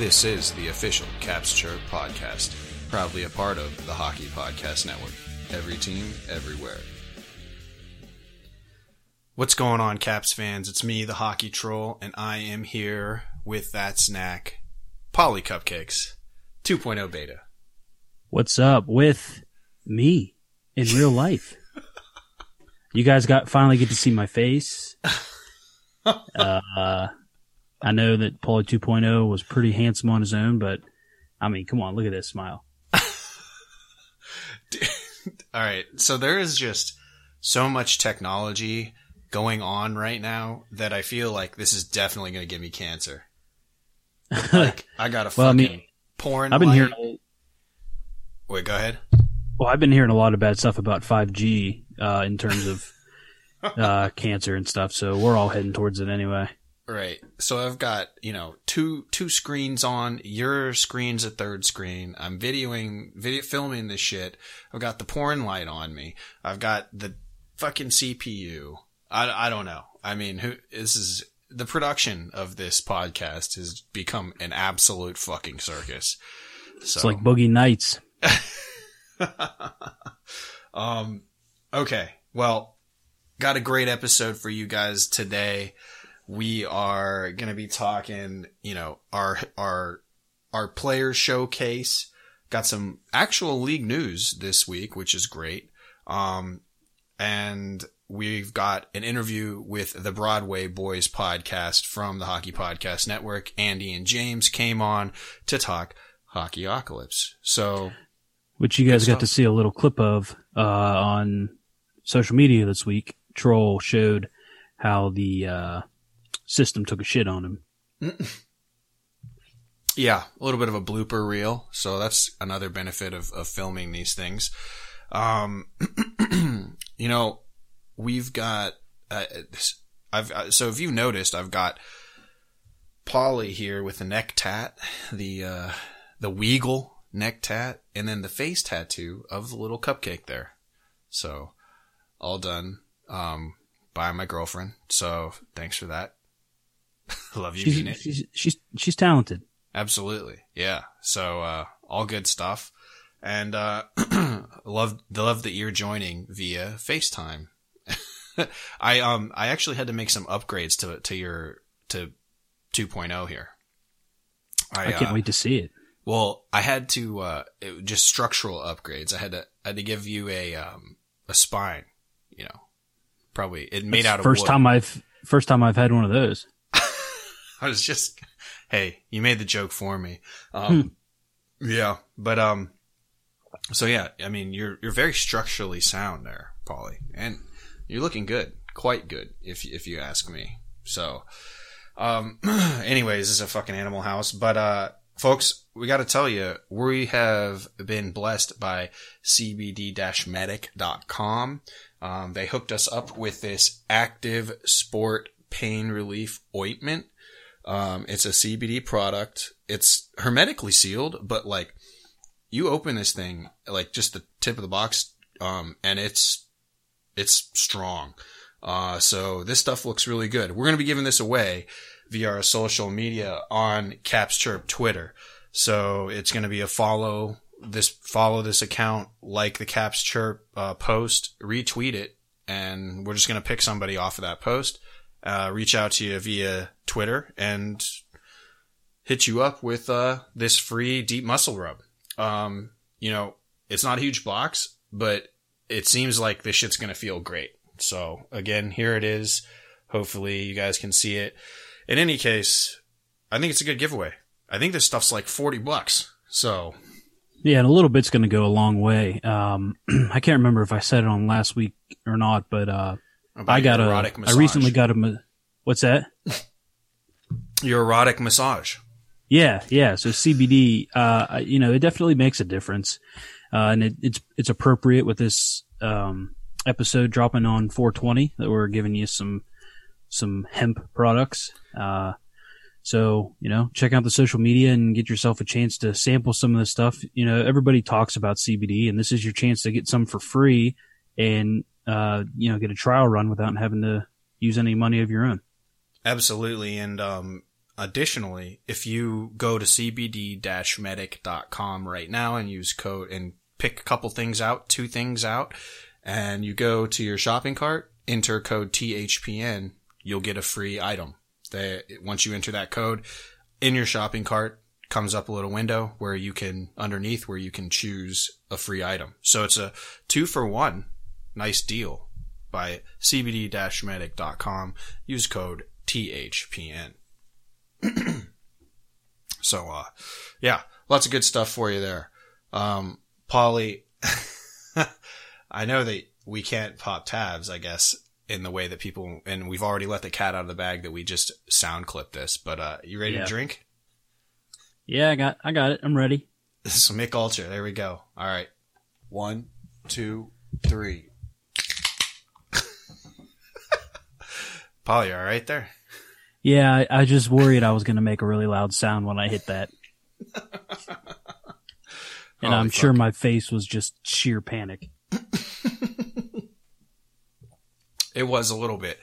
This is the official Caps Chirp podcast, proudly a part of the Hockey Podcast Network. Every team, everywhere. What's going on, Caps fans? It's me, the Hockey Troll, and I am here with that snack, Paulie Cupcakes 2.0 beta. What's up with me in real life? you guys got finally get to see my face. Uh, I know that Paulie 2.0 was pretty handsome on his own, but I mean, come on, look at this smile. All right, so there is just so much technology going on right now that I feel like this is definitely going to give me cancer. Like I got a fucking I mean, porn. I've been light. hearing, Wait, go ahead. well, I've been hearing a lot of bad stuff about 5G uh, in terms of uh, cancer and stuff. So we're all heading towards it anyway. Right. So I've got, you know, two two screens on. Your screen's a third screen. I'm videoing video filming this shit. I've got the porn light on me. I've got the fucking CPU. I, I don't know. I mean, who this is the production of this podcast has become an absolute fucking circus. So It's like Boogie Nights. um, okay. Well, got a great episode for you guys today. We are going to be talking, you know, our, our, our player showcase. Got some actual league news this week, which is great. Um, and we've got an interview with the Broadway Boys podcast from the Hockey Podcast Network. Andy and James came on to talk Hockey Hockeycalypse. So which you guys got to see a little clip of uh, on social media this week. Troll showed how the uh, system took a shit on him. Yeah, a little bit of a blooper reel. So that's another benefit of, of filming these things. Um, you know, we've got, uh, I've, uh, so if you noticed, I've got Paulie here with the neck tat, the, uh, the Weagle neck tat, and then the face tattoo of the little cupcake there. So all done, um, by my girlfriend. So thanks for that. Love you, mean it. She's, she's she's she's talented. Absolutely. Yeah. So, uh, all good stuff. And, uh, love, the love that you're joining via FaceTime. I, um, I actually had to make some upgrades to, to your, to 2.0 here. I, can't uh, wait to see it. Well, I had to, uh, it, just structural upgrades. I had to, I had to give you a, um, a spine, you know, probably it made out of first wood. time I've first time I've had one of those. I was just, hey, you made the joke for me. Um, yeah, but, um, so yeah, I mean, you're, you're very structurally sound there, Paulie, and you're looking good, quite good, if, if you ask me. So, um, anyways, this is a fucking animal house, but, uh, folks, we got to tell you, we have been blessed by cbd-medic.com. Um, they hooked us up with this active sport pain relief ointment. Um, it's a CBD product. It's hermetically sealed, but like you open this thing, like just the tip of the box, um, and it's, it's strong. Uh, so this stuff looks really good. We're going to be giving this away via our social media on Caps Chirp Twitter. So it's going to be a follow this, follow this account, like the Caps Chirp, uh, post, retweet it, and we're just going to pick somebody off of that post, uh, reach out to you via Twitter and hit you up with, uh, this free deep muscle rub. Um, you know, it's not a huge box, but it seems like this shit's going to feel great. So again, here it is. Hopefully you guys can see it. In any case, I think it's a good giveaway. I think this stuff's like 40 bucks. So Yeah, and a little bit's going to go a long way. Um, I can't remember if I said it on last week or not, but uh, I got your a. erotic I recently got a. What's that? your erotic massage. Yeah, yeah. So CBD, uh, you know, it definitely makes a difference, uh, and it, it's it's appropriate with this um, episode dropping on 420 that we're giving you some some hemp products. Uh, so you know, check out the social media and get yourself a chance to sample some of this stuff. You know, everybody talks about CBD, and this is your chance to get some for free, and uh, you know, get a trial run without having to use any money of your own. Absolutely. And, um, additionally, if you go to cbd-medic.com right now and use code and pick a couple things out, two things out, and you go to your shopping cart, enter code THPN, you'll get a free item. They, once you enter that code in your shopping cart, comes up a little window where you can underneath where you can choose a free item. So it's a two for one. Nice deal by cbd-medic.com. Use code THPN. so, uh, yeah, lots of good stuff for you there. Um, Paulie, I know that we can't pop tabs, I guess, in the way that people, and we've already let the cat out of the bag that we just sound clip this, but, uh, you ready Yeah. to drink? Yeah, I got I got it. I'm ready. This is Mick Ultra. There we go. All right. One, two, three. Paulie, you all right there? Yeah, I, I just worried I was going to make a really loud sound when I hit that. and Holy I'm sure my face was just sheer panic. It was a little bit.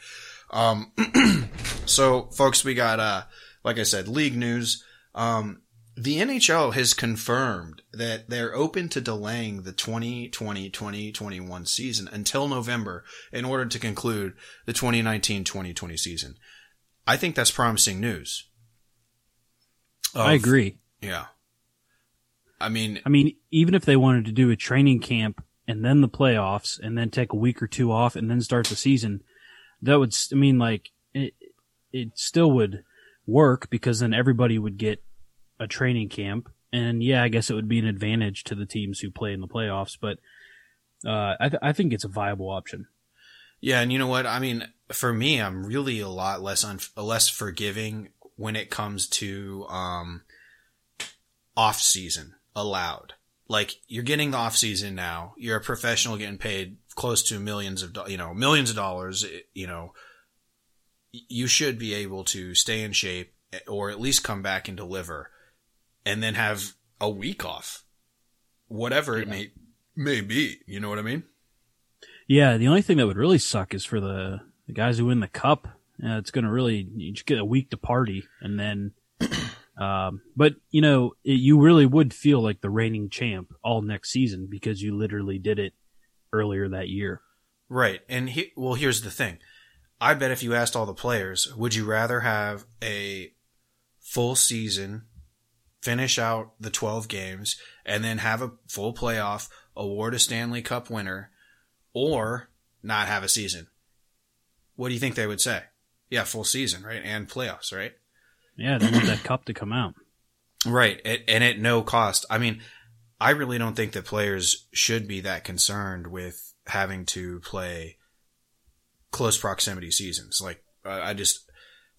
Um, so folks, we got, uh, like I said, league news. Um, the NHL has confirmed that they're open to delaying the 2020-2021 season until November in order to conclude the 2019-2020 season. I think that's promising news. I agree. Yeah. I mean, I mean, even if they wanted to do a training camp and then the playoffs and then take a week or two off and then start the season, that would, I mean, like, it, it still would work because then everybody would get a training camp. And yeah, I guess it would be an advantage to the teams who play in the playoffs, but, uh, I, th- I think it's a viable option. Yeah, and you know what? I mean, for me, I'm really a lot less un- less forgiving when it comes to um off season allowed. Like you're getting the off season now. You're a professional getting paid close to millions of do- you know millions of dollars. eh, You know, you should be able to stay in shape eh, or at least come back and deliver, and then have a week off, whatever it may may be. You know what I mean? Yeah, the only thing that would really suck is for the, the guys who win the cup. Uh, it's going to really you just get a week to party, and then, um, but you know, it, you really would feel like the reigning champ all next season because you literally did it earlier that year. Right. And he, well, here's the thing. I bet if you asked all the players, would you rather have a full season, finish out the 12 games, and then have a full playoff, award a Stanley Cup winner, or not have a season? What do you think they would say? Yeah, full season, right? And playoffs, right? Yeah, they want that cup to come out. Right. And at no cost. I mean, I really don't think that players should be that concerned with having to play close proximity seasons. Like, I just,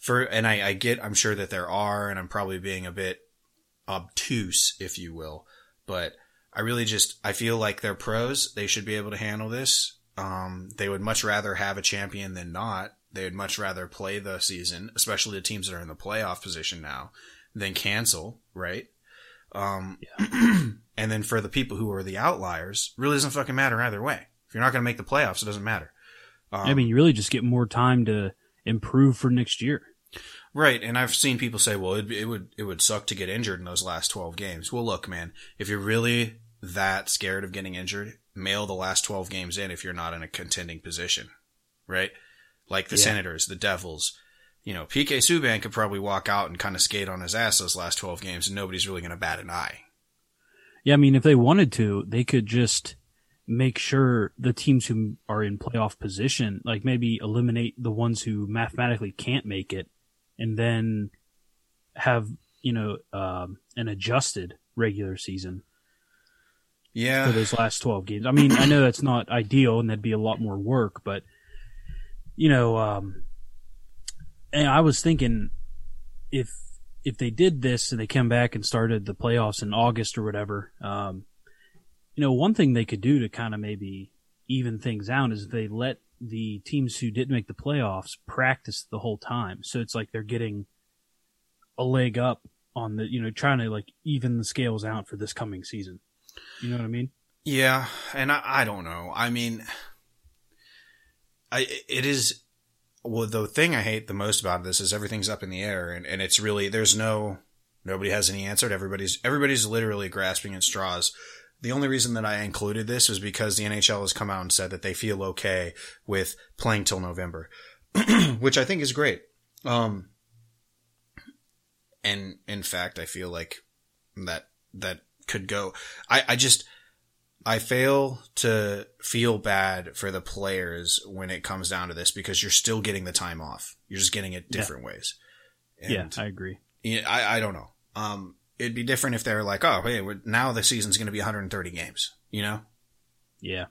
for, and I, I get, I'm sure that there are, and I'm probably being a bit obtuse, if you will, but I really just, I feel like they're pros. They should be able to handle this. Um, they would much rather have a champion than not. They would much rather play the season, especially the teams that are in the playoff position now, than cancel, right? Um, and then for the people who are the outliers, really doesn't fucking matter either way. If you're not going to make the playoffs, it doesn't matter. Um, I mean, you really just get more time to improve for next year. Right, and I've seen people say, "Well, it, it would it would suck to get injured in those last twelve games." Well, look, man, if you're really that scared of getting injured, mail the last twelve games in if you're not in a contending position, right? Like the Yeah. Senators, the Devils, you know, PK Subban could probably walk out and kind of skate on his ass those last twelve games, and nobody's really going to bat an eye. Yeah, I mean, if they wanted to, they could just make sure the teams who are in playoff position, like maybe eliminate the ones who mathematically can't make it, and then have you know um, an adjusted regular season Yeah, for those last twelve games. I mean, I know that's not ideal, and that'd be a lot more work, but you know, um, and I was thinking if if they did this and they come back and started the playoffs in August or whatever, um, you know, one thing they could do to kind of maybe even things out is they let the teams who didn't make the playoffs practice the whole time. So it's like they're getting a leg up on the, you know, trying to like even the scales out for this coming season. You know what I mean? Yeah, and I, I don't know. I mean, I it is well, the thing I hate the most about this is everything's up in the air, and, and it's really there's no nobody has any answer. Everybody's everybody's literally grasping at straws. The only reason that I included this was because the NHL has come out and said that they feel okay with playing till November, which I think is great. Um, and in fact, I feel like that that could go. I, I just I fail to feel bad for the players when it comes down to this because you're still getting the time off. You're just getting it different yeah. ways. And yeah, I agree. I, I don't know. Um, it'd be different if they're like, oh, hey, now the season's going to be 130 games, you know? Yeah.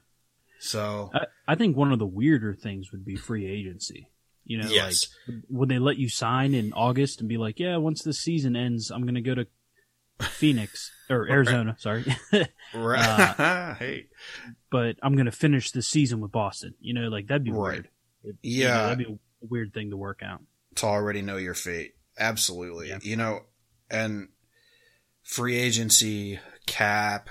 So I, I, think one of the weirder things would be free agency. You know, yes. like would they let you sign in August and be like, yeah, once the season ends, I'm going to go to Phoenix or Arizona, sorry. right. Uh, hey. But I'm going to finish the season with Boston. You know, like that'd be right. weird. It, yeah. You know, that'd be a weird thing to work out. To already know your fate. Absolutely. Yeah. You know, and free agency, cap,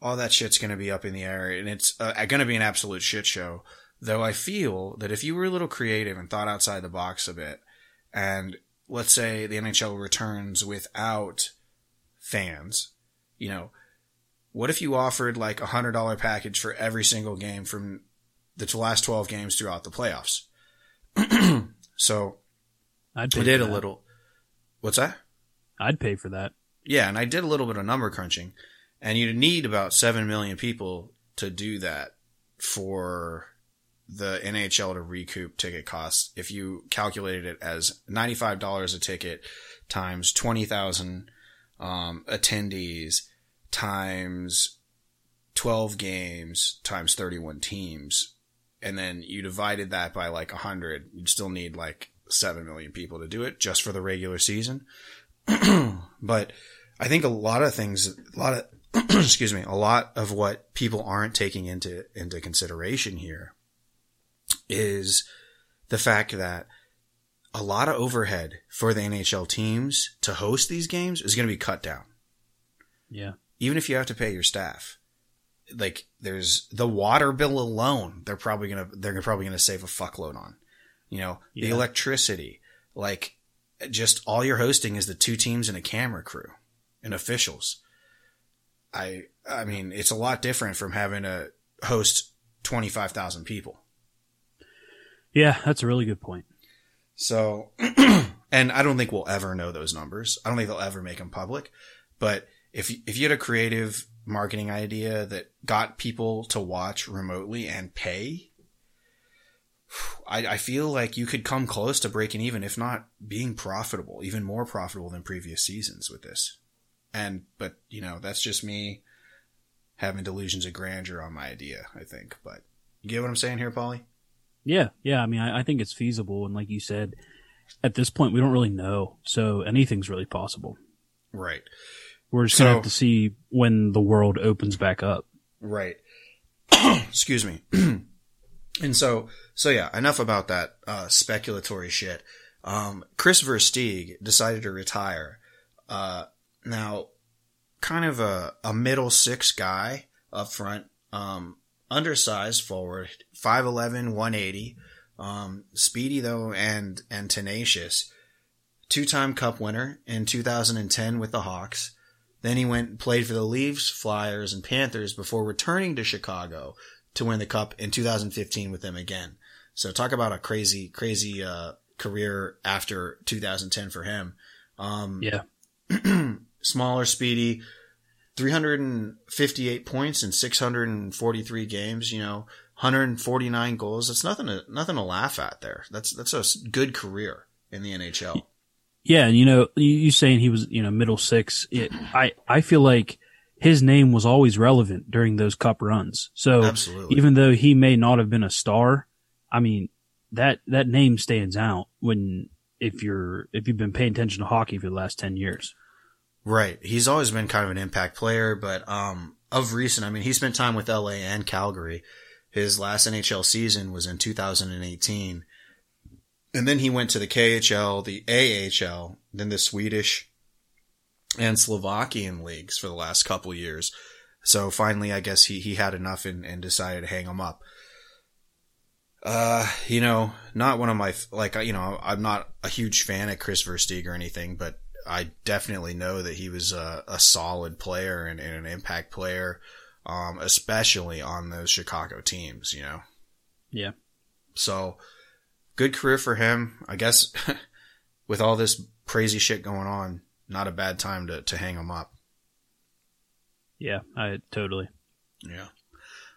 all that shit's going to be up in the air and it's uh, going to be an absolute shit show. Though I feel that if you were a little creative and thought outside the box a bit and let's say the NHL returns without fans, you know, what if you offered like a hundred dollar package for every single game from the last 12 games throughout the playoffs? so I did a little, what's that? I'd pay for that. Yeah. And I did a little bit of number crunching and you'd need about 7 million people to do that for the NHL to recoup ticket costs. If you calculated it as $95 a ticket times 20,000 um, attendees times 12 games times 31 teams, and then you divided that by like 100, you'd still need like 7 million people to do it just for the regular season. but I think a lot of things, a lot of, excuse me, a lot of what people aren't taking into, into consideration here is the fact that a lot of overhead for the NHL teams to host these games is going to be cut down. Yeah. Even if you have to pay your staff. Like there's the water bill alone, they're probably going to they're probably going to save a fuckload on. You know, yeah. the electricity, like just all you're hosting is the two teams and a camera crew and officials. I I mean, it's a lot different from having to host 25,000 people. Yeah, that's a really good point. So, and I don't think we'll ever know those numbers. I don't think they'll ever make them public. But if if you had a creative marketing idea that got people to watch remotely and pay, I, I feel like you could come close to breaking even, if not being profitable, even more profitable than previous seasons with this. And but you know that's just me having delusions of grandeur on my idea. I think, but you get what I'm saying here, Paulie? Yeah, yeah. I mean, I, I think it's feasible, and like you said, at this point, we don't really know, so anything's really possible. Right. We're just gonna have to see when the world opens back up. Right. Excuse me. and so, so yeah, enough about that uh, speculatory shit. Um, Kris Versteeg decided to retire. Uh, now, kind of a, a middle six guy up front. Um, undersized forward, 5'11", 180. Um, speedy though and and tenacious. Two-time Cup winner in 2010 with the Hawks. Then he went and played for the Leafs, Flyers, and Panthers before returning to Chicago to win the Cup in 2015 with them again. So talk about a crazy, crazy uh, career after 2010 for him. Um, yeah. smaller, speedy, 358 points in 643 games, you know, 149 goals. That's nothing to, nothing to laugh at there. That's, that's a good career in the NHL. Yeah. And, you know, you saying he was, you know, middle six. It, I, I feel like his name was always relevant during those cup runs. So Absolutely. even though he may not have been a star, I mean, that, that name stands out when, if you're, if you've been paying attention to hockey for the last 10 years. Right. He's always been kind of an impact player, but um, of recent, I mean, he spent time with LA and Calgary. His last NHL season was in 2018. And then he went to the KHL, the AHL, then the Swedish and Slovakian leagues for the last couple years. So finally, I guess he, he had enough and, and decided to hang him up. Uh, you know, not one of my like you know I'm not a huge fan of Kris Versteeg or anything, but I definitely know that he was a, a solid player and, and, an impact player, um, especially on those Chicago teams. You know. Yeah. So, good career for him. I guess with all this crazy shit going on, not a bad time to to hang him up. Yeah, I totally. Yeah.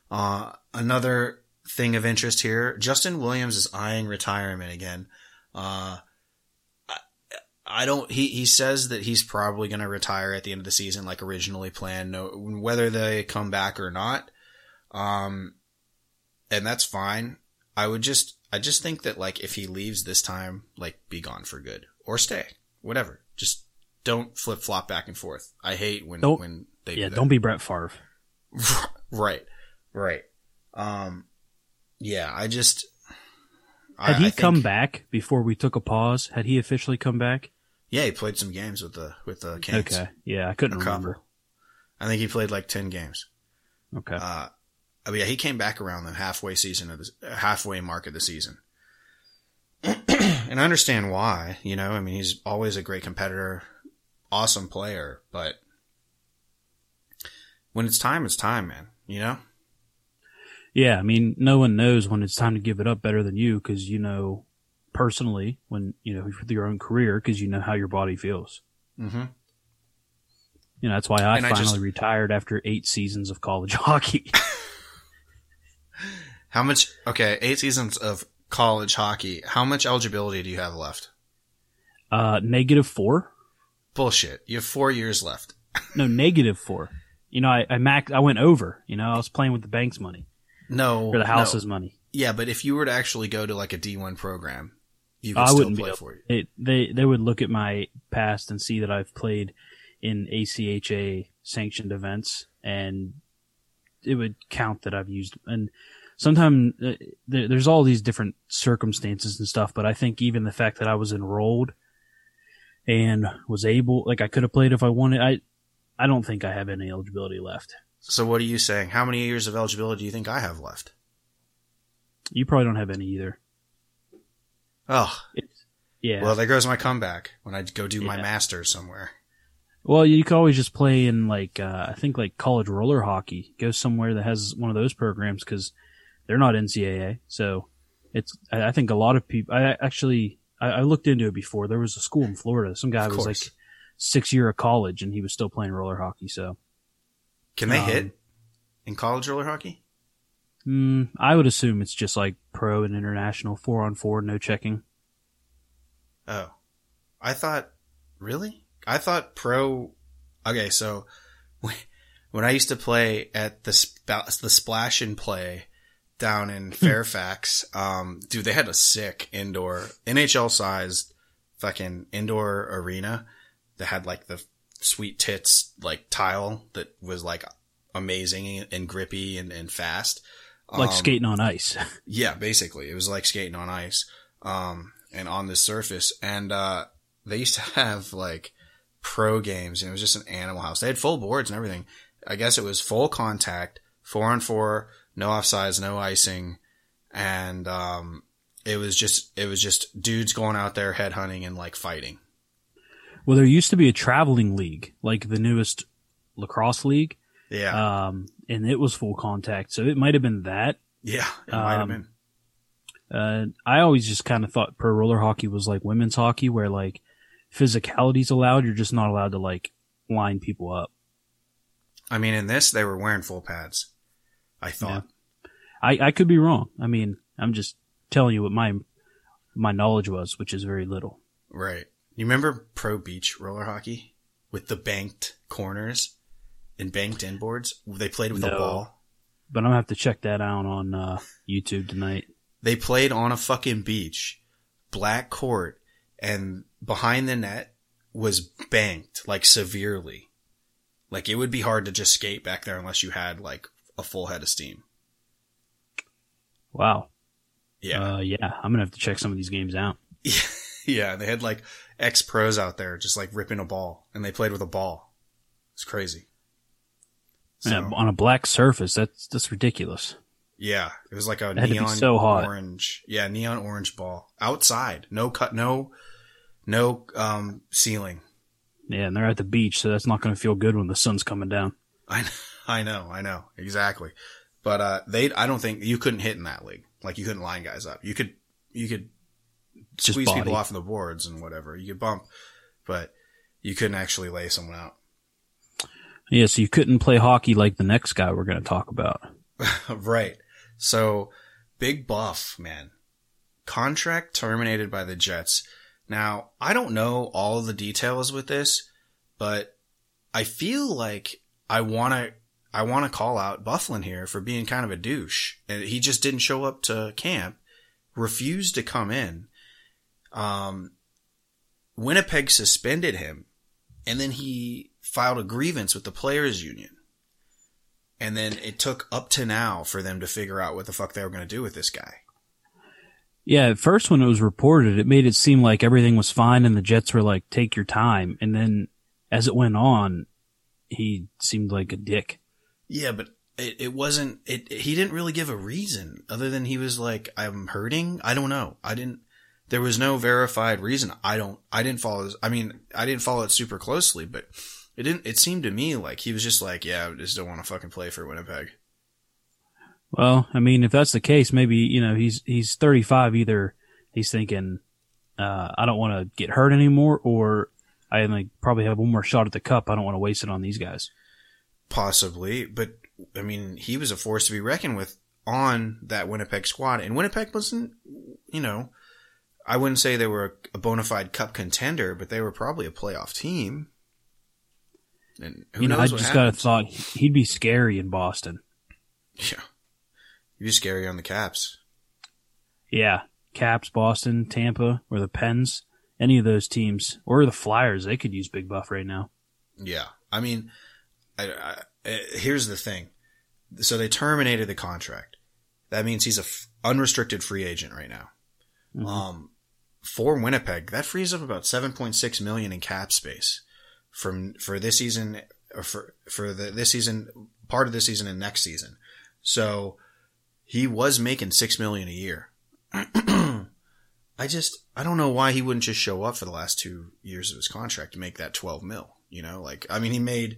Uh, another thing of interest here. Justin Williams is eyeing retirement again. Uh, I don't, he, he says that he's probably going to retire at the end of the season, like originally planned, no, whether they come back or not. Um, and that's fine. I would just, I just think that like if he leaves this time, like be gone for good or stay, whatever. Just don't flip flop back and forth. I hate when, don't, when they, yeah, do don't be Brett Favre. right. Right. Um, yeah, I just had I, he I think, come back before we took a pause. Had he officially come back? Yeah, he played some games with the with the Canes. Okay, yeah, I couldn't remember. I think he played like ten games. Okay. Uh, oh yeah, he came back around the halfway season of the halfway mark of the season, and I understand why. You know, I mean, he's always a great competitor, awesome player, but when it's time, it's time, man. You know. Yeah, I mean, no one knows when it's time to give it up better than you because you know personally when you know with your own career because you know how your body feels. Mm-hmm. You know that's why I and finally I just, retired after eight seasons of college hockey. how much? Okay, eight seasons of college hockey. How much eligibility do you have left? Uh, negative four. Bullshit. You have four years left. no, negative four. You know, I, I max. I went over. You know, I was playing with the bank's money. No, for the house's no. money. Yeah, but if you were to actually go to like a D one program, you I wouldn't play for you. It, they they would look at my past and see that I've played in ACHA sanctioned events, and it would count that I've used. And sometimes uh, there, there's all these different circumstances and stuff, but I think even the fact that I was enrolled and was able, like I could have played if I wanted, I I don't think I have any eligibility left. So what are you saying? How many years of eligibility do you think I have left? You probably don't have any either. Oh. It's, yeah. Well, there goes my comeback when I go do yeah. my masters somewhere. Well, you can always just play in like uh, I think like college roller hockey. Go somewhere that has one of those programs because they're not NCAA. So it's I, I think a lot of people. I actually I, I, looked into it before. There was a school in Florida. Some guy was like six year of college and he was still playing roller hockey. So can they um, hit in college roller hockey? Mm, I would assume it's just like pro and international, four on four, no checking. Oh, I thought really? I thought pro. Okay, so when I used to play at the the splash and play down in. Fairfax, um, dude, they had a sick indoor NHL sized fucking indoor arena that had like the sweet tits like tile that was like amazing and grippy and, and fast. Like um, skating on ice. yeah, basically. It was like skating on ice. Um, and on this surface. And, uh, they used to have like pro games and it was just an animal house. They had full boards and everything. I guess it was full contact, four on four, no offsides, no icing. And, um, it was just, it was just dudes going out there head hunting and like fighting. Well, there used to be a traveling league, like the newest lacrosse league. Yeah. Um, and it was full contact, so it might have been that. Yeah, it might have um, been. Uh, I always just kind of thought pro roller hockey was like women's hockey, where like physicality's allowed. You're just not allowed to like line people up. I mean, in this, they were wearing full pads. I thought. Yeah. I I could be wrong. I mean, I'm just telling you what my my knowledge was, which is very little. Right. You remember pro beach roller hockey with the banked corners and banked inboards? They played with no, a ball. But I'm gonna have to check that out on uh, YouTube tonight. They played on a fucking beach, black court, and behind the net was banked like severely. Like it would be hard to just skate back there unless you had like a full head of steam. Wow. Yeah. Uh, yeah. I'm gonna have to check some of these games out. yeah. They had like ex pros out there just like ripping a ball and they played with a ball. It's crazy. So, on a black surface, that's, that's ridiculous. Yeah, it was like a It had to be neon so orange. Yeah, neon orange ball outside. No cut. No, no um ceiling. Yeah, and they're at the beach, so that's not going to feel good when the sun's coming down. I I know, I know exactly. But uh, they I don't think you couldn't hit in that league. Like you couldn't line guys up. You could you could Just squeeze body. people off the boards and whatever. You could bump, but you couldn't actually lay someone out. Yeah, so you couldn't play hockey like the next guy we're going to talk about. right. So big buff, man. Contract terminated by the Jets. Now, I don't know all the details with this, but I feel like I want to I want to call out Byfuglien here for being kind of a douche. And he just didn't show up to camp, refused to come in. Um Winnipeg suspended him and then he filed a grievance with the players union. And then it took up to now for them to figure out what the fuck they were going to do with this guy. Yeah, at first when it was reported, it made it seem like everything was fine and the Jets were like, take your time. And then as it went on, he seemed like a dick. Yeah, but it, it wasn't, it, he didn't really give a reason other than he was like, I'm hurting. I don't know. I didn't, there was no verified reason. I don't, I didn't follow this. I mean, I didn't follow it super closely, but it didn't, it seemed to me like he was just like, yeah, I just don't want to fucking play for Winnipeg. Well, I mean, if that's the case, maybe, you know, he's, he's 35. Either he's thinking, uh, I don't want to get hurt anymore or I like probably have one more shot at the cup. I don't want to waste it on these guys. Possibly, but I mean, he was a force to be reckoned with on that Winnipeg squad, and Winnipeg wasn't, you know, I wouldn't say they were a bona fide cup contender, but they were probably a playoff team. And who you know, I knows just got to happens? thought he'd be scary in Boston. Yeah, he'd be scary on the Caps. Yeah. Caps, Boston, Tampa, or the Pens, any of those teams, or the Flyers, they could use Big Buff right now. Yeah, I mean, I, I, uh, here's the thing. So they terminated the contract. That means he's a f- unrestricted free agent right now. Mhm. Um, for Winnipeg, that frees up about 7.6 million in cap space from for this season, or for for the this season, part of this season and next season. So he was making six million a year. I just I don't know why he wouldn't just show up for the last two years of his contract to make that 12 mil. You know, like I mean, he made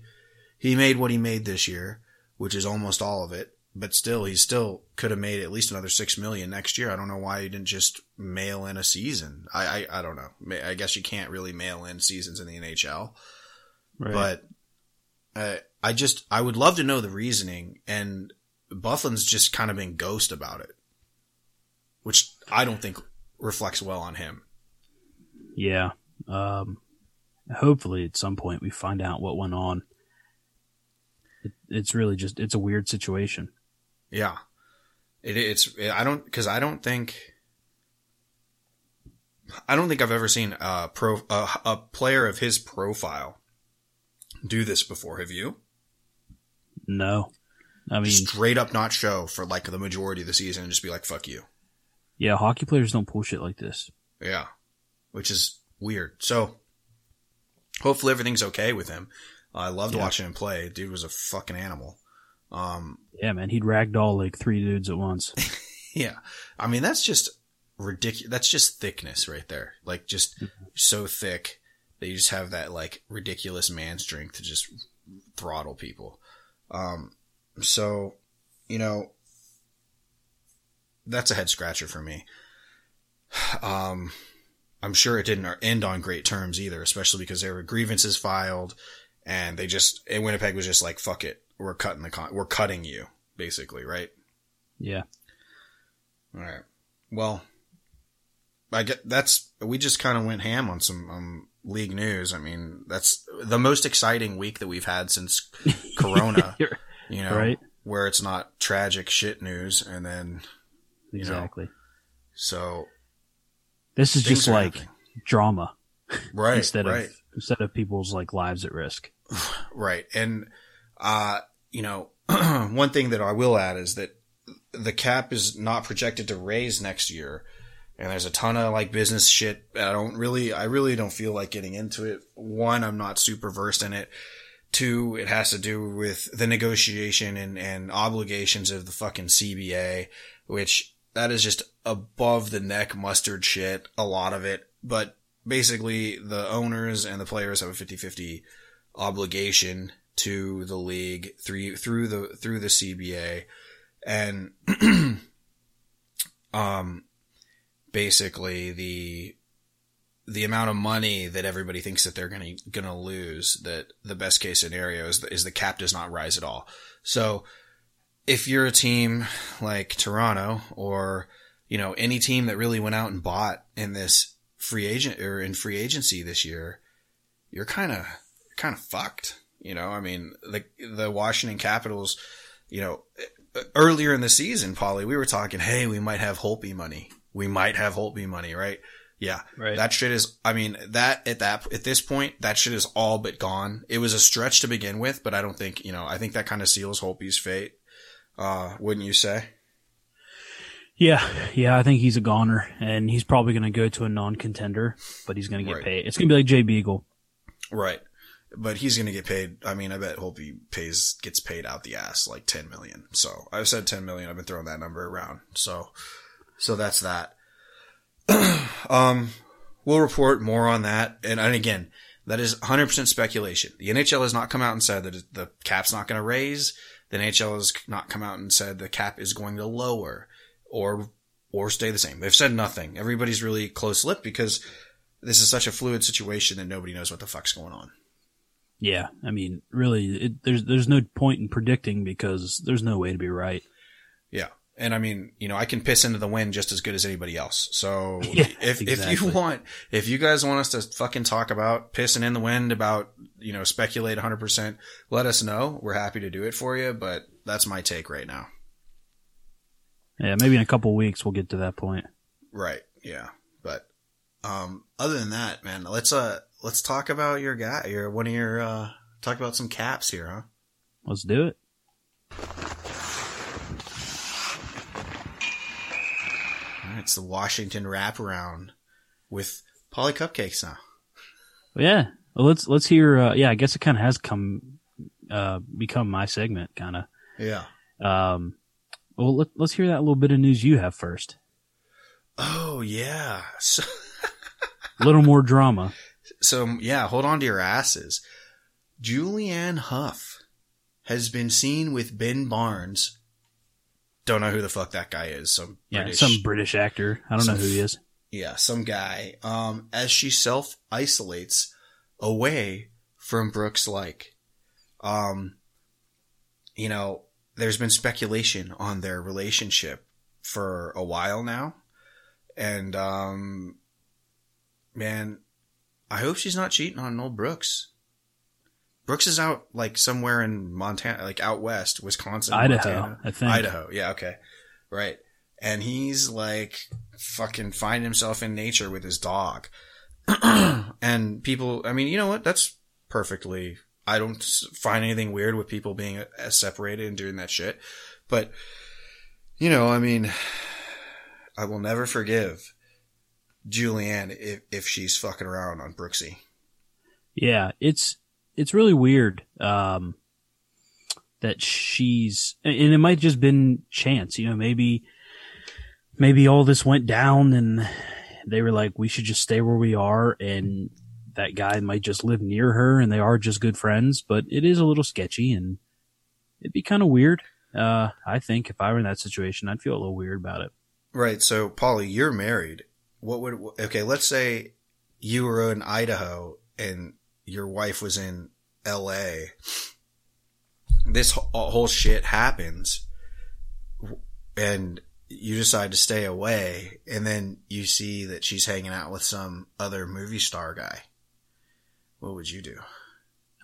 he made what he made this year, which is almost all of it. But still, he still could have made at least another six million next year. I don't know why he didn't just mail in a season. I I, I don't know. I guess you can't really mail in seasons in the NHL, Right. but uh, I just I would love to know the reasoning. And Byfuglien's just kind of been ghost about it, which I don't think reflects well on him. yeah. Um, hopefully at some point we find out what went on. It, it's really just, it's a weird situation. Yeah. It, it's, I don't, cause I don't think, I don't think I've ever seen a pro, a, a player of his profile do this before. Have you? No. I mean, Straight up not show for like the majority of the season and just be like, fuck you. yeah, hockey players don't pull shit like this. Yeah. Which is weird. So hopefully everything's okay with him. I loved Yeah. watching him play. Dude was a fucking animal. Um, Yeah, man, he'd ragdoll like three dudes at once. Yeah. I mean, that's just ridiculous. That's just thickness right there. Like just so thick you just have that like ridiculous man strength to just throttle people. Um, so, you know, that's a head scratcher for me. Um, I'm sure it didn't end on great terms either, especially because there were grievances filed and they just, and Winnipeg was just like, fuck it. We're cutting the con, we're cutting you basically, right? Yeah. All right. Well, I get that's we just kind of went ham on some um, league news. I mean, that's the most exciting week that we've had since Corona. You're- know, Right. where it's not tragic shit news, and then know. exactly. so This is just like happening. right, instead right, of instead of people's like lives at risk. right, and uh, you know, one thing that I will add is that the cap is not projected to raise next year. And there's a ton of like business shit. I don't really, I really don't feel like getting into it. One, I'm not super versed in it. two, it has to do with the negotiation and, and obligations of the fucking CBA, which that is just above the neck mustard shit, a lot of it. But basically the owners and the players have a 50-50 obligation to the league through, through the, through the CBA. And, um, basically the, the amount of money that everybody thinks that they're going to going to lose that the best case scenario is the, is the cap does not rise at all. So if you're a team like Toronto or you know any team that really went out and bought in this free agent or in free agency this year, you're kind of kind of fucked. You know, I mean, the the Washington Capitals, you know, earlier in the season, Paulie, we were talking, hey, we might have Holtby money. We might have Holtby money, right? Yeah. Right. That shit is, I mean, that at that, at this point, that shit is all but gone. It was a stretch to begin with, but I don't think, you know, I think that kind of seals Holtby's fate. Uh, wouldn't you say? Yeah, yeah, I think he's a goner, and he's probably going to go to a non-contender, but he's going to get Right. paid. It's going to be like Jay Beagle. Right. But he's going to get paid. I mean, I bet Holtby pays, gets paid out the ass like 10 million. So I've said 10 million. I've been throwing that number around. So, so that's that. um, we'll report more on that. And, and again, that is 100% speculation. The NHL has not come out and said that the cap's not going to raise. The NHL has not come out and said the cap is going to lower or, or stay the same. They've said nothing. Everybody's really close lipped because this is such a fluid situation that nobody knows what the fuck's going on. Yeah, I mean, really, it, there's there's no point in predicting because there's no way to be right. And I mean, you know, I can piss into the wind just as good as anybody else. So Yeah, if, if you want, if you guys want us to fucking talk about pissing in the wind about, you know, speculate 100%, let us know. We're happy to do it for you, but that's my take right now. Yeah, maybe in a couple weeks we'll get to that point. Right. Yeah. But, um, other than that, man, let's, uh, let's talk about your guy, your, one of your, uh, talk about some caps here, huh? Let's do it. All right. It's the Washington wraparound with Paulie Cupcakes now. Yeah, well, let's let's hear. Uh, yeah, I guess it kind of has come uh, become my segment, kind of. Yeah. Um, well, let, let's hear that little bit of news you have first. Oh, yeah. So, A little more drama. So yeah, hold on to your asses. Julianne Hough has been seen with Ben Barnes. Don't know who the fuck that guy is. Some Yeah, British, some British actor. I don't know who he is. yeah, some guy. Um, as she self isolates away from Brooks Like, um, you know, there's been speculation on their relationship for a while now, and um, man, I hope she's not cheating on old Brooks. Brooks is out like somewhere in Montana, like out west, Wisconsin, Idaho, Montana. I think. Idaho, yeah, okay, right. And he's like fucking find himself in nature with his dog. and people, I mean, you know what? That's perfectly. I don't find anything weird with people being uh, separated and doing that shit. But, you know, I mean, I will never forgive Julianne if, if she's fucking around on Brooksy. Yeah, it's it's really weird um, that she's, and it might just been chance. You know, maybe maybe all this went down and they were like, we should just stay where we are, and that guy might just live near her, and they are just good friends. But it is a little sketchy, and it'd be kind of weird. Uh, I think if I were in that situation, I'd feel a little weird about it. Right. So, Paulie, you're married. What would, okay, let's say you were in Idaho and your wife was in LA. This whole shit happens and you decide to stay away and then you see that she's hanging out with some other movie star guy. What would you do?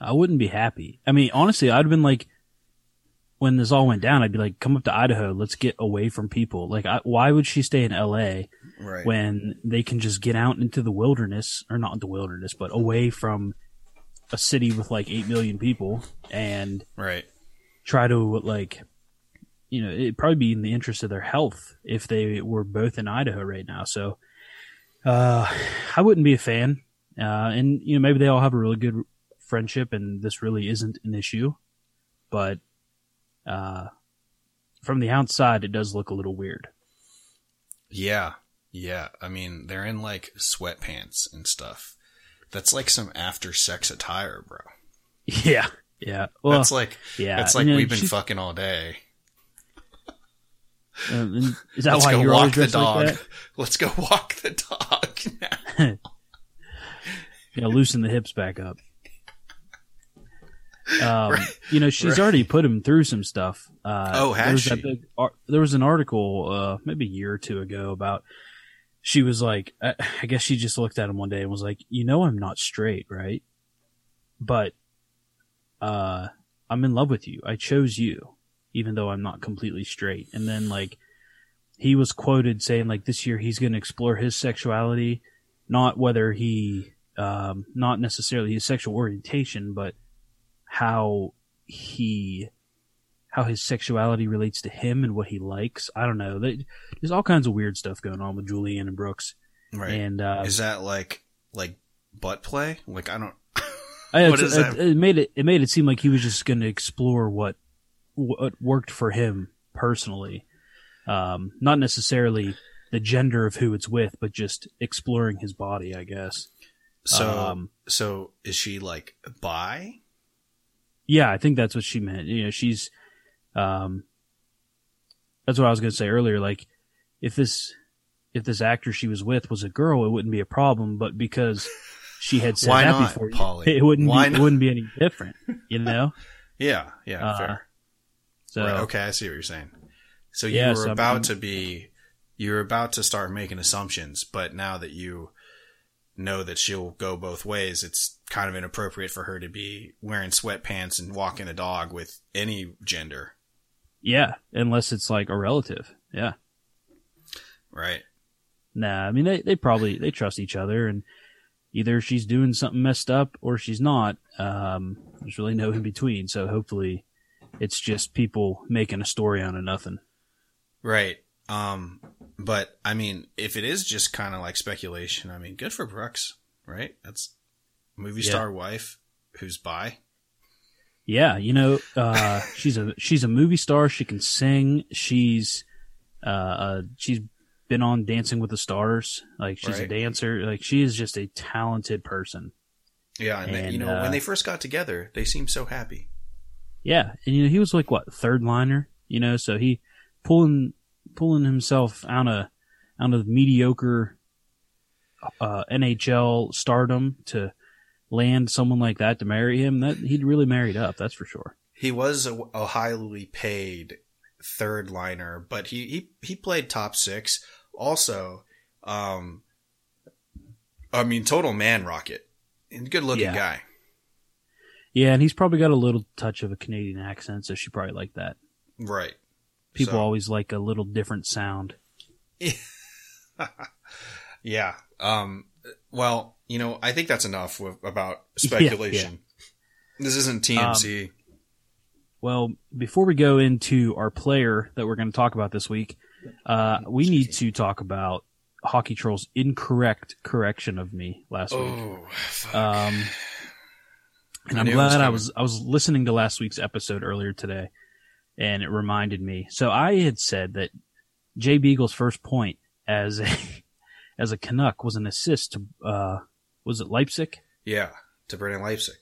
I wouldn't be happy. I mean, honestly, I'd have been like, when this all went down, I'd be like, come up to Idaho. Let's get away from people. Like, I, why would she stay in LA Right. when they can just get out into the wilderness or not the wilderness, but away from a city with like 8 million people and right. try to like, you know, it'd probably be in the interest of their health if they were both in Idaho right now. So, uh, I wouldn't be a fan. Uh, and you know, maybe they all have a really good friendship, and this really isn't an issue. But uh, from the outside, it does look a little weird. Yeah. Yeah. I mean, they're in like sweatpants and stuff. That's like some after sex attire, bro. Yeah. Yeah. Well, that's like, yeah. that's like and, uh, we've been fucking all day. and is that Let's why go you're always walk the like dog. that? Let's go walk the dog now. you know, loosen the hips back up. Um, Right. You know, she's Right. already put him through some stuff. Uh, Oh, has there was she? big there was an article, uh, maybe a year or two ago about. She was like, I, guess she just looked at him one day and was like, "You know, I'm not straight, right? But, uh, I'm in love with you. I chose you, even though I'm not completely straight." And then like, he was quoted saying like, "This year he's going to explore his sexuality." not whether he um, not necessarily his sexual orientation, but how he how his sexuality relates to him and what he likes. I don't know. There's all kinds of weird stuff going on with Julianne and Brooks, Right. and uh, is that like, like butt play? Like, I don't, I- what is it, that? it made it it made it seem like he was just going to explore what what worked for him personally, um, not necessarily the gender of who it's with, but just exploring his body. I guess. so, Um, so is she like bi? Yeah, I think that's what she meant. You know, she's um that's what I was going to say earlier like if this if this actor she was with was a girl, it wouldn't be a problem, but because she had said that not, before, Paulie? it wouldn't Why be, not? it wouldn't be any different, you know? Yeah. Yeah. Uh, fair. So Right, okay, I see what you're saying. So you Yeah, were so about I'm- to be, you were about to start making assumptions, but now that you know that she'll go both ways, it's kind of inappropriate for her to be wearing sweatpants and walking a dog with any gender, yeah, unless it's like a relative. Yeah. right? Nah, I mean they they probably they trust each other and either she's doing something messed up or she's not. Um there's really no in between, so hopefully it's just people making a story out of nothing. Right. Um, but I mean, if it is just kind of like speculation, I mean, good for Brooks, right? That's movie Yeah. star wife who's bi. Yeah, you know, uh, she's a she's a movie star. She can sing. She's uh, uh she's been on Dancing with the Stars. Like she's a dancer. Like she is just a talented person. Yeah, and, they, you know, uh, when they first got together, they seemed so happy. Yeah, and you know he was like what third liner. You know, so he pulling pulling himself out of out of mediocre uh, NHL stardom to land someone like that to marry him. That he'd really married up. That's for sure. He was a, a highly paid third liner, but he, he, he played top six. Also, um, I mean, total man rocket and good looking Yeah. guy. Yeah, and he's probably got a little touch of a Canadian accent, so she probably like that. Right. People So- always like a little different sound. yeah. Um, well, you know, I think that's enough with, about Yeah, speculation. This isn't TMZ. Well, before we go into our player that we're going to talk about this week, uh, we need to talk about Hockey Troll's incorrect correction of me last week. oh, fuck. Um, and I I'm it was glad I was I was listening to last week's episode earlier today, and it reminded me. So I had said that Jay Beagle's first point as a as a Canuck was an assist to uh, was it Leipsic? yeah, to Brendan Leipsic.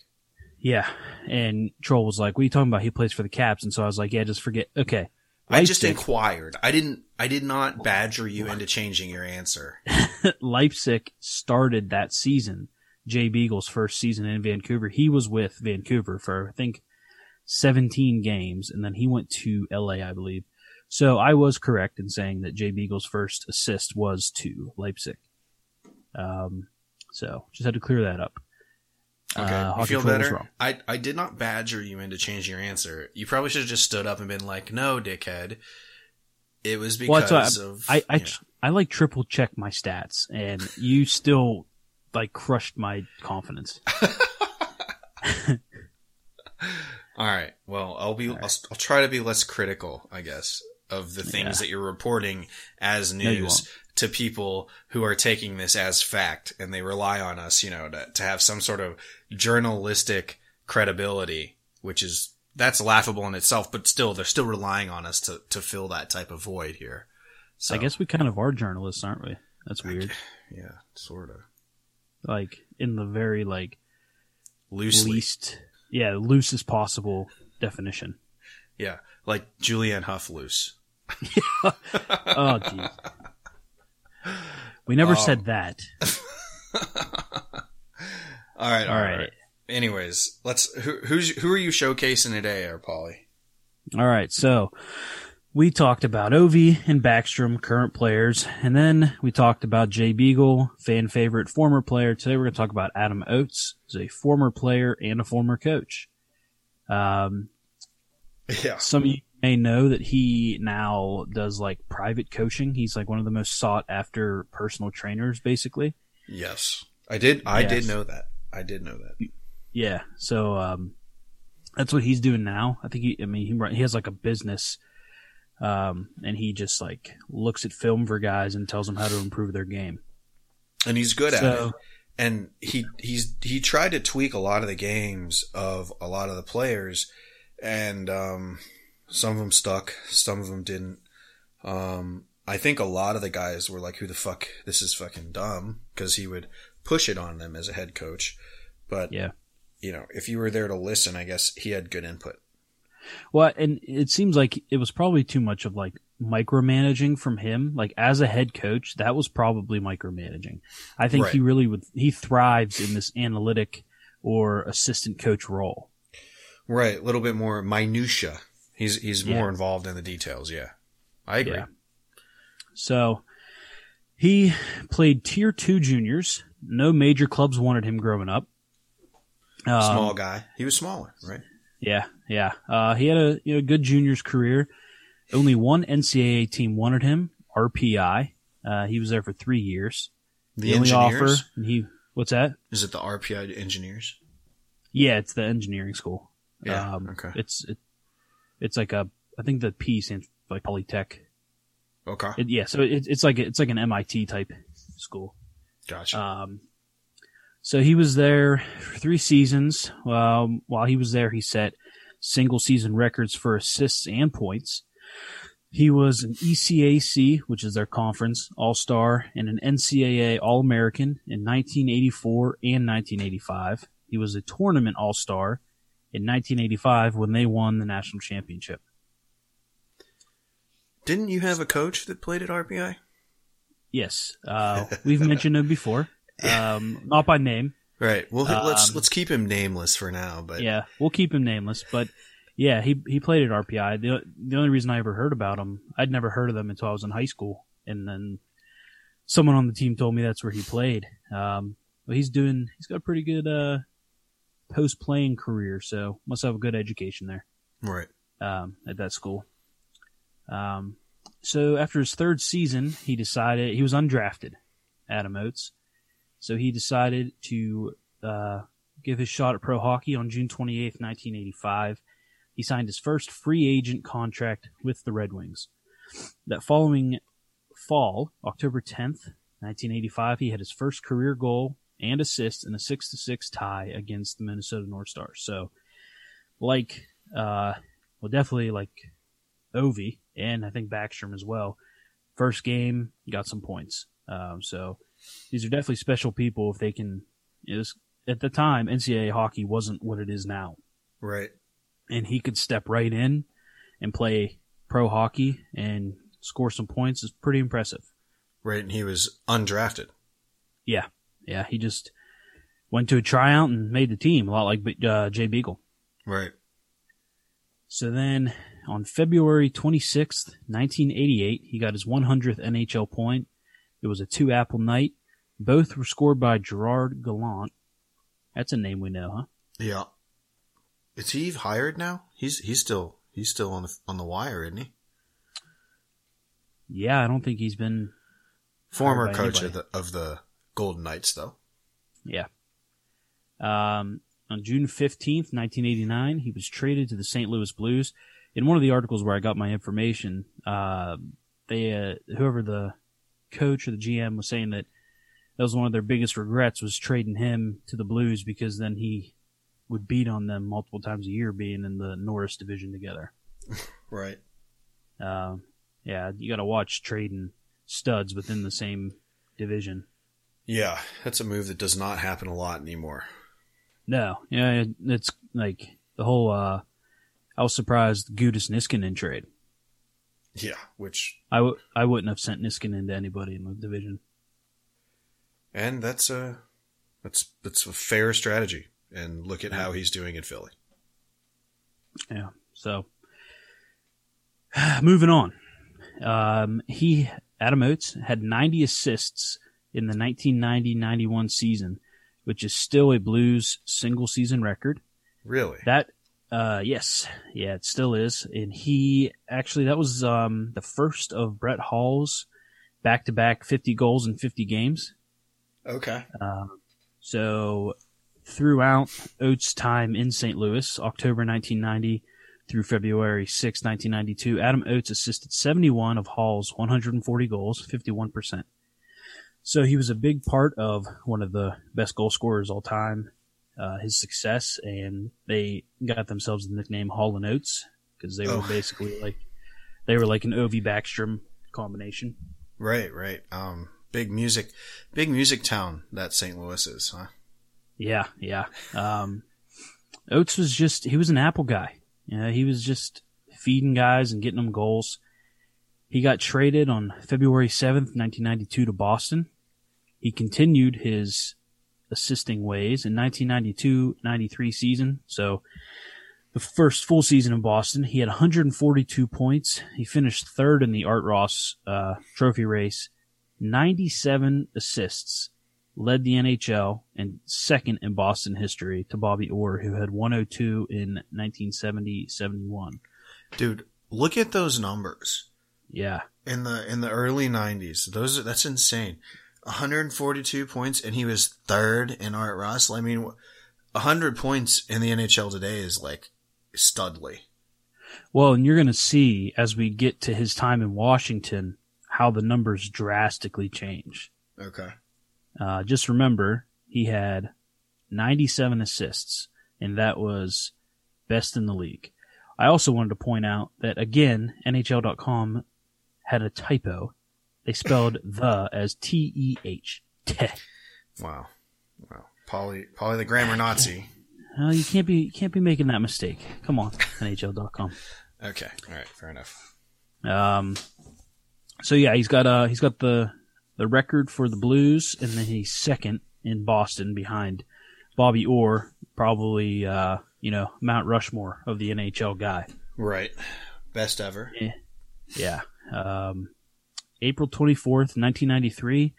Yeah, and Troll was like, "What are you talking about? He plays for the Caps." And so I was like, "Yeah, just forget." Okay, I just inquired. I didn't. I did not badger you into changing your answer. Leipsic started that season. Jay Beagle's first season in Vancouver. He was with Vancouver for I think 17 games, and then he went to LA, I believe. So I was correct in saying that Jay Beagle's first assist was to Leipsic. Um, so just had to clear that up. Okay, Uh, you feel better? I I did not badger you into changing your answer. You probably should have just stood up and been like, "No, dickhead." It was because why of I I, yeah. I like triple check my stats, and you still like crushed my confidence. All right. Well, I'll be. I'll, I'll try to be less critical, I guess. of the things Yeah. that you're reporting as news. To people who are taking this as fact and they rely on us, you know, to, to have some sort of journalistic credibility, which is that's laughable in itself, but still they're still relying on us to, to fill that type of void here. So I guess we kind of are journalists, aren't we? That's weird. yeah, sort of Like in the very like loosely. least, yeah, loosest possible definition. Yeah, like Julianne Hough loose. Oh, jeez. We never Um, said that. All right, All right. Anyways, let's who who's who are you showcasing today, Air Paulie? All right. So we talked about Ovi and Backstrom, current players, and then we talked about Jay Beagle, fan favorite, former player. Today we're going to talk about Adam Oates, who's a former player and a former coach. Um, Yeah, some may know that he now does like private coaching. He's like one of the most sought after personal trainers, basically. yes, I did. I Yes. did know that. I did know that. Yeah. So um, that's what he's doing now. I think he. I mean, he he has like a business, um, and he just like looks at film for guys and tells them how to improve their game. and he's good at it. And he he's he tried to tweak a lot of the games of a lot of the players, and um, some of them stuck, some of them didn't. Um, I think a lot of the guys were like, "Who the fuck? This is fucking dumb," because he would push it on them as a head coach. But yeah. you know, if you were there to listen, I guess he had good input. Well, and it seems like it was probably too much of like micromanaging from him. Like as a head coach, that was probably micromanaging. I think he really would. He thrives in this analytic or assistant coach role. Right, a little bit more minutia. He's he's Yeah. more involved in the details. Yeah, I agree. Yeah. So he played tier two juniors. No major clubs wanted him growing up. Um, Small guy. He was smaller, right? Yeah, yeah. Uh, he had a you know, good juniors career. Only one NCAA team wanted him. RPI. Uh, he was there for three years. The only engineers. offer. And he what's that? Is it the RPI engineers? Yeah, it's the engineering school. Yeah. Um, okay. It's it, it's like a I think the P stands for like Polytech. Okay. It, yeah, so it, it's like it's like an MIT type school. Gotcha. Um, so he was there for three seasons. Um, while he was there, he set single season records for assists and points. He was an ECAC, which is their conference, All Star, and an NCAA All American in 1984 and 1985. He was a tournament All Star in 1985 when they won the national championship. Didn't you have a coach that played at RPI? Yes, uh, we've mentioned him before, um, not by name. Right. Well, let's Um, let's keep him nameless for now. But Yeah, we'll keep him nameless, but yeah, he he played at RPI. The the only reason I ever heard about him, I'd never heard of them until I was in high school, and then someone on the team told me that's where he played. Um, but he's doing, he's got a pretty good uh, post playing career, so must have a good education there right. um, at that school. Um, so after his third season, he decided he was undrafted, Adam Oates. So he decided to uh, give his shot at pro hockey on June 28th, 1985. He signed his first free agent contract with the Red Wings. That following fall, October 10th, 1985, he had his first career goal and assist in a 6 to 6 tie against the Minnesota North Stars. So, like, uh, well, definitely like Ovi and I think Backstrom as well. First game, got some points. Um, so these are definitely special people if they can. Is at the time NCAA hockey wasn't what it is now, Right. and he could step right in and play pro hockey and score some points is pretty impressive. Right. And he was undrafted. Yeah, yeah, he just went to a tryout and made the team, a lot like uh, Jay Beagle. Right. So then on February 26th, 1988, he got his 100th NHL point. It was a two apple night. Both were scored by Gerard Gallant. That's a name we know, huh? Yeah. Is he hired now? He's he's still he's still on the on the wire, isn't he? Yeah, I don't think he's been. Former coach of the of the Golden Knights, though. Yeah. Um, on June 15th, 1989, he was traded to the St. Louis Blues. in one of the articles where I got my information, uh, they uh, whoever the coach or the GM was saying that that was one of their biggest regrets was trading him to the Blues because then he would beat on them multiple times a year being in the Norris division together. Right. Uh, yeah, you got to watch trading studs within the same division. Yeah, that's a move that does not happen a lot anymore. No, yeah, it, it's like the whole. Uh, I was surprised Gudas Niskanen trade. Yeah, which I w- I wouldn't have sent Niskanen to anybody in the division. and that's a that's that's a fair strategy. And look at how he's doing in Philly. Yeah. So, moving on. Um, he Adam Oates had 90 assists in the 1990-91 season, which is still a Blues single season record. Really? That, uh, yes, yeah, it still is. And he actually that was um the first of Brett Hull's back to back 50 goals in 50 games. Okay. Um, so throughout Oates' time in St. Louis, October 1990 through February 6, 1992, Adam Oates assisted 71 of Hull's 140 goals, 51%. So he was a big part of one of the best goal scorers all time, uh, his success, and they got themselves the nickname Hall and Oates because they were Oh. basically like, they were like an Ovi Backstrom combination. Right, right. Um, big music, big music town that St. Louis is, huh? Yeah, yeah. Um, Oates was just, he was an Apple guy. Yeah, he was just feeding guys and getting them goals. He got traded on February 7th, 1992 to Boston. He continued his assisting ways in 1992-93 season. So the first full season in Boston, he had 142 points. He finished third in the Art Ross uh, trophy race, 97 assists led the NHL and second in Boston history to Bobby Orr, who had 102 in 1970-71. Dude, look at those numbers Yeah, in the in the early '90s. Those that's insane. 142 points, and he was third in Art Ross. I mean, 100 points in the NHL today is like studly. Well, and you're going to see as we get to his time in Washington how the numbers drastically change. Okay. Uh, just remember, he had 97 assists, and that was best in the league. I also wanted to point out that, again, NHL.com had a typo. They spelled the as T E H. Wow. Wow. Paulie, Paulie the grammar Nazi. Uh, you can't be you can't be making that mistake. Come on, NHL.com. Okay. All right. Fair enough. Um, so yeah, he's got uh he's got the the record for the Blues, and then he's second in Boston behind Bobby Orr, probably uh you know Mount Rushmore of the NHL guy. Right. Best ever. Yeah. Um, April twenty fourth, nineteen ninety three,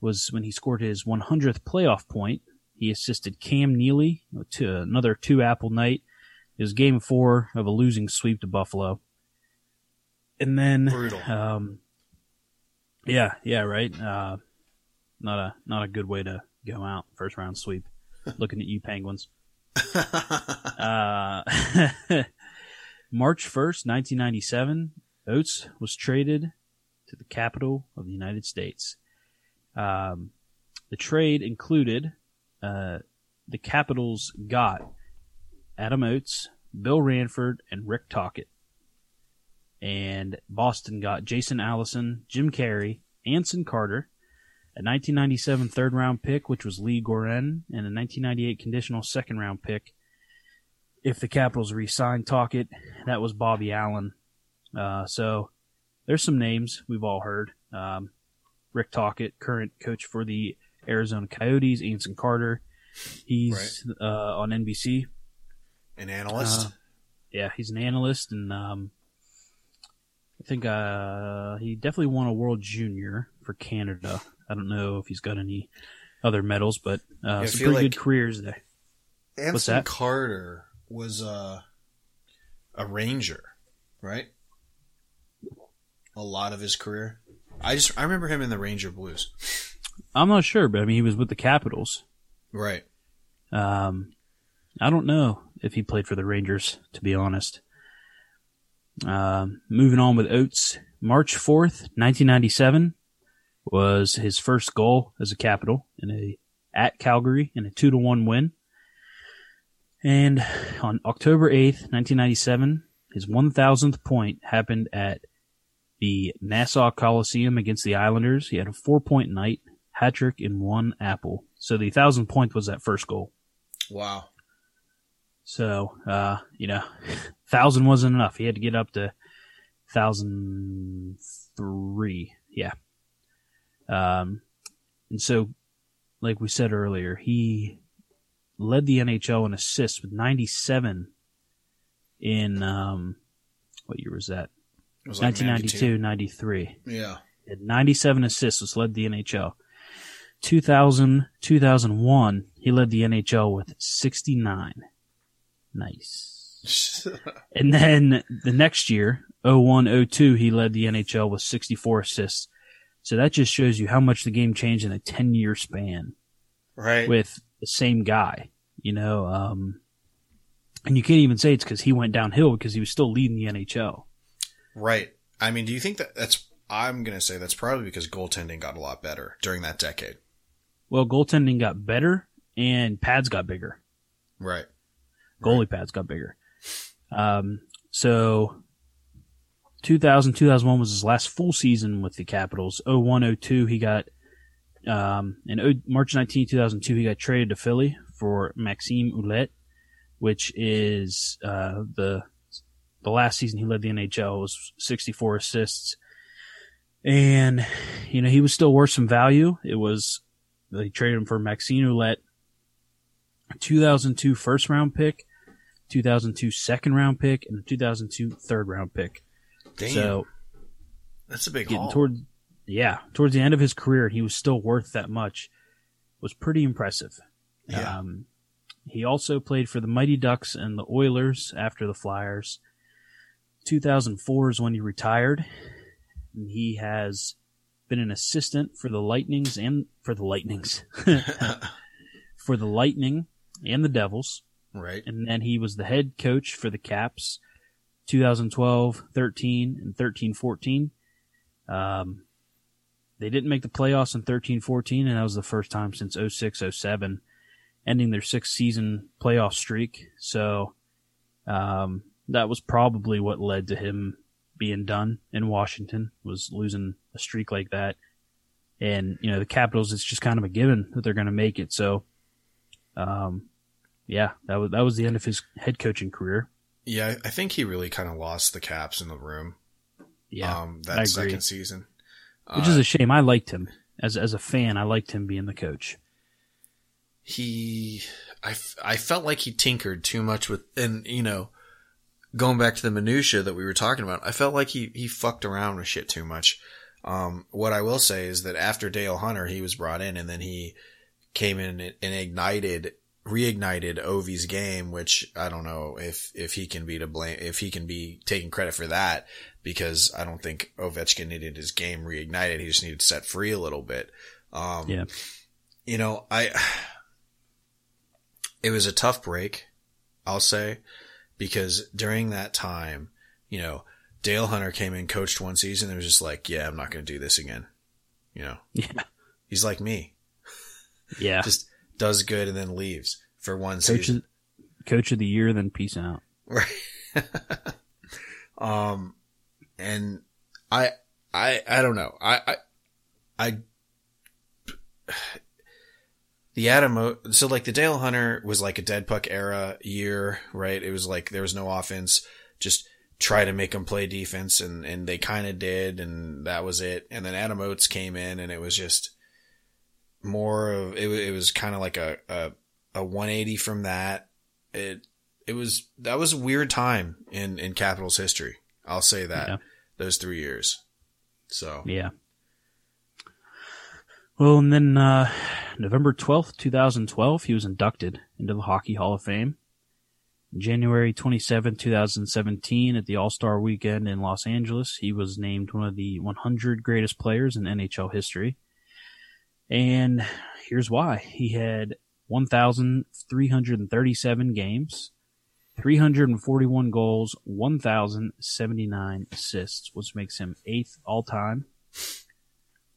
was when he scored his one hundredth playoff point. He assisted Cam Neely to another two apple night. It was game four of a losing sweep to Buffalo. And then Brutal. um, yeah, yeah, right. Uh, not a not a good way to go out first round sweep. Looking at you, Penguins. Uh, March first, nineteen ninety seven, Oates was traded to the capital of the United States. Um, the trade included uh, the Capitals got Adam Oates, Bill Ranford, and Rick Tocchet and Boston got Jason Allison, Jim Carey, Anson Carter, a 1997 third round pick, which was Lee Goren, and a 1998 conditional second round pick. If the Capitals re-signed Tocchet, that was Bobby Allen. Uh, so there's some names we've all heard. Um, Rick Tocchet, current coach for the Arizona Coyotes, Anson Carter. He's uh, on NBC. An analyst. Uh, yeah, he's an analyst, and um, I think uh, he definitely won a World Junior for Canada. I don't know if he's got any other medals, but uh, I some pretty like- good careers there. Anson that? Carter was uh, a ranger, right? A lot of his career. I just I remember him in the Ranger Blues. I'm not sure, but I mean, he was with the Capitals. Right. Um, I don't know if he played for the Rangers, to be honest. Uh, moving on with Oates, March 4th, 1997 was his first goal as a capital in a at Calgary in a 2 to 1 win. And on October 8th, 1997, his 1000th point happened at the Nassau Coliseum against the Islanders. He had a four point night, hat trick, in one apple. So the 1000 point was that first goal. Wow. So, uh, you know, thousand wasn't enough. He had to get up to thousand three. Yeah. Um, and so, like we said earlier, he led the NHL in assists with 97 in, um, what year was that? It was like 1992, 93. Yeah. Had 97 assists, was led the NHL. 2000, 2001, he led the NHL with 69. Nice. And then the next year, 01, 02, he led the NHL with 64 assists. So that just shows you how much the game changed in a 10 year span right. with the same guy, you know, um, and you can't even say it's because he went downhill because he was still leading the NHL. Right. I mean, do you think that that's, I'm going to say that's probably because goaltending got a lot better during that decade. Well, goaltending got better and pads got bigger. Right. Goalie pads got bigger. Um, so 2000, 2001 was his last full season with the Capitals. 01, 02, he got, um, in O- March 19, 2002, he got traded to Philly for Maxime Ouellet, which is, uh, the, the last season he led the NHL was 64 assists. And, you know, he was still worth some value. It was, they traded him for Maxime Ouellet, 2002 first round pick, 2002 second round pick, and a 2002 third round pick. Damn. So that's a big getting haul. toward, yeah, towards the end of his career, he was still worth that much. Was pretty impressive. Yeah. Um, he also played for the Mighty Ducks and the Oilers after the Flyers. 2004 is when he retired. And he has been an assistant for the Lightnings and for the Lightnings, for the Lightning and the Devils. right. And then he was the head coach for the Caps 2012, 13, and 13, 14. Um, they didn't make the playoffs in 13, 14, and that was the first time since 06, 07, ending their sixth season playoff streak. So, um, that was probably what led to him being done in Washington was losing a streak like that. And, you know, the Capitals, it's just kind of a given that they're going to make it. So, um, yeah, that was, that was the end of his head coaching career. Yeah, I think he really kind of lost the caps in the room. Yeah. um, that second season. Which Uh, is a shame. I liked him as, as a fan. I liked him being the coach. he, I, I felt like he tinkered too much with, and you know, going back to the minutia that we were talking about, I felt like he, he fucked around with shit too much. Um, what I will say is that after Dale Hunter, he was brought in and then he came in and ignited, reignited Ovi's game, which I don't know if, if he can be to blame, if he can be taking credit for that because I don't think Ovechkin needed his game reignited. He just needed set free a little bit. Um, Yeah. you know, I, it was a tough break, I'll say, because during that time, you know, Dale Hunter came in, coached one season, and was just like, yeah, I'm not going to do this again. You know, Yeah. he's like me, Yeah. just does good and then leaves for one coach, season. of, coach of the year, then peace out. Right. um, and I, I, I don't know. I, I, I, the Adam, so like the Dale Hunter was like a dead puck era year, right? It was like there was no offense, just try to make them play defense and, and they kind of did and that was it. And then Adam Oates came in and it was just more of, it, it was kind of like a, a, a 180 from that. It, it was, that was a weird time in, in Capitals history. I'll say that Yeah. those three years. So Yeah. Well, and then uh, November 12th, 2012, he was inducted into the Hockey Hall of Fame. January 27th, 2017, at the All Star weekend in Los Angeles, he was named one of the 100 greatest players in NHL history. And here's why he had 1,337 games, 341 goals, 1,079 assists, which makes him eighth all time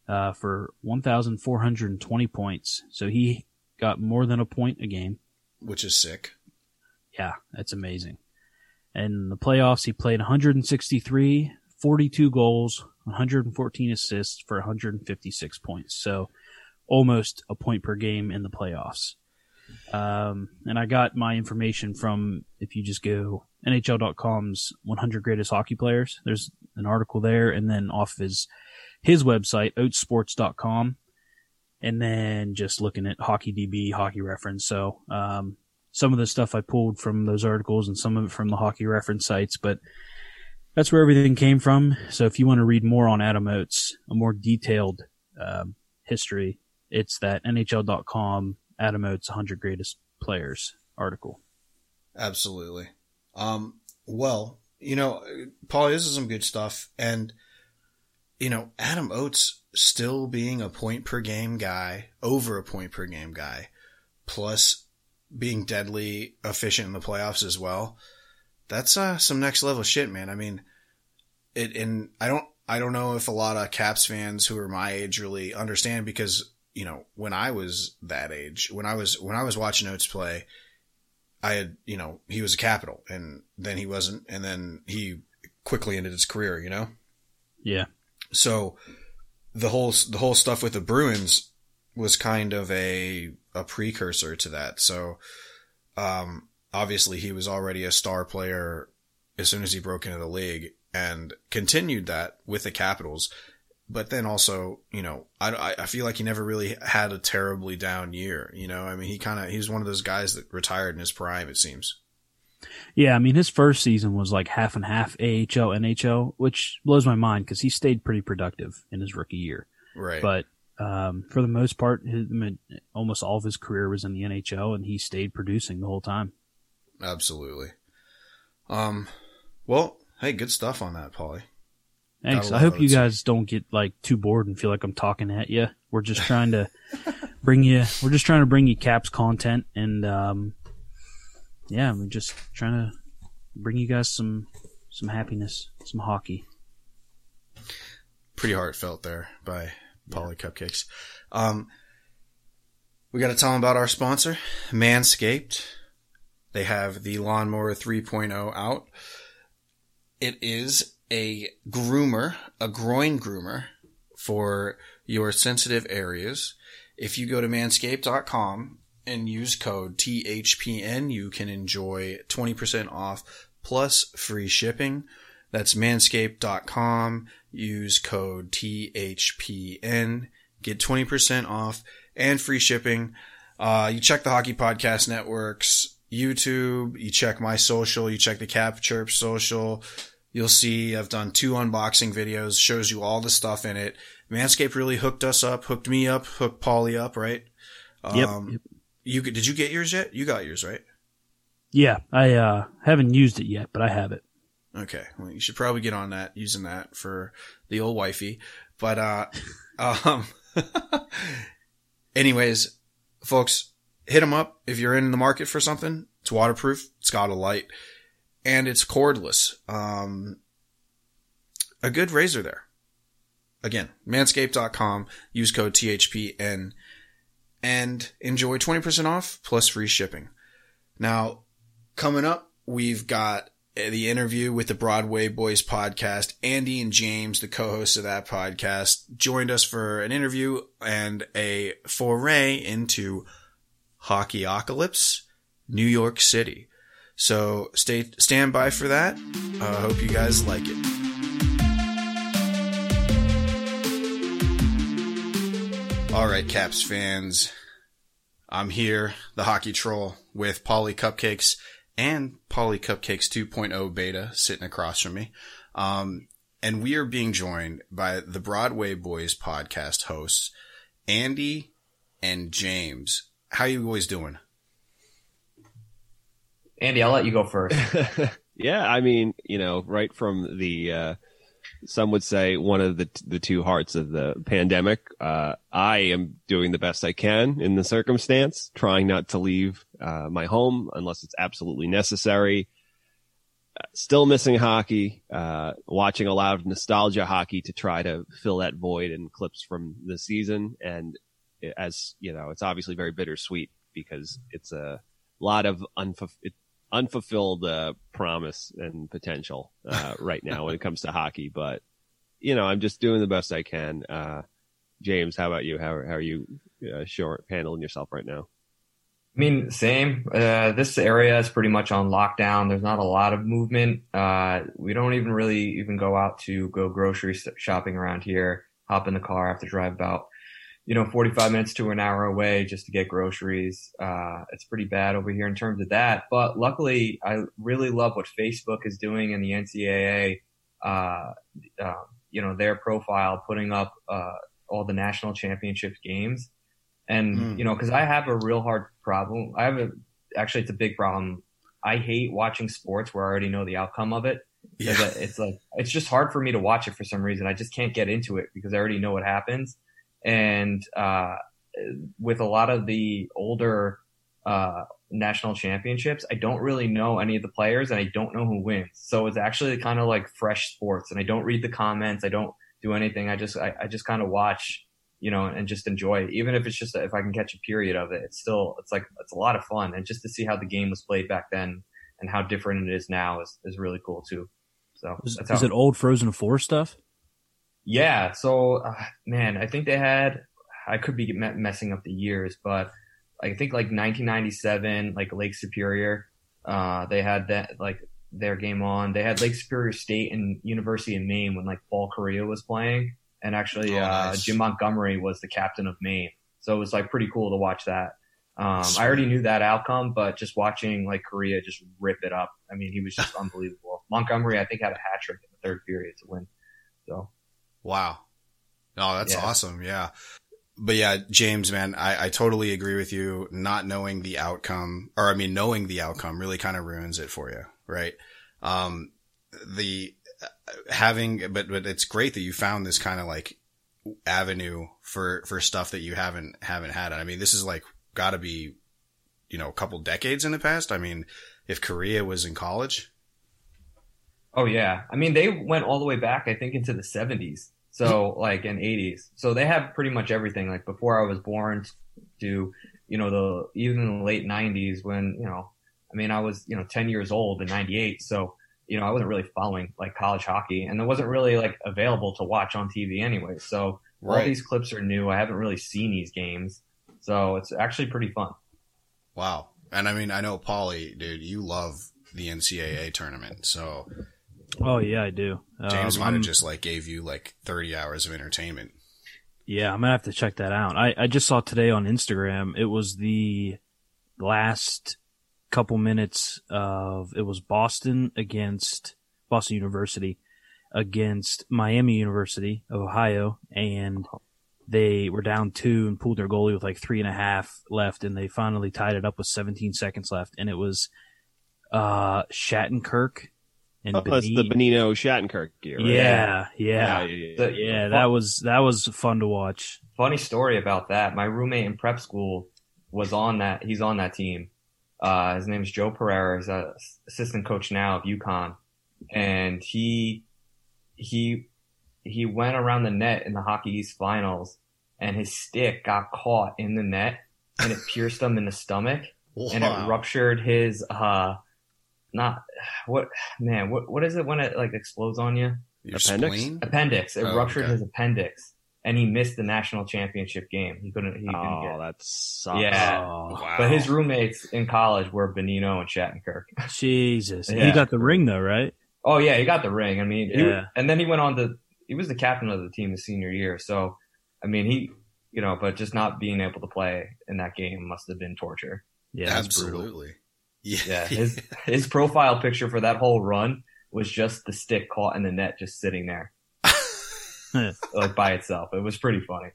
uh, for 1,420 points. So he got more than a point a game. Which is sick. Yeah, that's amazing. And in the playoffs, he played 163, 42 goals, 114 assists for 156 points. So almost a point per game in the playoffs. Um, and I got my information from if you just go NHL.com's 100 greatest hockey players. There's an article there, and then off his his website oatsports.com, and then just looking at HockeyDB, Hockey Reference. So um, some of the stuff I pulled from those articles, and some of it from the Hockey Reference sites, but that's where everything came from. So if you want to read more on Adam Oates, a more detailed um, history, it's that NHL.com Adam Oates 100 greatest players article. Absolutely. Um, well, you know, Paulie, this is some good stuff. And, you know, Adam Oates still being a point per game guy, over a point per game guy, plus being deadly efficient in the playoffs as well. That's uh, some next level shit, man. I mean, it, and I don't, I don't know if a lot of Caps fans who are my age really understand because you know, when I was that age, when I was when I was watching Oates play, I had, you know, he was a capital and then he wasn't and then he quickly ended his career, you know? Yeah. So the whole the whole stuff with the Bruins was kind of a a precursor to that. So um obviously he was already a star player as soon as he broke into the league and continued that with the Capitals but then also, you know, I, I feel like he never really had a terribly down year. You know, I mean, he kind of, he was one of those guys that retired in his prime, it seems. Yeah. I mean, his first season was like half and half AHL, NHL, which blows my mind because he stayed pretty productive in his rookie year. Right. But, um, for the most part, his, almost all of his career was in the NHL and he stayed producing the whole time. Absolutely. Um, well, hey, good stuff on that, Paulie. Thanks. I hope you guys don't get like too bored and feel like I'm talking at you. We're just trying to bring you. We're just trying to bring you Caps content, and um, yeah, we're just trying to bring you guys some some happiness, some hockey. Pretty heartfelt there by Paulie yeah. Cupcakes. Um, we got to tell them about our sponsor, Manscaped. They have the Lawnmower 3.0 out. It is a groomer, a groin groomer for your sensitive areas. If you go to manscaped.com and use code THPN, you can enjoy 20% off plus free shipping. That's manscaped.com. Use code THPN. Get 20% off and free shipping. Uh, you check the Hockey Podcast Networks, YouTube, you check my social, you check the Cap Chirp social, You'll see I've done two unboxing videos, shows you all the stuff in it. Manscaped really hooked us up, hooked me up, hooked Paulie up, right? Yep. Um, you did you get yours yet? You got yours, right? Yeah, I uh, haven't used it yet, but I have it. Okay, well, you should probably get on that using that for the old wifey. But uh, um, anyways, folks, hit them up if you're in the market for something. It's waterproof. It's got a light and it's cordless. Um, a good razor there. Again, manscaped.com, use code THPN and enjoy 20% off plus free shipping. Now, coming up, we've got the interview with the Broadway Boys podcast. Andy and James, the co-hosts of that podcast, joined us for an interview and a foray into Hockeyocalypse, New York City. So stay stand by for that. I uh, hope you guys like it. All right, Caps fans. I'm here, the hockey troll, with Paulie Cupcakes and Paulie Cupcakes 2.0 beta sitting across from me. Um, and we are being joined by the Broadway Boys podcast hosts, Andy and James. How you boys doing? Andy, I'll let you go first. yeah, I mean, you know, right from the uh, some would say one of the the two hearts of the pandemic. Uh, I am doing the best I can in the circumstance, trying not to leave uh, my home unless it's absolutely necessary. Uh, still missing hockey, uh, watching a lot of nostalgia hockey to try to fill that void and clips from the season. And as you know, it's obviously very bittersweet because it's a lot of unfulfilled unfulfilled uh, promise and potential uh, right now when it comes to hockey. But you know, I'm just doing the best I can. Uh, James, how about you? How, how are you uh, short handling yourself right now? I mean, same. Uh, this area is pretty much on lockdown. There's not a lot of movement. Uh, we don't even really even go out to go grocery shopping around here. Hop in the car, have to drive about, you know, 45 minutes to an hour away just to get groceries. Uh, it's pretty bad over here in terms of that. But luckily, I really love what Facebook is doing and the NCAA, uh, um, you know, their profile putting up, uh, all the national championship games and, mm. you know, cause I have a real hard problem. I have a, actually, it's a big problem. I hate watching sports where I already know the outcome of it. Yeah. It's like, it's just hard for me to watch it for some reason. I just can't get into it because I already know what happens. And, uh, with a lot of the older, uh, national championships, I don't really know any of the players and I don't know who wins. So it's actually kind of like fresh sports and I don't read the comments. I don't do anything. I just, I, I just kind of watch you know, and just enjoy it. Even if it's just, if I can catch a period of it, it's still, it's like, it's a lot of fun. And just to see how the game was played back then and how different it is now is, is really cool too. So is, is it old Frozen Four stuff? Yeah. So, uh, man, I think they had, I could be messing up the years, but I think like 1997, like Lake Superior, uh, they had that, like, their game on. They had Lake Superior State and University of Maine when like Paul Kariya was playing and actually oh, uh. Jim Montgomery was the captain of Maine. So it was like pretty cool to watch that. Um, I already knew that outcome, but just watching like Kariya just rip it up. I mean, he was just unbelievable. Montgomery, I think, had a hat trick in the third period to win. So, wow, oh, that's yeah. awesome. Yeah, but yeah, James, man, I, I totally agree with you. Not knowing the outcome, or I mean, knowing the outcome, really kind of ruins it for you, right? Um, the having, but, but it's great that you found this kind of like avenue for, for stuff that you haven't, haven't had. I mean, this is like gotta be, you know, a couple decades in the past. I mean, if Kariya was in college. Oh yeah. I mean, they went all the way back, I think into the seventies. So like in eighties. So they have pretty much everything like before I was born to, you know, the, even in the late nineties when, you know, I mean, I was, you know, 10 years old in 98. So you know, I wasn't really following like college hockey and it wasn't really like available to watch on TV anyway. So right. all these clips are new. I haven't really seen these games. So it's actually pretty fun. Wow. And I mean, I know Paulie, dude, you love the NCAA tournament. So. Oh yeah, I do. James um, might have just like gave you like 30 hours of entertainment. Yeah, I'm gonna have to check that out. I, I just saw today on Instagram. It was the last couple minutes of it was Boston against Boston University against Miami University of Ohio, and they were down two and pulled their goalie with like three and a half left, and they finally tied it up with 17 seconds left, and it was uh Shattenkirk and oh, that's the Bonino Shattenkirk gear. Right? Yeah, yeah, yeah, yeah, yeah. yeah that was that was fun to watch. Funny story about that. My roommate in prep school was on that. He's on that team, uh, his name is Joe Pereira. He's a assistant coach now of UConn, and he he he went around the net in the Hockey East finals, and his stick got caught in the net, and it pierced him in the stomach, wow. and it ruptured his uh not what man what what is it when it like explodes on you? Your appendix. Spleen? Appendix. It oh, ruptured okay. his appendix and he missed the national championship game. He couldn't. He couldn't oh, get. that sucks. Yeah, oh, wow. but his roommates in college were Bonino and Shattenkirk. Jesus, yeah. he got the ring though, right? Oh yeah, he got the ring. I mean, yeah. He, and then he went on to. He was the captain of the team his senior year. So, I mean, he, you know, but just not being able to play in that game must have been torture. Yeah, absolutely. Yeah. yeah, his his profile picture for that whole run was just the stick caught in the net, just sitting there. like by itself. It was pretty funny.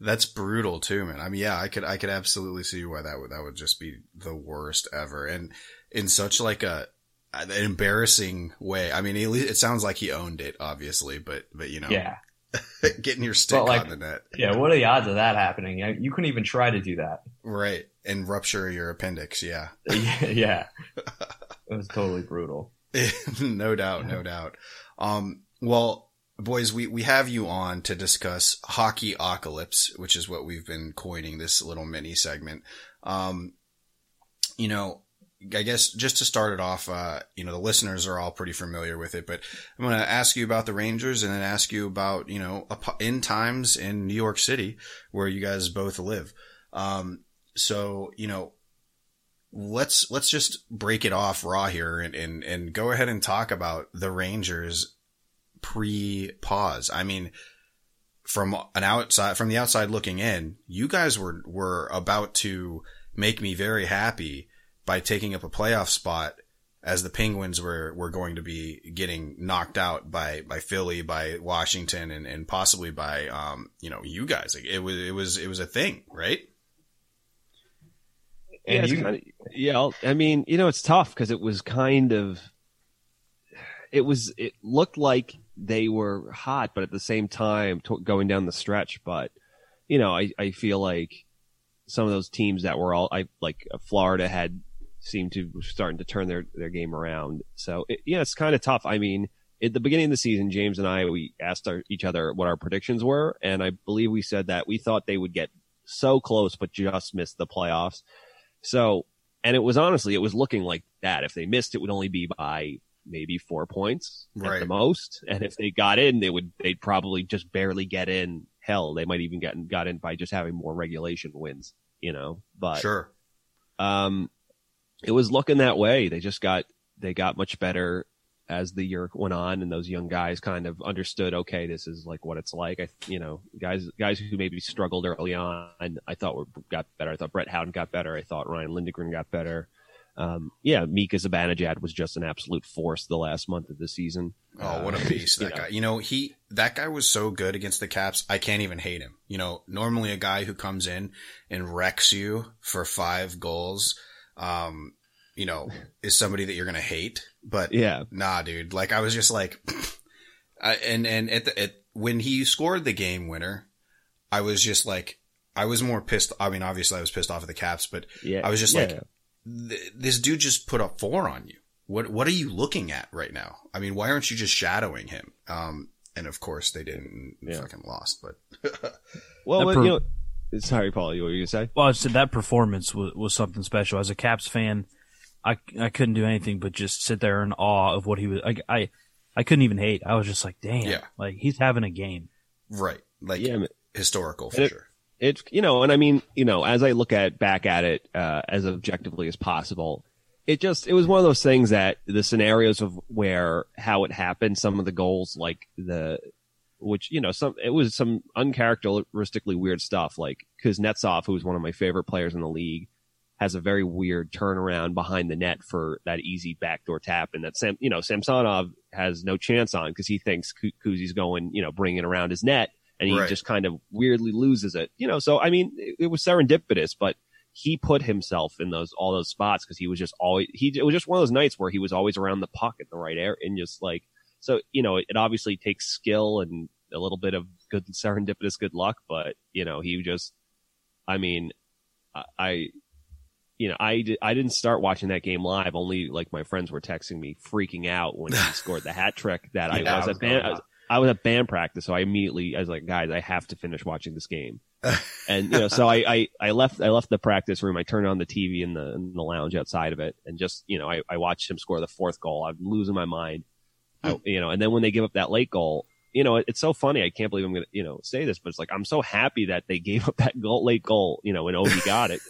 That's brutal too, man. I mean, yeah, I could, I could absolutely see why that would, that would just be the worst ever. And in such like a, an embarrassing way. I mean, it sounds like he owned it, obviously, but, but you know. Yeah. getting your stick like- on the net. Yeah, what are the odds of that happening? You couldn't even try to do that. Right. And rupture your appendix. Yeah. yeah, it was totally brutal. no doubt. No doubt. Um, well, boys, we, we have you on to discuss hockey apocalypse, which is what we've been coining this little mini segment. Um, you know, I guess just to start it off, uh, you know, the listeners are all pretty familiar with it, but I'm going to ask you about the Rangers and then ask you about, you know, in times in New York City where you guys both live. Um, so, you know, let's, let's just break it off raw here and, and, and go ahead and talk about the Rangers pre pause. I mean, from an outside, from the outside looking in, you guys were, were about to make me very happy by taking up a playoff spot as the Penguins were, were going to be getting knocked out by, by Philly, by Washington, and, and possibly by, um, you know, you guys. Like, it was, it was, it was a thing, right? Yeah, And it's you- kinda- yeah. I'll- mean, you know, it's tough because it was kind of, it was, it looked like they were hot, but at the same time to, going down the stretch. But you know, I, I feel like some of those teams that were all, I like uh, Florida had seemed to be starting to turn their their game around. So it, yeah, it's kind of tough. I mean. At the beginning of the season, James and I we asked our, each other what our predictions were, and I believe we said that we thought they would get so close, but just missed the playoffs. So, and it was honestly, it was looking like that. If they missed, it would only be by maybe four points at the most. And if they got in, they would, they'd probably just barely get in. Hell, they might even get got in by just having more regulation wins, you know, but, Sure. um, it was looking that way. They just got, they got much better as the year went on and those young guys kind of understood, okay, this is like what it's like. I, you know, guys, guys who maybe struggled early on, I thought were, got better. I thought Brett Howden got better. I thought Ryan Lindgren got better. Um, yeah, Mika Zibanejad was just an absolute force the last month of the season. Oh, what Uh, a beast you that know. guy. You know, he, that guy was so good against the Caps. I can't even hate him. You know, normally a guy who comes in and wrecks you for five goals, um, you know, is somebody that you're going to hate. But Yeah, nah, dude, like I was just like, I, and, and at the, at, when he scored the game winner, I was just like, I was more pissed. I mean, obviously I was pissed off at the Caps, but yeah. I was just yeah. like, th- this dude just put up four on you. What what are you looking at right now? I mean, why aren't you just shadowing him? Um, and of course they didn't Yeah. fucking lost, but well, per- you know, sorry, Paul, you what were you gonna say? Well, I said that performance was, was something special. As a Caps fan, I, I couldn't do anything but just sit there in awe of what he was. I, I, I couldn't even hate. I was just like, damn, Yeah. like he's having a game. right, like Yeah, historical for it- sure. it's you know and i mean you know as i look at back at it uh, as objectively as possible it just it was one of those things that the scenarios of where how it happened some of the goals like the which you know some it was some uncharacteristically weird stuff like kuznetsov who was one of my favorite players in the league has a very weird turnaround behind the net for that easy backdoor tap and that Sam, you know Samsonov has no chance on because he thinks Kuzi's going you know bringing around his net and he Right. just kind of weirdly loses it. You know, so I mean, it, it was serendipitous, but he put himself in those all those spots because he was just always he. It was just one of those nights where he was always around the puck in the right air and just like so. You know, it, it obviously takes skill and a little bit of good serendipitous good luck, but you know, he just. I mean, I. I you know, I, I didn't start watching that game live. Only like my friends were texting me, freaking out when he scored the hat trick. That I Yeah, was I at band, I was, I was at band practice, so I immediately I was like, guys, I have to finish watching this game. and you know, so I, I, I left I left the practice room. I turned on the TV in the in the lounge outside of it, and just you know, I, I watched him score the fourth goal. I'm losing my mind. I, hmm. you know, and then when they give up that late goal, you know, it, it's so funny. I can't believe I'm gonna you know say this, but it's like I'm so happy that they gave up that goal late goal. You know, when Obi got it.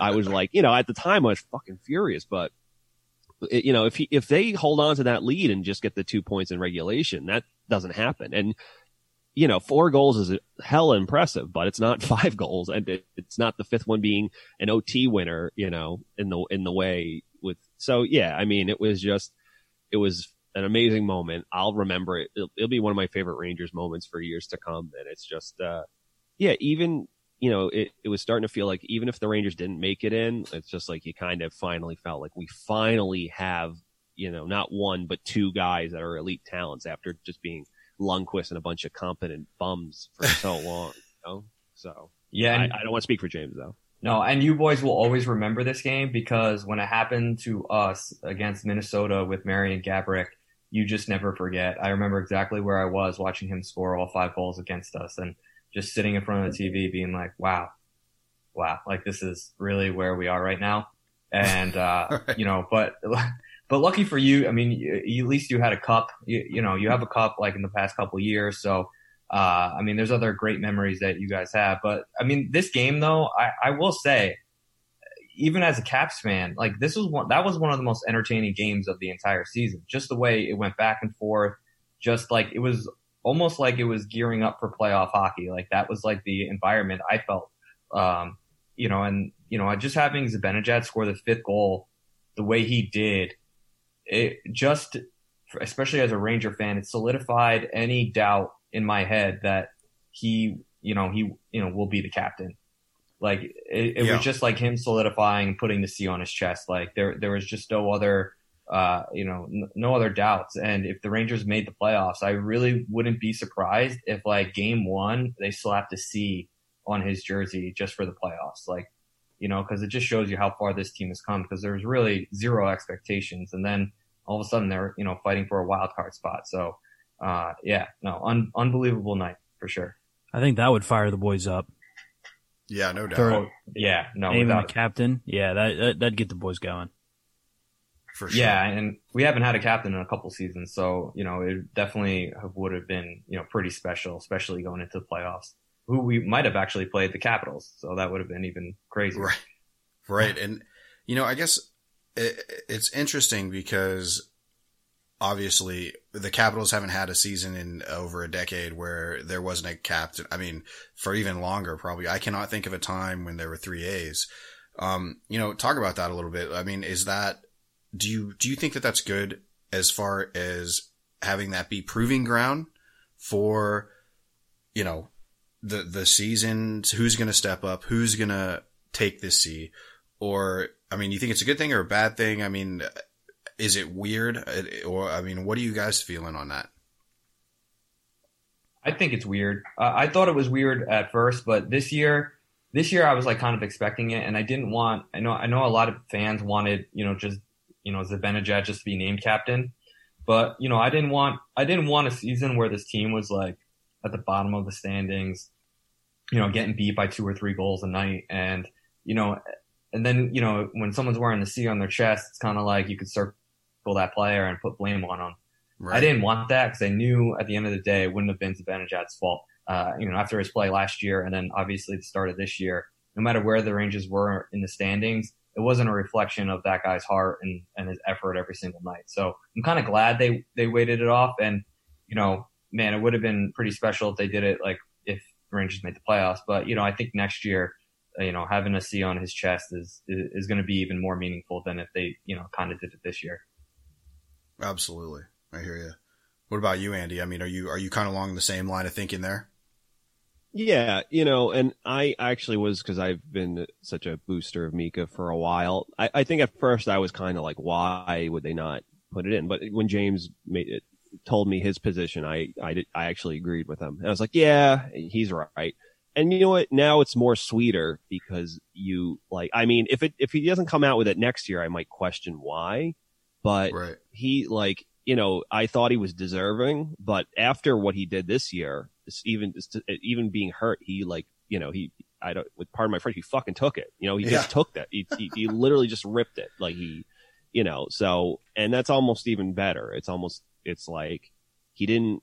I was like, you know, at the time I was fucking furious, but it- you know, if he, if they hold on to that lead and just get the two points in regulation, that doesn't happen. And you know, four goals is hell impressive, but it's not five goals, and it, it's not the fifth one being an OT winner. You know, in the in the way with so yeah, I mean, it was just it was an amazing moment. I'll remember it. It'll, it'll be one of my favorite Rangers moments for years to come, and it's just uh, yeah, even you know, it, it was starting to feel like even if the Rangers didn't make it in, it's just like you kind of finally felt like we finally have, you know, not one, but two guys that are elite talents after just being Lundqvist and a bunch of competent bums for so long. You know? So Yeah, I, I don't want to speak for James though. no, and you boys will always remember this game because when it happened to us against Minnesota with Marian Gaborik, you just never forget. I remember exactly where I was watching him score all five goals against us and just sitting in front of the TV being like, wow, wow, like this is really where we are right now. And, uh, Right. you know, but, but lucky for you, I mean, you, at least you had a cup, you, you know, you have a cup like in the past couple of years. So, uh, I mean, there's other great memories that you guys have, but I mean, this game though, I, I will say, even as a Caps fan, like this was one, that was one of the most entertaining games of the entire season. Just the way it went back and forth, just like it was almost like it was gearing up for playoff hockey. Like that was like the environment I felt. Um, you know, and you know, just having Zibanejad score the fifth goal the way he did, it just, especially as a Ranger fan, it solidified any doubt in my head that he, you know, he, you know, will be the captain. Like it, it Yeah. was just like him solidifying, and putting the C on his chest. Like there, there was just no other, uh, you know, n- no other doubts. And if the Rangers made the playoffs, I really wouldn't be surprised if like game one they slapped a C on his jersey just for the playoffs. Like, you know, because it just shows you how far this team has come. Because there's really zero expectations, and then all of a sudden they're you know fighting for a wild card spot. So, uh, yeah, no, un- unbelievable night for sure. I think that would fire the boys up. Yeah, no doubt. Throw- Oh, yeah, no, even the without a- captain, yeah, that, that that'd get the boys going. For sure. Yeah, and we haven't had a captain in a couple seasons, so you know it definitely have, would have been you know pretty special, especially going into the playoffs. Who we might have actually played the Capitals, so that would have been even crazier. Right. Right. And, you know, I guess it, it's interesting because obviously the Capitals haven't had a season in over a decade where there wasn't a captain. I mean, for even longer, probably. I cannot think of a time when there were three A's. Um, you know, talk about that a little bit. I mean, is that, do you, do you think that that's good as far as having that be proving ground for, you know, the, the seasons, who's going to step up, who's going to take this C? Or, I mean, you think it's a good thing or a bad thing? I mean, is it weird? Or, I mean, what are you guys feeling on that? I think it's weird. Uh, I thought it was weird at first, but this year, this year I was like kind of expecting it, and I didn't want. I know, I know a lot of fans wanted, you know, just you know, Zibanejad just to be named captain, but you know, I didn't want. I didn't want a season where this team was like at the bottom of the standings, you know, getting beat by two or three goals a night, and you know, and then you know, when someone's wearing the C on their chest, it's kind of like you could circle that player and put blame on him. Right. I didn't want that because I knew at the end of the day it wouldn't have been Zibanejad's fault. Uh, you know, after his play last year and then obviously the start of this year, no matter where the Rangers were in the standings, it wasn't a reflection of that guy's heart and, and his effort every single night. So I'm kind of glad they, they waited it off. And, you know, man, it would have been pretty special if they did it like if the Rangers made the playoffs. But, you know, I think next year, uh, you know, having a C on his chest is, is, is going to be even more meaningful than if they, you know, kind of did it this year. Absolutely. I hear you. What about you, Andy? I mean, are you, are you kind of along the same line of thinking there? Yeah, you know, and I actually was because I've been such a booster of Mika for a while. I, I think at first I was kind of like, why would they not put it in? But when James made it, told me his position, I I did, I actually agreed with him, and I was like, yeah, he's right. And you know what? Now it's more sweeter because you like. I mean, if it if he doesn't come out with it next year, I might question why. But Right. he like you know I thought he was deserving, but after what he did this year, even even being hurt, he like you know he I don't with part of my French, he fucking took it. You know, he Yeah. just took that. He, he he literally just ripped it. Like he, you know. So and that's almost even better. It's almost it's like he didn't.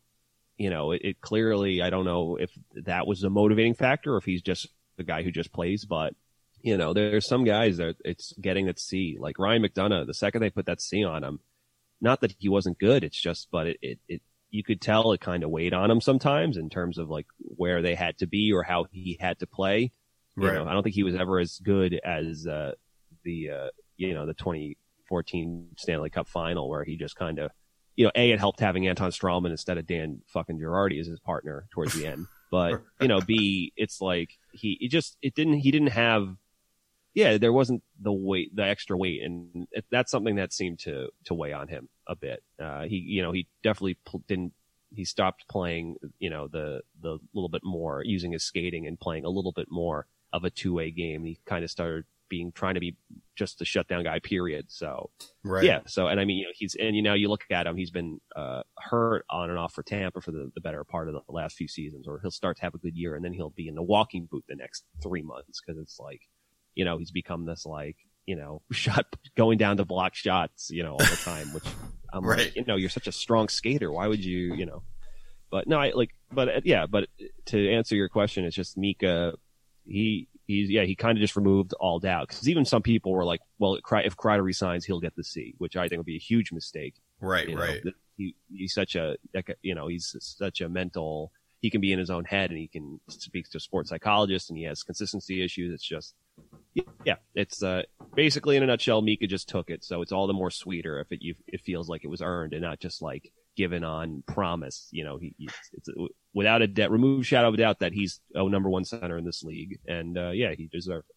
You know, it, it clearly I don't know if that was a motivating factor or if he's just the guy who just plays, but you know, there's some guys that it's getting that C, like Ryan McDonagh. The second they put that C on him, not that he wasn't good, it's just, but it, it, it you could tell it kind of weighed on him sometimes in terms of like where they had to be or how he had to play. You Right. know, I don't think he was ever as good as uh, the uh, you know the 2014 Stanley Cup final where he just kind of you know a it helped having Anton Stralman instead of Dan fucking Girardi as his partner towards the end, but you know b it's like he it just it didn't he didn't have yeah there wasn't the weight the extra weight and it, that's something that seemed to to weigh on him a bit. Uh, he you know he definitely pl- didn't he stopped playing, you know, the the little bit more using his skating and playing a little bit more of a two way game. He kind of started being trying to be just a shutdown guy. Period. So Right. yeah. So and I mean, you know, he's and you know, you look at him. He's been uh, hurt on and off for Tampa for the, the better part of the last few seasons, or he'll start to have a good year, and then he'll be in the walking boot the next three months because it's like, you know, he's become this like, you know, shot going down to block shots, you know, all the time. Which I'm Right. like, you know, you're such a strong skater. Why would you, you know? But no, I like, but uh, yeah, but to answer your question, it's just Mika. He he's yeah, he kind of just removed all doubt because even some people were like, well, if Kreider resigns, he'll get the C, which I think would be a huge mistake. Right. You Right. that He, he's such a, a- you know, he's such a mental. He can be in his own head, and he can speak to sports psychologists, and he has consistency issues. It's just, yeah, it's uh, basically in a nutshell. Mika just took it, so it's all the more sweeter if it you, it feels like it was earned and not just like given on promise. You know, he, he it's without a doubt, remove shadow of a doubt that he's a number one center in this league, and uh, yeah, he deserves it.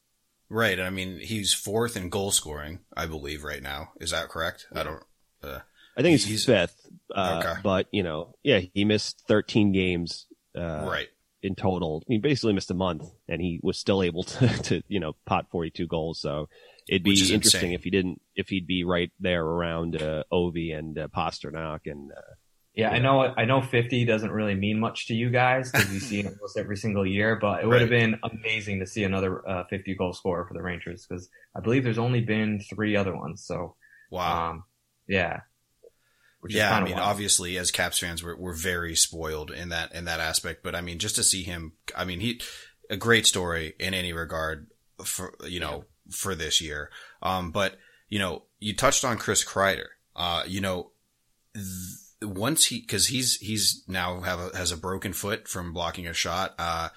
Right. I mean, he's fourth in goal scoring, I believe, right now. Is that correct? I don't. I think he's, He's- fifth, uh, Okay. but you know, yeah, he missed 13 games. Uh, right. In total. He basically missed a month, and he was still able to, to you know, pot 42 goals. So it'd be interesting insane. if he didn't, if he'd be right there around uh, Ovi and uh, Pastrnak. And uh, Yeah, I know. I know 50 doesn't really mean much to you guys because you see it almost every single year. But it would have been amazing to see another uh, 50 goal scorer for the Rangers because I believe there's only been three other ones. So, Wow. um, yeah, Which is yeah, I mean, wild. obviously, as Caps fans, we're we're very spoiled in that in that aspect. But I mean, just to see him, I mean, he a great story in any regard for you know for this year. Um, but you know, you touched on Chris Kreider. Uh, you know, th- once he because he's he's now have a, has a broken foot from blocking a shot. Uh,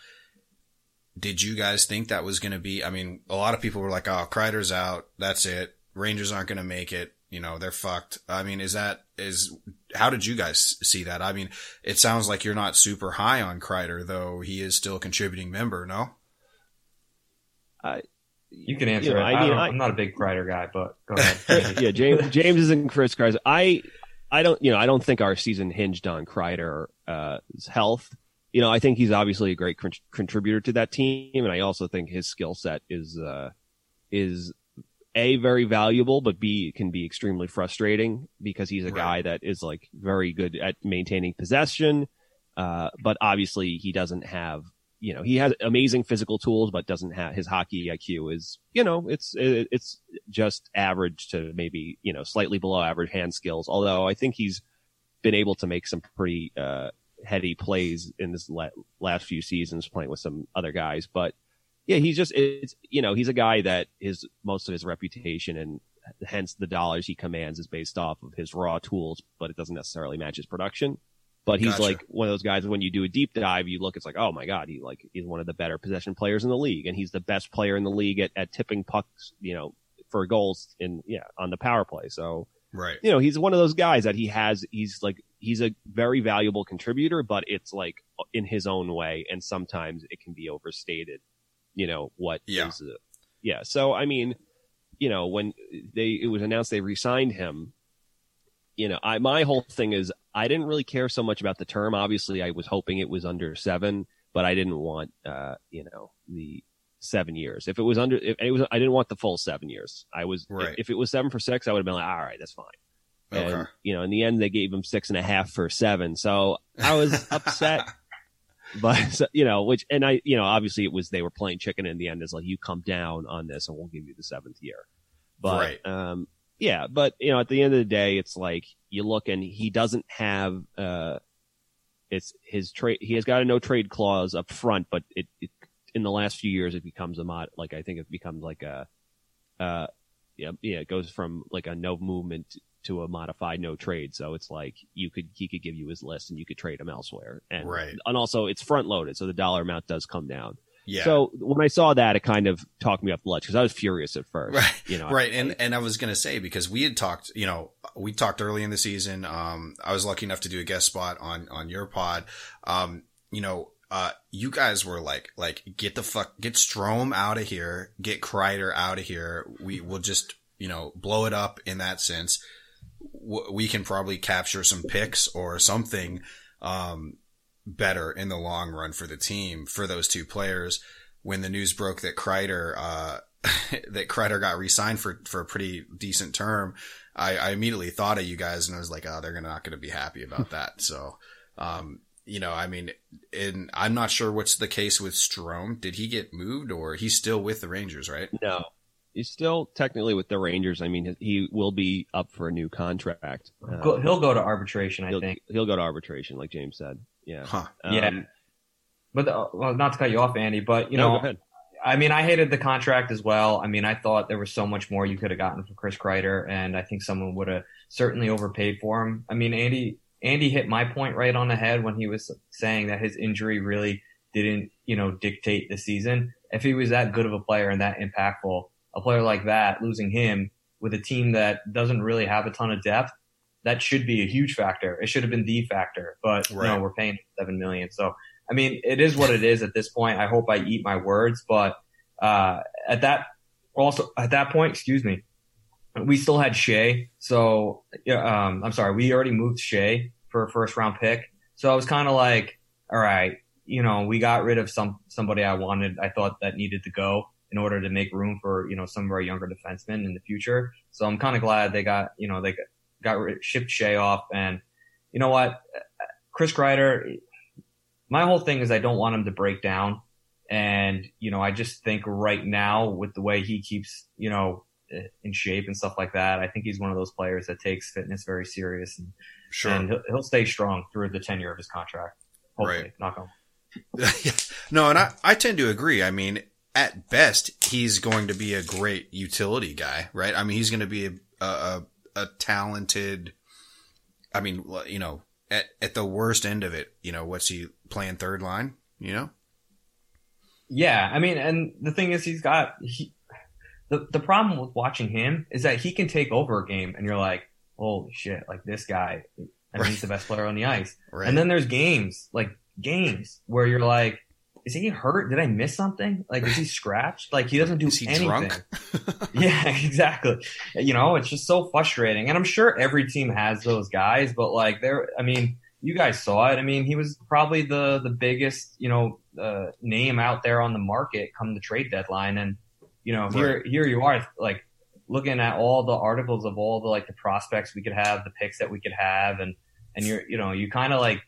did you guys think that was going to be? I mean, a lot of people were like, "Oh, Kreider's out. That's it. Rangers aren't going to make it. You know, they're fucked." I mean, is that is how did you guys see that? I mean, it sounds like you're not super high on Kreider, though he is still a contributing member. No, I you can answer you know, it. I I mean, don't, I- I'm not a big Kreider guy, but go ahead. yeah, James James isn't Chris Kreider. I I don't you know I don't think our season hinged on Kreider's uh, health. You know, I think he's obviously a great con- contributor to that team, and I also think his skill set is uh, is a very valuable, but b can be extremely frustrating because he's a Right. guy that is like very good at maintaining possession, uh, but obviously he doesn't have. You know, he has amazing physical tools, but doesn't have his hockey IQ is, you know, it's it, it's just average to maybe you know slightly below average hand skills. Although I think he's been able to make some pretty uh, heady plays in this la- last few seasons playing with some other guys. But yeah, he's just it's you know he's a guy that his most of his reputation and hence the dollars he commands is based off of his raw tools, but it doesn't necessarily match his production. But he's Gotcha. like one of those guys. When you do a deep dive, you look. It's like, oh my god, he like he's one of the better possession players in the league, and he's the best player in the league at, at tipping pucks. You know, for goals in yeah on the power play. So right, you know he's one of those guys that he has. He's like he's a very valuable contributor, but it's like in his own way, and sometimes it can be overstated. You know what? Yeah. is, uh, yeah. So I mean, you know, when they it was announced they re-signed him, you know, I my whole thing is I didn't really care so much about the term. Obviously, I was hoping it was under seven, but I didn't want, uh, you know, the seven years. If it was under, if it was, I didn't want the full seven years. I was, Right. if, if it was seven for six, I would have been like, all right, that's fine. okay, you know, in the end, they gave him six and a half for seven. So I was upset. But so, you know, which and I, you know, obviously it was they were playing chicken in the end. Is like you come down on this, and we'll give you the seventh year. But Right. um, yeah, but you know, at the end of the day, it's like you look and he doesn't have uh, it's his trade. He has got a no trade clause up front, but it, it in the last few years it becomes a mod. Like I think it becomes like a uh, yeah, yeah, it goes from like a no movement to a modified no trade. So it's like you could he could give you his list and you could trade him elsewhere. And Right. and also it's front loaded, so the dollar amount does come down. yeah, So when I saw that, it kind of talked me up the ledge because I was furious at first. Right. You know, right. And and I was gonna say because we had talked, you know, we talked early in the season. Um, I was lucky enough to do a guest spot on on your pod. Um, you know, uh, you guys were like, like, get the fuck, get Strome out of here, get Kreider out of here. We will just, you know, blow it up in that sense. W- We can probably capture some picks or something. um, better in the long run for the team for those two players. When the news broke that Kreider, uh, that Kreider got re-signed for, for a pretty decent term, I, I immediately thought of you guys and I was like, oh, they're gonna, not going to be happy about that. So, um, you know, I mean, and I'm not sure what's the case with Strome. Did he get moved or he's still with the Rangers, right? No, he's still technically with the Rangers. I mean, he will be up for a new contract. Uh, he'll go to arbitration, I he'll, think. He'll go to arbitration, like James said. Yeah. Huh. Um, yeah. But uh, well, not to cut you off, Andy, but you no, know, go ahead. I mean, I hated the contract as well. I mean, I thought there was so much more you could have gotten for Chris Kreider, and I think someone would have certainly overpaid for him. I mean, Andy Andy hit my point right on the head when he was saying that his injury really didn't, you know, dictate the season. If he was that good of a player and that impactful, a player like that, losing him with a team that doesn't really have a ton of depth, that should be a huge factor. It should have been the factor, but Right. no, we're paying seven million. So, I mean, it is what it is at this point. I hope I eat my words, but uh, at that also at that point, excuse me, we still had Skjei. So, um, I'm sorry, we already moved Skjei for a first round pick. So I was kind of like, all right, you know, we got rid of some somebody I wanted, I thought that needed to go in order to make room for you know some of our younger defensemen in the future. So I'm kind of glad they got you know they got, shipped Skjei off, and you know what, Chris Kreider. My whole thing is I don't want him to break down, and you know I just think right now with the way he keeps you know in shape and stuff like that, I think he's one of those players that takes fitness very serious and Sure. and he'll, he'll stay strong through the tenure of his contract. Hopefully, Right. knock on. no, and I, I tend to agree. I mean, at best, he's going to be a great utility guy, right? I mean, he's going to be a, a, a talented, I mean, you know, at, at the worst end of it, you know, what's he playing third line, you know? Yeah, I mean, and the thing is, he's got he. The the problem with watching him is that he can take over a game, and you're like, holy shit, like this guy, and he's the best player on the ice. Right. And then there's games, like games, where you're like, is he hurt? Did I miss something? Like, is he scratched? Like, he doesn't do he anything. drunk? Yeah, exactly. You know, it's just so frustrating. And I'm sure every team has those guys, but like there, I mean, you guys saw it. I mean, he was probably the, the biggest, you know, uh, name out there on the market come the trade deadline. And, you know, here, here you are like looking at all the articles of all the, like the prospects we could have, the picks that we could have. And, and you're, you know, you kind of like,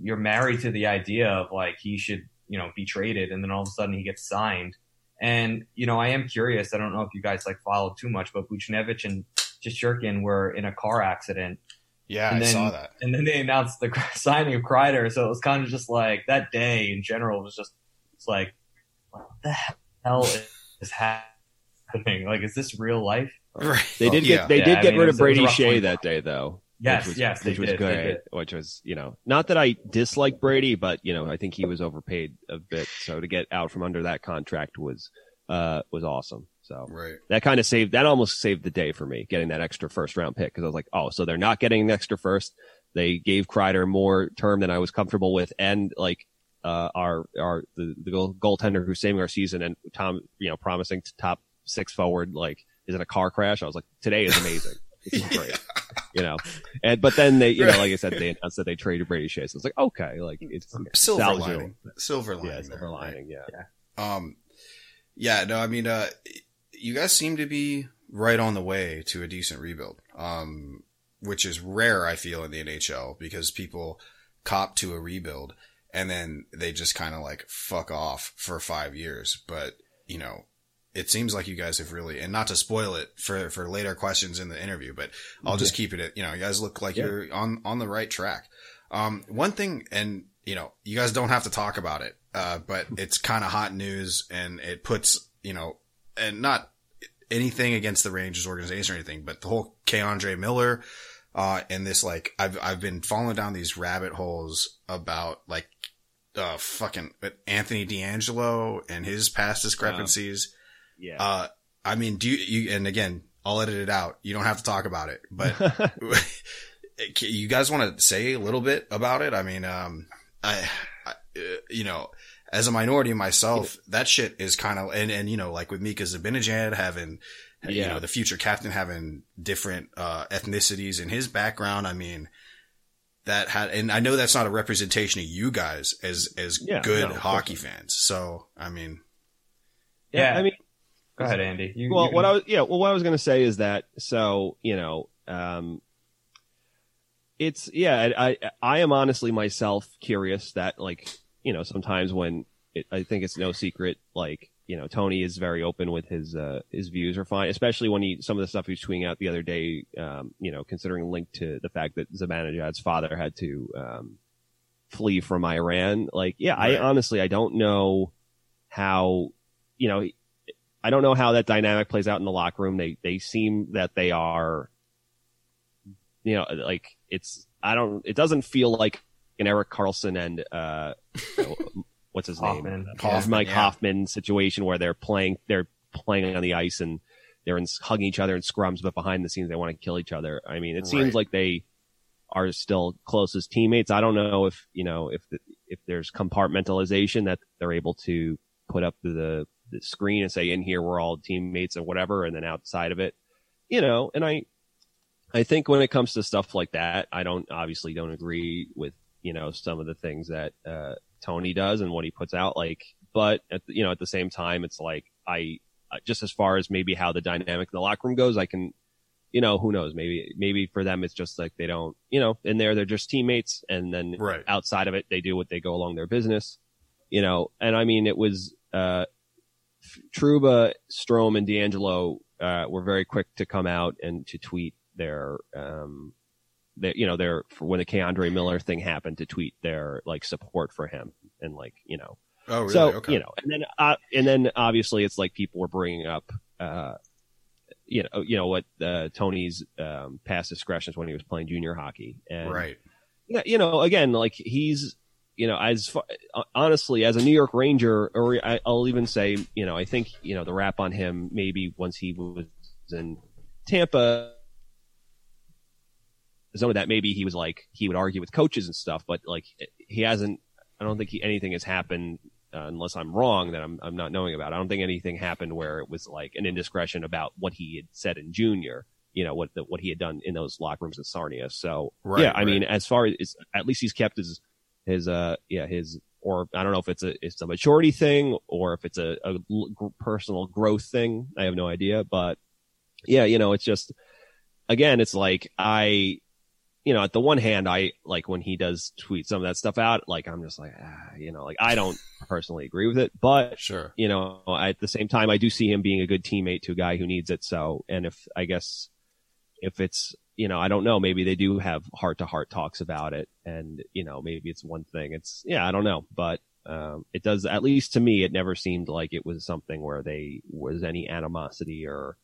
you're married to the idea of like, he should, you know, be traded. And then all of a sudden he gets signed. And, you know, I am curious. I don't know if you guys like followed too much, but Buchnevich and Shesterkin were in a car accident. yeah, And I then- saw that. And then they announced the signing of Kreider. So it was kind of just like that day in general was just, it's like, what the hell is happening? Like, is this real life? Right. They did Yeah. get they Yeah, did I get mean, rid it of was- it was a Brady Skjei one. that day, though. Yes, which was, yes, which was did, they great. did. Which was you know not that I dislike Brady, but you know I think he was overpaid a bit. So to get out from under that contract was uh was awesome. So Right. that kind of saved that almost saved the day for me getting that extra first round pick because I was like, oh, so they're not getting an extra first. They gave Kreider more term than I was comfortable with, and like uh, our our the, the goal, goaltender who's saving our season and Tom, you know, promising to top six forward, like is in a car crash. I was like, today is amazing. This is great. You know, and but then they, you know, like I said, they announced that they traded Brady Skjei. So it's like, okay, like it's Silver salvageable. lining. Silver lining. Yeah, there, silver right? lining. Yeah. Um, yeah, no, I mean, uh, you guys seem to be right on the way to a decent rebuild. Um, which is rare, I feel, in the NHL because people cop to a rebuild and then they just kind of like fuck off for five years. But, you know, it seems like you guys have really, and not to spoil it for, for later questions in the interview, but I'll just keep it at, you know, you guys look like Yeah. you're on, on the right track. Um, one thing, and you know, you guys don't have to talk about it, uh, but it's kind of hot news and it puts, you know, and not anything against the Rangers organization or anything, but the whole K'Andre Miller, uh, and this like, I've, I've been falling down these rabbit holes about like, uh, fucking Anthony DeAngelo and his past discrepancies. Yeah. Uh, I mean, do you, you, and again, I'll edit it out. You don't have to talk about it, but you guys want to say a little bit about it? I mean, um, I, I uh, you know, as a minority myself, that shit is kind of, and, and, you know, like with Mika Zibanejad having, you Yeah. know, the future captain having different, uh, ethnicities in his background. I mean, that had, and I know that's not a representation of you guys as as Yeah, good no, hockey fans. So I mean, Yeah. I mean, Go ahead, Andy. You, well, you what I was yeah, well, what I was going to say is that so you know, um, it's yeah, I, I I am honestly myself curious that like you know sometimes when it, I think it's no secret like you know Tony is very open with his uh his views are fine, especially when he some of the stuff he was tweeting out the other day, um, you know, considering linked to the fact that Zibanejad's father had to um flee from Iran. Like, yeah, Right. I honestly I don't know how you know I don't know how that dynamic plays out in the locker room. They they seem that they are, you know, like it's I don't. It doesn't feel like an Erik Karlsson and uh, what's his name, Hoffman. Hoffman, Mike yeah. Hoffman situation where they're playing they're playing on the ice and they're in, hugging each other in scrums, but behind the scenes they want to kill each other. I mean, it seems like they are still close as teammates. I don't know if you know if the, if there's compartmentalization that they're able to put up the the screen and say in here we're all teammates or whatever, and then outside of it, you know. And I I think when it comes to stuff like that, I don't obviously don't agree with you know some of the things that uh, Tony does and what he puts out. Like, but at the, you know at the same time, it's like I just as far as maybe how the dynamic in the locker room goes, I can. You know, who knows? Maybe, maybe for them, it's just like they don't, you know, in there, they're just teammates. And then right. outside of it, they do what they go along their business, you know. And I mean, it was uh, Trouba, Strome, and DeAngelo uh, were very quick to come out and to tweet their, um, their, you know, their for when the K'Andre Miller thing happened, to tweet their like support for him and like, you know, Oh, really? so okay. you know, and then uh, and then obviously it's like people were bringing up, uh, you know, you know what uh, Tony's um, past discretions when he was playing junior hockey, and right. yeah, you know, again, like he's, you know, as far, honestly, as a New York Ranger, or I, I'll even say, you know, I think, you know, the rap on him maybe once he was in Tampa, some of that maybe he was like he would argue with coaches and stuff, but like he hasn't. I don't think he, anything has happened uh, unless I'm wrong that I'm I'm not knowing about. I don't think anything happened where it was like an indiscretion about what he had said in junior. You know what the, what he had done in those locker rooms in Sarnia. So Right, yeah, I right. mean, as far as at least he's kept his his uh yeah his or I don't know if it's a it's a maturity thing or if it's a, gr- personal growth thing. I have no idea, but yeah, you know, it's just again, it's like I, you know, at the one hand, I like when he does tweet some of that stuff out, like I'm just like, ah, you know, like I don't personally agree with it, but Sure. you know, at the same time, I do see him being a good teammate to a guy who needs it. So, and if I guess if it's, you know, I don't know, maybe they do have heart to heart talks about it. And, you know, maybe it's one thing. It's, yeah, I don't know, but, um, it does, at least to me, it never seemed like it was something where they was any animosity or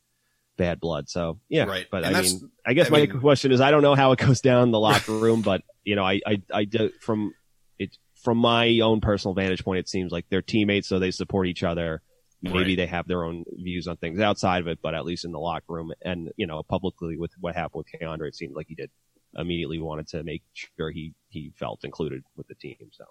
bad blood. So, yeah. Right. But And I mean, I guess I my mean- question is, I don't know how it goes down in the locker room, but, you know, I, I, I do, from, it, from my own personal vantage point, it seems like they're teammates, so they support each other. Maybe Right. they have their own views on things outside of it, but at least in the locker room and, you know, publicly with what happened with K'Andre, it seemed like he did immediately wanted to make sure he, he felt included with the team. So,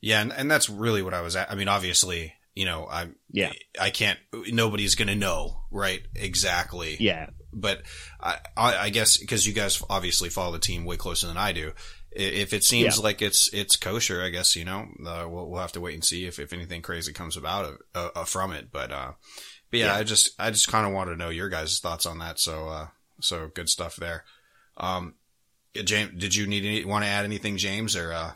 Yeah, and, and that's really what I was at. I mean, obviously, you know, I'm Yeah. I can't. Nobody's gonna know, right? Exactly. yeah. But I, I, I guess because you guys obviously follow the team way closer than I do. I- If it seems Yeah. like it's it's kosher, I guess you know uh, we'll, we'll have to wait and see if, if anything crazy comes about of, uh, uh, from it. But uh, but yeah, Yeah. I just I just kind of wanted to know your guys' thoughts on that. So uh, so good stuff there. Um, James, did you need any, want to add anything, James, or uh,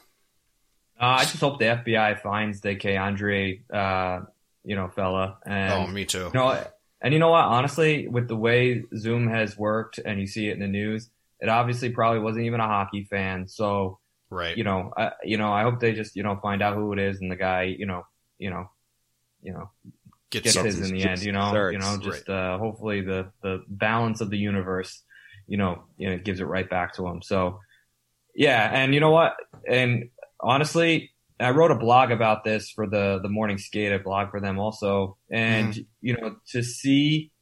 Uh, I just hope the FBI finds the K'Andre, uh, you know, fella. And, oh, me too. you know, and you know what? Honestly, with the way Zoom has worked and you see it in the news, it obviously probably wasn't even a hockey fan. So, Right. you know, I, you know, I hope they just, you know, find out who it is and the guy, you know, you know, you know, Get gets his in the end, you know, Certs. you know, just, uh, hopefully the, the balance of the universe, you know, you know, gives it right back to him. So, yeah. And you know what? And honestly, I wrote a blog about this for the, the morning skate. I blog for them also. And, you know, to see,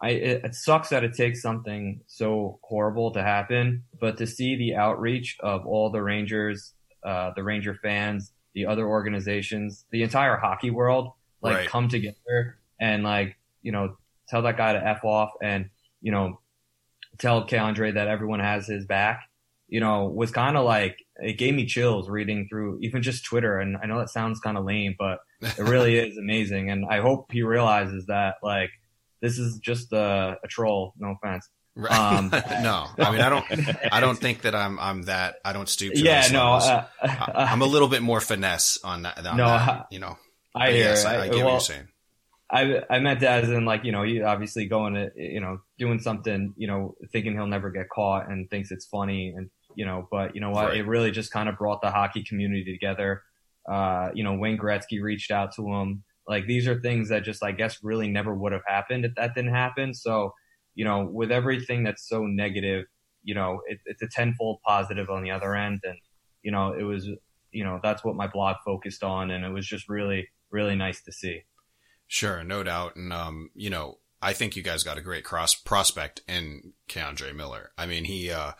I, it, it sucks that it takes something so horrible to happen, but to see the outreach of all the Rangers, uh, the Ranger fans, the other organizations, the entire hockey world, like Right. come together and like, you know, tell that guy to F off and, you know, tell K'Andre that everyone has his back, you know, was kind of like, it gave me chills reading through even just Twitter. And I know that sounds kind of lame, but it really is amazing. And I hope he realizes that like this is just a, a troll. No offense. Right. Um, no, I mean, I don't, I don't think that I'm, I'm that, I don't stoop to yeah, no, uh, I- I'm a little bit more finesse on that. On No, that, you know. I hear. yes, it. I, I get well, what you're saying. I I meant that as in like you know you obviously going to you know doing something you know thinking he'll never get caught and thinks it's funny and you know but you know what Right. it really just kind of brought the hockey community together. Uh, you know Wayne Gretzky reached out to him. Like these are things that just I guess really never would have happened if that didn't happen. So you know with everything that's so negative, you know it, it's a tenfold positive on the other end and you know it was you know that's what my blog focused on and it was just really really nice to see. Sure, no doubt. And, um, you know, I think you guys got a great cross prospect in K'Andre Miller. I mean, he, uh,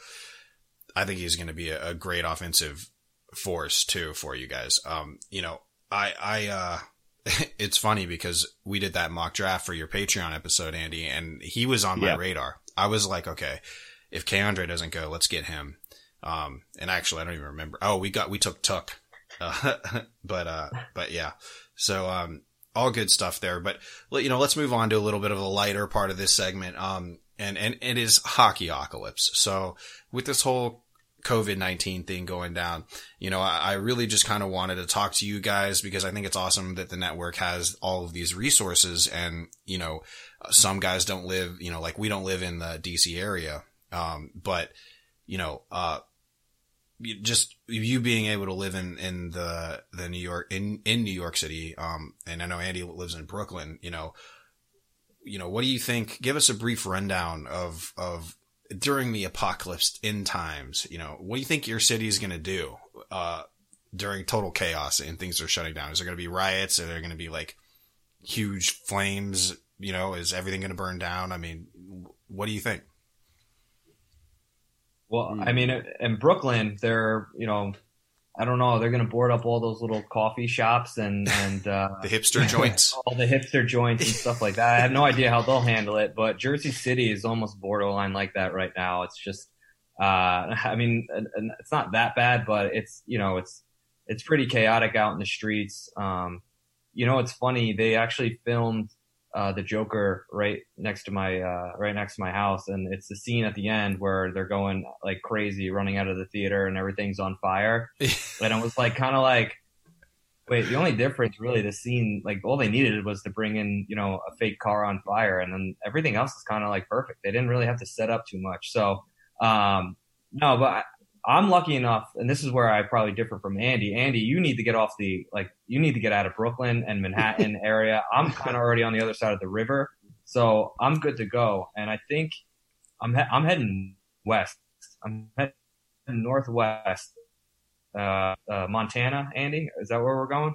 I think he's going to be a, a great offensive force too for you guys. Um, you know, I, I, uh, it's funny because we did that mock draft for your Patreon episode, Andy, and he was on my Yeah. radar. I was like, okay, if K'Andre doesn't go, let's get him. Um, and actually, I don't even remember. Oh, we got, we took Tuck. Uh, but, uh, but yeah. So, um, all good stuff there. But you know, let's move on to a little bit of a lighter part of this segment. Um, and and it is hockey apocalypse. So with this whole COVID nineteen thing going down, you know, I, I really just kind of wanted to talk to you guys because I think it's awesome that the network has all of these resources. And you know, some guys don't live, you know, like we don't live in the DC area, um, but you know, uh, just you being able to live in, in the, the New York, in, in New York City. Um, and I know Andy lives in Brooklyn, you know, you know, what do you think? Give us a brief rundown of, of during the apocalypse in times, you know, what do you think your city is going to do, uh, during total chaos and things are shutting down? Is there going to be riots? Are there going to be like huge flames? You know, is everything going to burn down? I mean, what do you think? Well. I mean, in Brooklyn, they're you know, I don't know, they're gonna board up all those little coffee shops and and uh, The hipster joints? all the hipster joints and stuff like that. I have no idea how they'll handle it, but Jersey City is almost borderline like that right now. It's just, uh, I mean, it's not that bad, but it's you know, it's it's pretty chaotic out in the streets. Um, you know, it's funny. They actually filmed uh, the Joker right next to my uh, right next to my house, and it's the scene at the end where they're going like crazy, running out of the theater, and everything's on fire. and it was like kind of like, wait, the only difference really, the scene, like all they needed was to bring in you know a fake car on fire, and then everything else is kind of like perfect. They didn't really have to set up too much. So um, no, but. I'm lucky enough, and this is where I probably differ from Andy. Andy, you need to get off the like, you need to get out of Brooklyn and Manhattan area. I'm kind of already on the other side of the river, so I'm good to go. And I think I'm he- I'm heading west. I'm heading northwest, uh, uh, Montana. Andy, is that where we're going?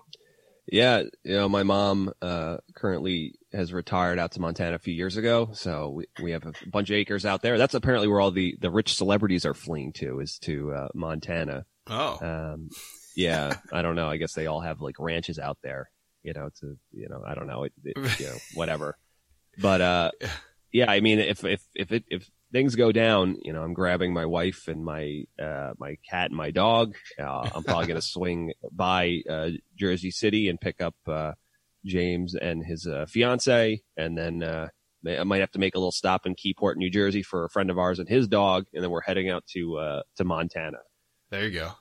Yeah, you know, my mom uh, currently has retired out to Montana a few years ago, so we, we have a bunch of acres out there. That's apparently where all the, the rich celebrities are fleeing to is to uh, Montana. Oh, Um, yeah, I don't know. I guess they all have like ranches out there, you know, to you know, I don't know, it, it, you know, whatever. But uh, yeah, I mean, if if if it if things go down, you know, I'm grabbing my wife and my uh, my cat and my dog. Uh, I'm probably gonna swing by uh, Jersey City and pick up uh, James and his uh, fiance, and then uh, may- I might have to make a little stop in Keyport, New Jersey, for a friend of ours and his dog, and then we're heading out to uh, to Montana. There you go.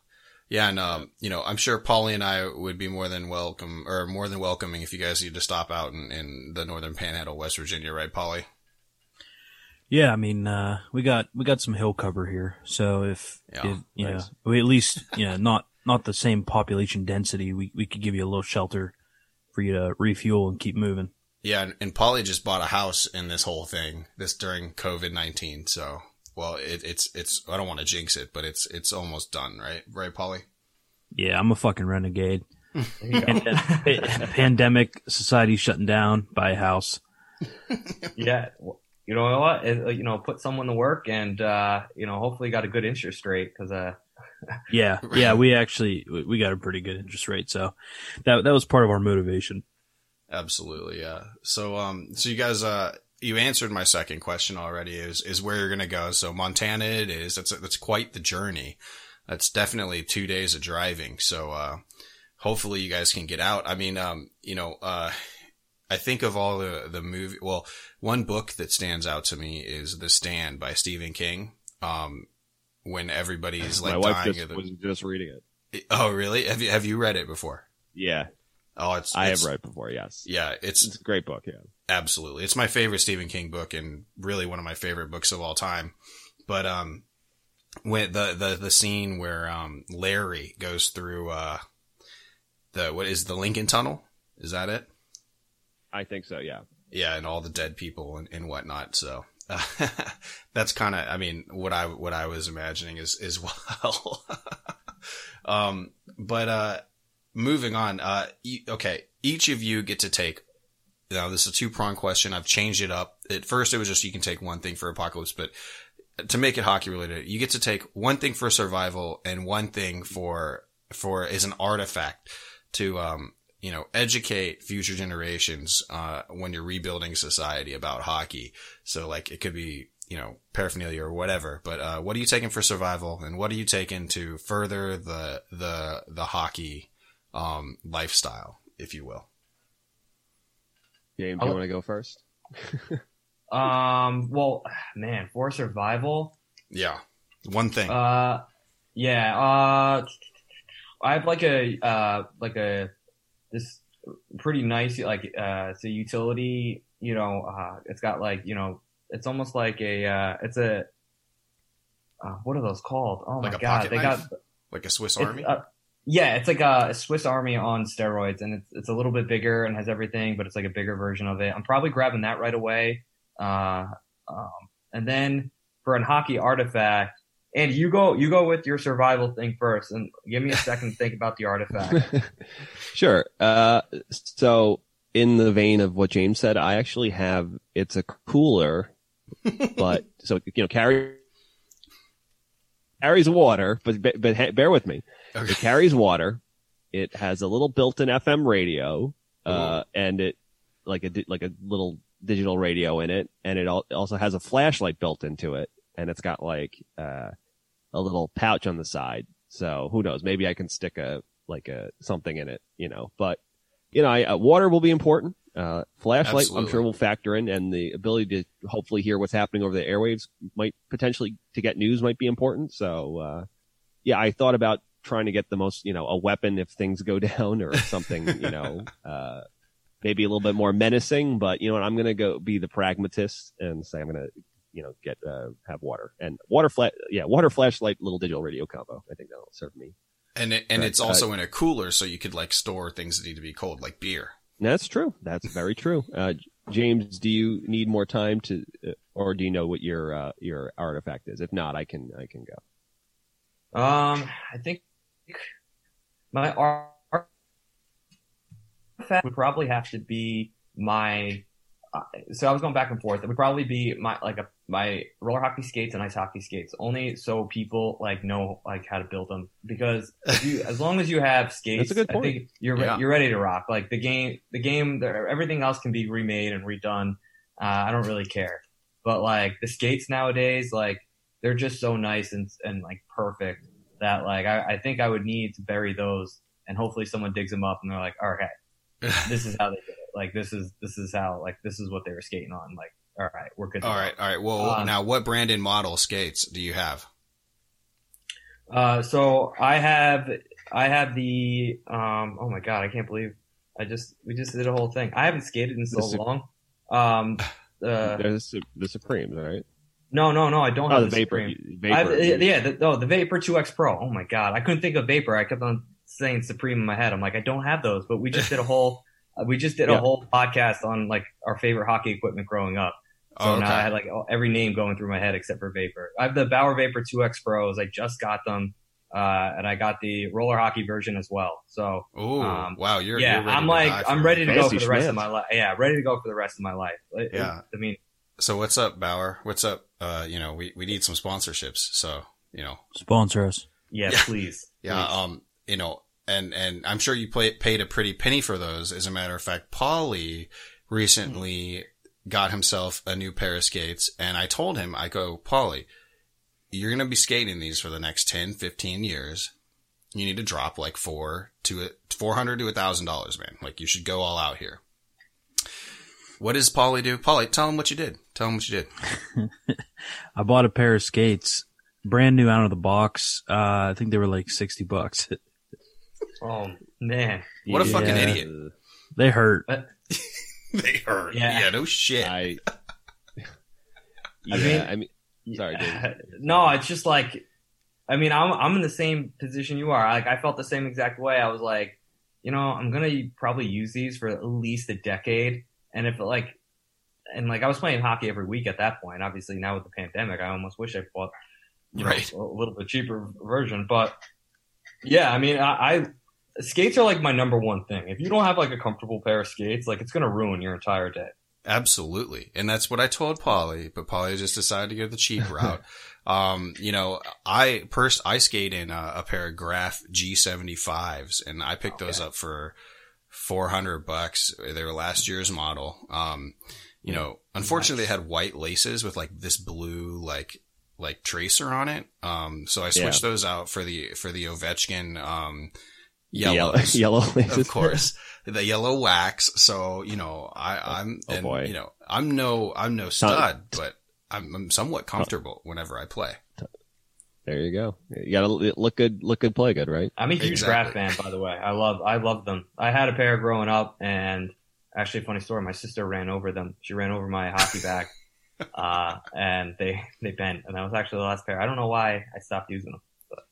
Yeah, and um, you know, I'm sure Paulie and I would be more than welcome, or more than welcoming, if you guys need to stop out in, in the northern Panhandle, West Virginia, right, Paulie? Yeah, I mean, uh, we got we got some hill cover here, so if, Yeah, if you nice. know, we at least you know not not the same population density, we we could give you a little shelter for you to refuel and keep moving. Yeah, and, and Paulie just bought a house in this whole thing, this during COVID nineteen. So, well, it, it's it's I don't want to jinx it, but it's it's almost done, right? Right, Paulie? Yeah, I'm a fucking renegade. There you. Pandemic, society shutting down, buy a house. yeah. Well, You know what? It- uh, you know, put someone to work, and uh, you know, hopefully got a good interest rate because uh, Yeah, yeah, we actually we- we got a pretty good interest rate, so that that was part of our motivation. Absolutely, yeah. So, um, so you guys, uh, you answered my second question already. Is is where you're gonna go? So Montana, it is. That's that's quite the journey. that's definitely two days of driving. So, uh, hopefully you guys can get out. I mean, um, you know, uh, I think of all the, the movie, well, one book that stands out to me is The Stand by Stephen King. Um, when everybody's like My wife dying just, the, was just reading it. oh, really? Have you, have you read it before? Yeah, Oh, it's, I it's- have read it before. Yes, Yeah, it's it's a great book. Yeah, absolutely. It's my favorite Stephen King book and really one of my favorite books of all time. But, um, when the, the, the scene where, um, Larry goes through, uh, the, what is the Lincoln Tunnel? Is that it? I think so. Yeah, Yeah. And all the dead people and, and whatnot. So, uh, that's kind of, I mean, what I, what I was imagining is, is well. um, but, uh, moving on, uh, e- okay. Each of you get to take now this is a two prong question. I've changed it up. At first, it was just you can take one thing for apocalypse, but to make it hockey related, you get to take one thing for survival and one thing for for is an artifact to um you know educate future generations uh when you're rebuilding society about hockey. So like it could be you know paraphernalia or whatever. But uh, what are you taking for survival, and what are you taking to further the the the hockey um lifestyle, if you will? James, do you want to go first? Um, well, man, for survival, Yeah, one thing. uh, yeah, uh, I have like a, uh, like a, this pretty nice, like, uh, it's a utility, you know, uh, it's got like, you know, it's almost like a, uh, it's a, uh, what are those called? Oh Like my a god, they knife? got, like a Swiss Army. uh, yeah, it's like a Swiss Army on steroids, and it's it's a little bit bigger and has everything, but it's like a bigger version of it. I'm probably grabbing that right away. Uh, um, and then for an hockey artifact, and you go you go with your survival thing first, and give me a second to think about the artifact. sure. Uh, so in the vein of what James said, I actually have it's a cooler, but so you know carry carries water, but but, but ha- bear with me. Okay. It carries water. It has a little built-in FM radio, uh, and it like a like a little digital radio in it, and it al- also has a flashlight built into it, and it's got like uh, a little pouch on the side. So who knows? Maybe I can stick a like a something in it, you know. But you know, I, uh, water will be important. Uh, flashlight, I'm sure will factor in, and the ability to hopefully hear what's happening over the airwaves might potentially to get news might be important. So, uh, yeah, I thought about trying to get the most, you know, a weapon if things go down or something, you know, uh, maybe a little bit more menacing, but you know what? I'm going to go be the pragmatist and say I'm going to, you know, get, uh, have water and water flat. Yeah. Water flashlight, little digital radio combo. I think that'll serve me. And it, and Right. it's also in a cooler, so you could like store things that need to be cold, like beer. That's true. That's very true. Uh, James, do you need more time to, uh, or do you know what your, uh, your artifact is? If not, I can, I can go. Um, I think my ar- artifact would probably have to be my. Uh, so I was going back and forth. It would probably be my like a my roller hockey skates and ice hockey skates, only so people like know like how to build them. Because if you, as long as you have skates, That's a good I think you're Yeah. you're ready to rock. Like the game, the game, everything else can be remade and redone. Uh, I don't really care. But like the skates nowadays, like they're just so nice and and like perfect that like I, I think I would need to bury those and hopefully someone digs them up and they're like, okay, this is how they did it. Like this is this is how like this is what they were skating on. Like, all right, we're good. to all go. right, all right. Well, Um, now what brand and model skates do you have? Uh, so I have I have the um oh my god I can't believe I just we just did a whole thing. I haven't skated in so The long. Um, uh, There's the, the Supremes, right? no no no I don't Oh, have the the Vapor. Vapor. I, yeah, the, no, the Vapor 2X Pro. Oh my god, I couldn't think of Vapor. I kept on saying Supreme in my head. I'm like, I don't have those, but we just did a whole, we just did a Yeah. whole podcast on like our favorite hockey equipment growing up. So Oh, okay. now I had like every name going through my head except for Vapor. I have the Bauer Vapor 2X Pros. I just got them, uh, and I got the roller hockey version as well. So Ooh, um, wow, you're yeah, you're I'm like, I'm ready to go for the rest of my life. Yeah, ready to go for the rest of my life. It- it- Yeah. I mean, So what's up, Bauer? What's up? Uh, you know, we we need some sponsorships. So you know, Sponsor us. yeah, Yeah. please. yeah, please. um, you know, and and I'm sure you paid a pretty penny for those. As a matter of fact, Paulie recently got himself a new pair of skates, and I told him, I go, Paulie, you're going to be skating these for the next 10, 15 years. You need to drop like four to it, 400 to a thousand dollars, man. Like you should go all out here. What does Polly do? Polly, tell him what you did. Tell him what you did. I bought a pair of skates, brand new out of the box. Uh, I think they were like sixty bucks. Oh man, What a fucking idiot. They hurt. They hurt. Yeah. Yeah, no shit. I. Yeah, mean- I mean, Sorry, Dave. no, it's just like, I mean, I'm I'm in the same position you are. Like, I felt the same exact way. I was like, you know, I'm gonna probably use these for at least a decade, and if like, and like I was playing hockey every week at that point. Obviously, now with the pandemic, I almost wish I bought you know, Right. a little bit cheaper version. But yeah, I mean, I, I skates are like my number one thing. If you don't have like a comfortable pair of skates, like it's gonna ruin your entire day. Absolutely. And that's what I told Polly, but Polly just decided to go the cheap route. um, you know, I first, I skate in a, a pair of Graf G75s and I picked those up for 400 bucks. They were last year's model. Um, you know, unfortunately they had white laces with like this blue, like, like tracer on it. Um, so I switched those out for the, for the Ovechkin, um, yellows yellow of course the yellow wax so you know i i'm Oh, and, boy. you know i'm no i'm no stud but I'm, I'm somewhat comfortable whenever i play There you go. You gotta look good, look good, play good, right? I'm a huge Exactly. Graf fan, by the way. I love, I love them. I had a pair growing up, and actually, funny story. My sister ran over them. She ran over my hockey bag, uh, and they they bent, and that was actually the last pair. I don't know why I stopped using them.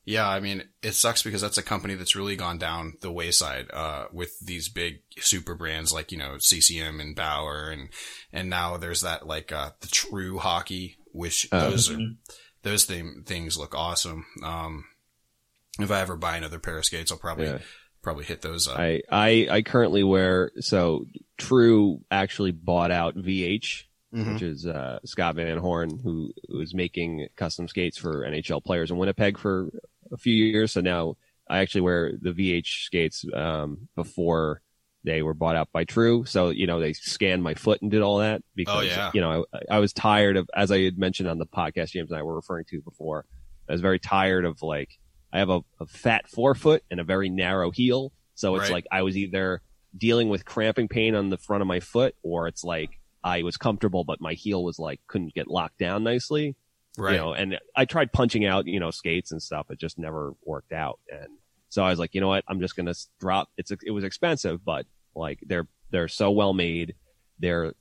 Yeah i mean it sucks because that's a company that's really gone down the wayside uh with these big super brands like you know ccm and bauer and and now there's that like uh the true hockey which Oh. those are Mhm. those thing, things look awesome um if i ever buy another pair of skates i'll probably Yeah. probably hit those up I, I, I currently wear, so True actually bought out VH, Mhm. which is, uh, Scott Van Horn, who was making custom skates for NHL players in Winnipeg for a few years. So now I actually wear the VH skates, um, before they were bought out by True. So, you know, they scanned my foot and did all that because, Oh, yeah. you know, I, I was tired of, as I had mentioned on the podcast James and I were referring to before, I was very tired of like, I have a, a fat forefoot and a very narrow heel. So it's Right. like I was either dealing with cramping pain on the front of my foot or it's like I was comfortable, but my heel was like couldn't get locked down nicely. right You know, and I tried punching out, you know, skates and stuff. It just never worked out. And so I was like, you know what? I'm just going to drop. It's, it was expensive, but like they're, they're so well made. They're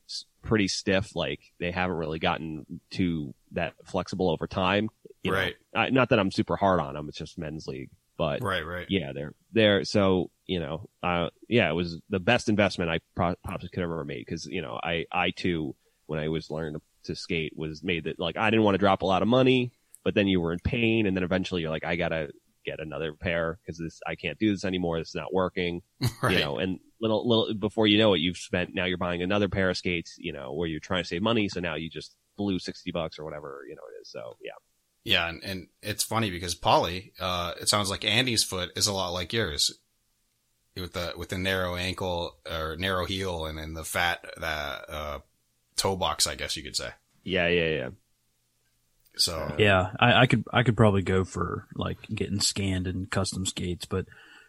pretty stiff. Like they haven't really gotten to that flexible over time. You know, Right. I, not that I'm super hard on them. It's just men's league, but right right. yeah, they're they're so you know, uh, yeah, it was the best investment I pro- possibly could have ever made. Because you know, I I too when I was learning to, to skate was made that like I didn't want to drop a lot of money, but then you were in pain, and then eventually you're like, I gotta get another pair because this I can't do this anymore. This is not working, right. You know, and little little before you know it, you've spent now you're buying another pair of skates, you know, where you're trying to save money, so now you just blew sixty bucks or whatever you know it is. So yeah, Yeah, and, and it's funny because Polly, uh, it sounds like Andy's foot is a lot like yours, with the with the narrow ankle or narrow heel, and then the fat that uh, toe box, I guess you could say. yeah, yeah, yeah. So Yeah, I, I could I could probably go for like getting scanned and custom skates, but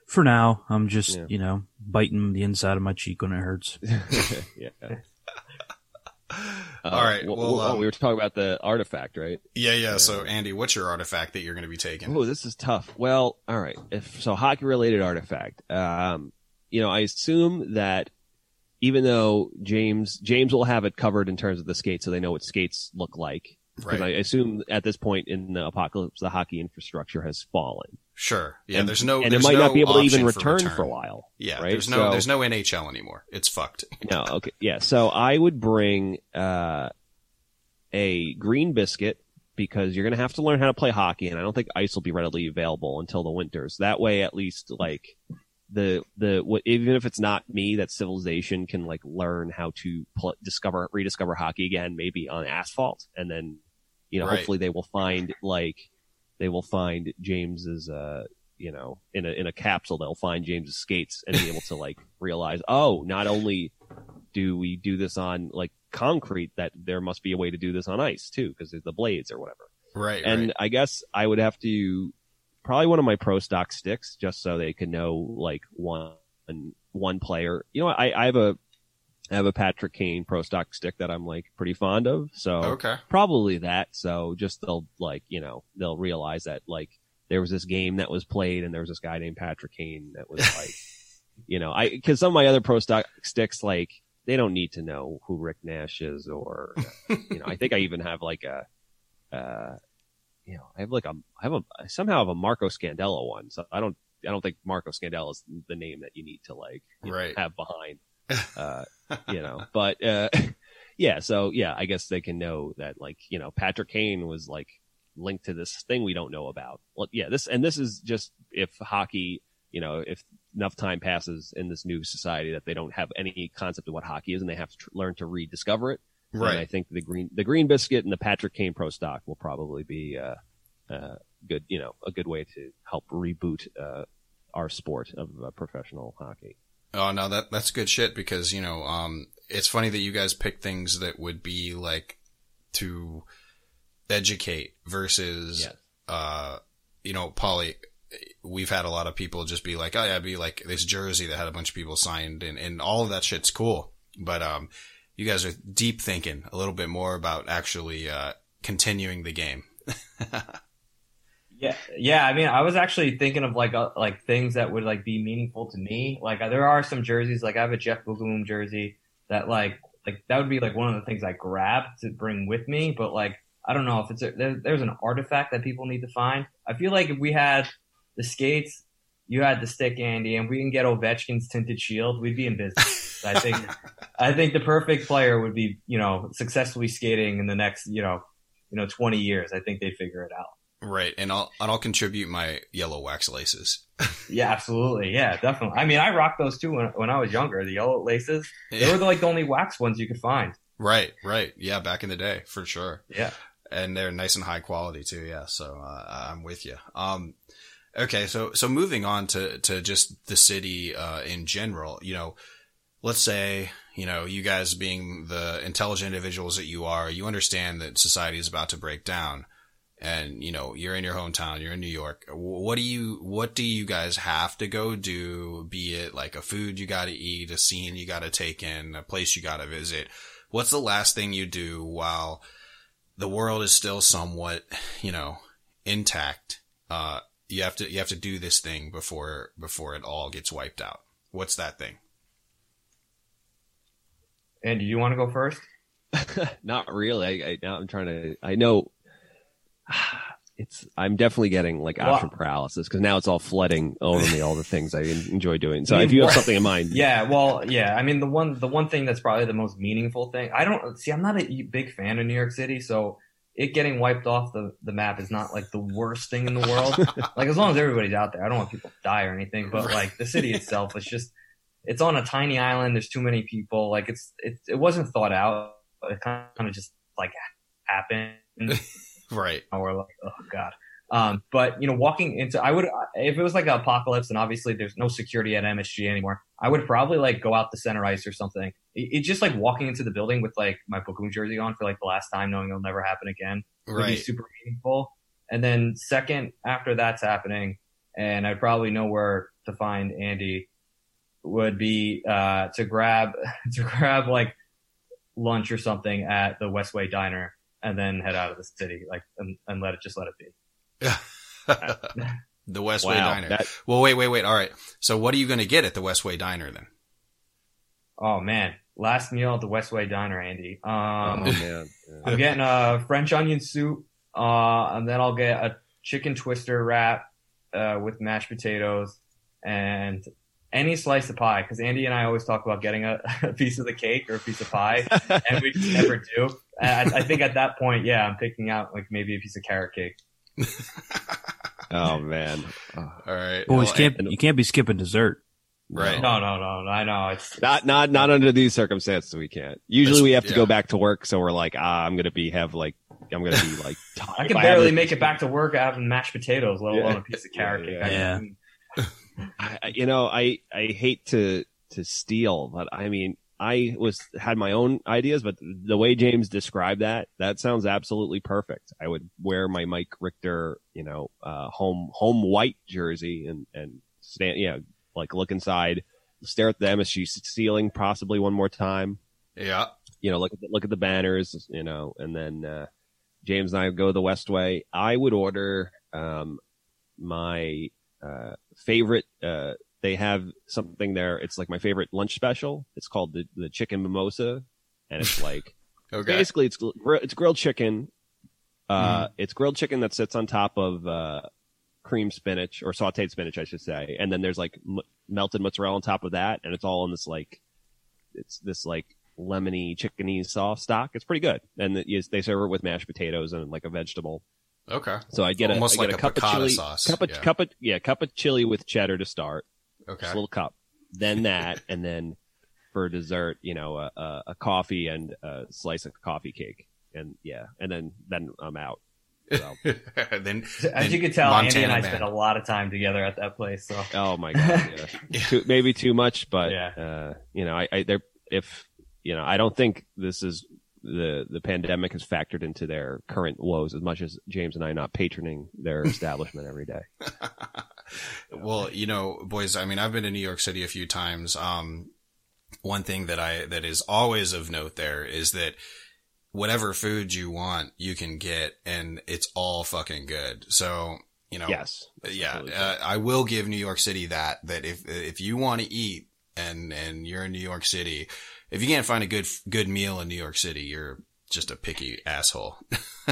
for now I'm just Yeah. you know biting the inside of my cheek when it hurts. yeah. All right, Well, well, um, we were talking about the artifact, right? yeah, yeah. So Andy, what's your artifact that you're going to be taking? Oh, this is tough. Well, all right. If so, hockey related artifact. Um, you know, I assume that even though James James will have it covered in terms of the skates, so they know what skates look like. Because Right, I assume at this point in the apocalypse, the hockey infrastructure has fallen, sure. Yeah, and, there's no, and it might no not be able to even option return for, a while. Yeah, right? there's no, So- there's no NHL anymore. It's fucked. No, okay, yeah. So I would bring uh, a green biscuit because you're going to have to learn how to play hockey, and I don't think ice will be readily available until the winters. That way, at least like the the what, even if it's not me, that civilization can like learn how to pl- discover rediscover hockey again, maybe on asphalt, and then you know Right. hopefully they will find like they will find James's uh you know in a in a capsule they'll find James's skates and be able to like realize oh not only do we do this on like concrete that there must be a way to do this on ice too because there's the blades or whatever Right. and right. I guess I would have to probably one of my pro stock sticks just so they can know like one one player. You know, I I have a I have a Patrick Kane pro stock stick that I'm like pretty fond of. So Okay. probably that. So just they'll like you know they'll realize that like there was this game that was played and there was this guy named Patrick Kane that was like you know I because some of my other pro stock sticks like they don't need to know who Rick Nash is or you know I think I even have like a uh you know I have like a I have a I somehow have a Marco Scandella one so I don't I don't think Marco Scandella is the name that you need to like you know, have behind uh you know but uh yeah so yeah i guess they can know that like you know patrick kane was like linked to this thing we don't know about well yeah this and this is just if hockey you know if enough time passes in this new society that they don't have any concept of what hockey is and they have to tr- learn to rediscover it Right. and i think the green the green biscuit and the patrick kane pro stock will probably be uh uh good you know a good way to help reboot uh our sport of uh, professional hockey Oh no, that that's good shit because you know, um, it's funny that you guys pick things that would be like to educate versus, Yes. uh, you know, Polly. We've had a lot of people just be like, oh yeah, be like this jersey that had a bunch of people signed, and and all of that shit's cool. But um, you guys are deep thinking a little bit more about actually uh continuing the game. Yeah, yeah. I mean, I was actually thinking of like uh, like things that would like be meaningful to me. Like uh, there are some jerseys, like I have a Jeff Beukeboom jersey that like like that would be like one of the things I grab to bring with me. But like I don't know if it's a, there, there's an artifact that people need to find. I feel like if we had the skates, you had the stick, Andy, and we can get Ovechkin's tinted shield, we'd be in business. I think I think the perfect player would be you know successfully skating in the next you know you know 20 years. I think they'd figure it out. Right, and I'll and I'll contribute my yellow wax laces. Yeah, absolutely. Yeah, definitely. I mean, I rocked those too when, when I was younger. The yellow laces. They were the, like the only wax ones you could find. Right, right. Yeah, back in the day, for sure. Yeah. And they're nice and high quality too. Yeah. So, uh, I'm with you. Um, okay. So, so moving on to, to just the city, uh, in general, you know, let's say, you know, you guys being the intelligent individuals that you are, you understand that society is about to break down and, you know, you're in your hometown, you're in New York. What do you, what do you guys have to go do? Be it like a food you got to eat, a scene you got to take in, a place you got to visit. What's the last thing you do while the world is still somewhat, you know, intact? Uh, you have to, you have to do this thing before, before it all gets wiped out. What's that thing? And do you want to go first? Not really. I, I now I'm trying to. I know it's. I'm definitely getting like option paralysis because now it's all flooding over me. All the things I enjoy doing. So I mean, if you have something in mind, Yeah. Well, yeah. I mean, the one the one thing that's probably the most meaningful thing. I don't see. I'm not a big fan of New York City, so it getting wiped off the the map is not like the worst thing in the world. like as long as everybody's out there, I don't want people to die or anything. But like the city itself, it's just it's on a tiny island. There's too many people. Like it's it it wasn't thought out. It kind of just like happened. Right. or like, oh god. Um, but you know, walking into, I would, if it was like an apocalypse, and obviously there's no security at MSG anymore, I would probably like go out to center ice or something. It, it's just like walking into the building with like my Beukeboom jersey on for like the last time, knowing it'll never happen again, would be super meaningful. And then second, after that's happening, and I'd probably know where to find Andy, would be uh, to grab to grab like lunch or something at the Westway Diner, and then head out of the city, like and, and let it just let it be. Yeah. the Westway wow, Diner. that, well, wait, wait, wait. All right. So what are you going to get at the Westway Diner then? Oh man, last meal at the Westway Diner, Andy. oh Um, man, Yeah. I'm getting a French onion soup, uh, and then I'll get a chicken twister wrap uh, with mashed potatoes and any slice of pie. Because Andy and I always talk about getting a, a piece of the cake or a piece of pie, and we just never do. I, I think at that point, yeah, I'm picking out like maybe a piece of carrot cake. oh man, Oh. All right. Boys Well, can't and- you can't be skipping dessert. Right. No, no, no, no I know it's not not not under these circumstances. We can't. Usually we have to yeah. go back to work, so we're like, ah, I'm gonna be have like I'm gonna be like. I can barely make it back to work having mashed potatoes, let alone Yeah. a piece of carrot cake. Yeah, I mean, I, I- you know, I I hate to to steal, but I mean, I was had my own ideas, but the way James described that, that sounds absolutely perfect. I would wear my Mike Richter, you know, uh, home home white jersey and and stand, yeah, like look inside, stare at the MSG ceiling possibly one more time. Yeah. You know, look at the, look at the banners, you know, and then uh, James and I would go the Westway. I would order um, my uh, favorite. Uh, they have something there. It's like my favorite lunch special. It's called the the chicken mimosa, and it's like Okay. basically it's gr- it's grilled chicken. Uh, Mm. it's grilled chicken that sits on top of uh, cream spinach or sautéed spinach, I should say, and then there's like m- melted mozzarella on top of that, and it's all in this like it's this like lemony chickeny sauce stock. It's pretty good, and it, is- they serve it with mashed potatoes and like a vegetable. Okay. So I get a, Almost I get like a a cup of chili, sauce, cup of yeah. cup of yeah, cup of chili with cheddar to start, Okay. just a little cup. Then that, and then for dessert, you know, a, a, a coffee and a slice of coffee cake, and yeah, and then then I'm out. So, then, As then you can tell, Andy and I man. spent a lot of time together at that place. So oh my god, yeah. Yeah. Too, maybe too much, but Yeah. uh, you know, I, I there if you know, I don't think this is the the pandemic has factored into their current woes as much as James and I not patroning their establishment every day. well, you know, boys, I mean, I've been to New York City a few times. Um, one thing that I, that is always of note there is that whatever food you want, you can get and it's all fucking good. So, you know, Yes, yeah, uh, I will give New York City that, that if, if you want to eat and, and you're in New York City, if you can't find a good, good meal in New York City, you're just a picky asshole.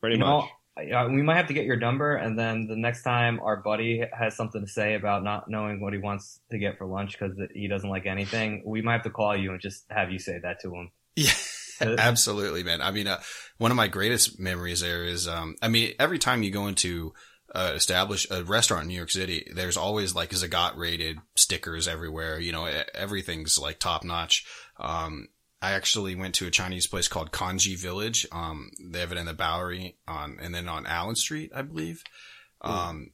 pretty you much. know, we might have to get your number, and then the next time our buddy has something to say about not knowing what he wants to get for lunch because he doesn't like anything, we might have to call you and just have you say that to him. Yeah, absolutely, man. I mean, uh, one of my greatest memories there is, um, I mean, every time you go into uh, establish a restaurant in New York City, there's always like Zagat rated stickers everywhere. You know, everything's like top notch. Um, I actually went to a Chinese place called Congee Village. Um, they have it in the Bowery on, and then on Allen Street, I believe. Um,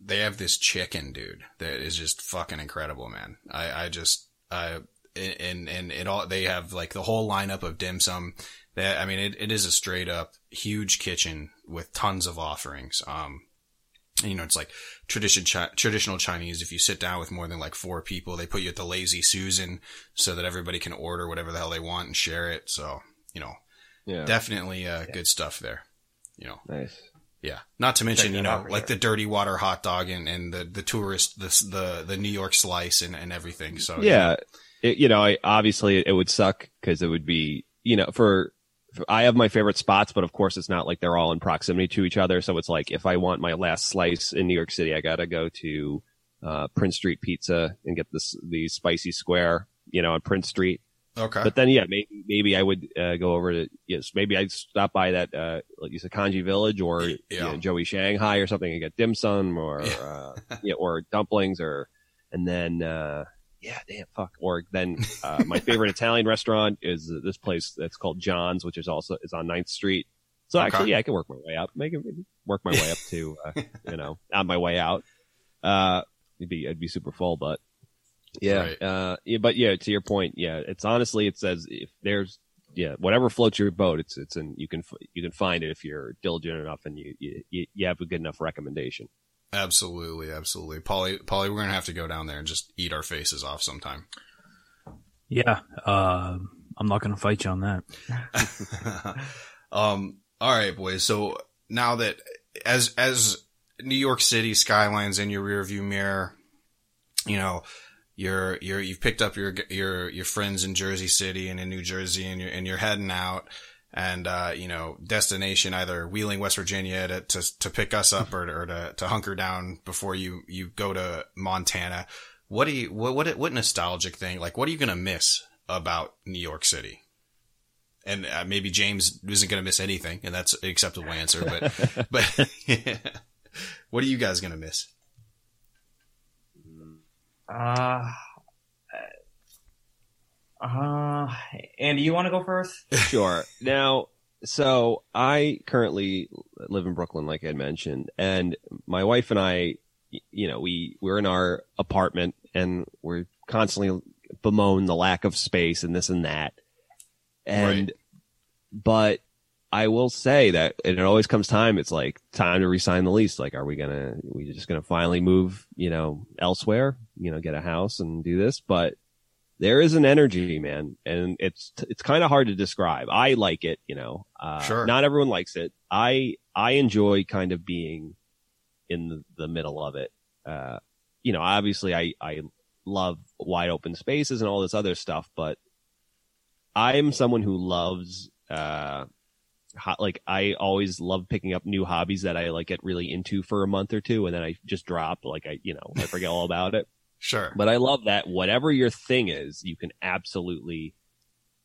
they have this chicken, dude, that is just fucking incredible, man. I, I just, I, and, and it all, they have like the whole lineup of dim sum. That, I mean, it, it is a straight up huge kitchen with tons of offerings. Um, you know, it's like tradition, chi- traditional Chinese. If you sit down with more than like four people, they put you at the lazy Susan so that everybody can order whatever the hell they want and share it. So, you know, Yeah, definitely, uh, good stuff there. You know, nice. yeah. Not to mention, Check you know, like sure. the dirty water hot dog and, and the, the tourist, the, the, the New York slice and, and everything. So, yeah, it, you know, I, obviously it would suck because it would be, you know, for I have my favorite spots, but of course it's not like they're all in proximity to each other. So it's like if I want my last slice in New York City, I gotta go to uh, Prince Street Pizza and get this the spicy square, you know, on Prince Street. Okay. But then, yeah, maybe maybe I would uh, go over to yes, maybe I'd stop by that uh, like you said, Congee Village or Yeah. you know, Joe's Shanghai or something and get dim sum or Yeah. uh, yeah, or dumplings or and then uh, yeah, damn fuck. Or then uh, my favorite Italian restaurant is this place that's called John's, which is also is on 9th Street. So Okay. actually, yeah, I can work my way up, make it work my way up to uh, you know on my way out. Uh, it'd be it'd be super full, but yeah, Right. uh, yeah, but yeah, to your point, yeah, it's honestly, it says if there's, yeah, whatever floats your boat, it's, it's in, you can, you can find it if you're diligent enough and you, you, you have a good enough recommendation. Absolutely. Absolutely. Polly, Polly, we're going to have to go down there and just eat our faces off sometime. Yeah, uh, I'm not going to fight you on that. um, all right, boys. So now that as, as New York City skylines in your rearview mirror, you know, you're, you're, you've picked up your, your, your friends in Jersey City and in New Jersey and you're, and you're heading out and, uh, you know, destination either Wheeling, West Virginia to, to, to pick us up or, or to, to hunker down before you, you go to Montana. What do you, what, what, what nostalgic thing, like, what are you going to miss about New York City? and uh, maybe James isn't going to miss anything, and that's an acceptable answer. But, but what are you guys going to miss? Uh, uh, Andy, you want to go first? Sure. Now, so I currently live in Brooklyn, like I had mentioned, and my wife and I, you know, we we're in our apartment and we're constantly bemoan the lack of space and this and that. And, Right. but I will say that and it always comes time. It's like time to resign the lease. Like, are we gonna, we just gonna finally move, you know, elsewhere, you know, get a house and do this? But there is an energy, man, and it's it's kind of hard to describe. I like it, you know. Uh, Sure. Not everyone likes it. I I enjoy kind of being in the, the middle of it. Uh, you know, obviously, I I love wide open spaces and all this other stuff, but I'm someone who loves uh, ho- like I always love picking up new hobbies that I like get really into for a month or two, and then I just drop. Like I, you know, I forget all about it. Sure. But I love that whatever your thing is, you can absolutely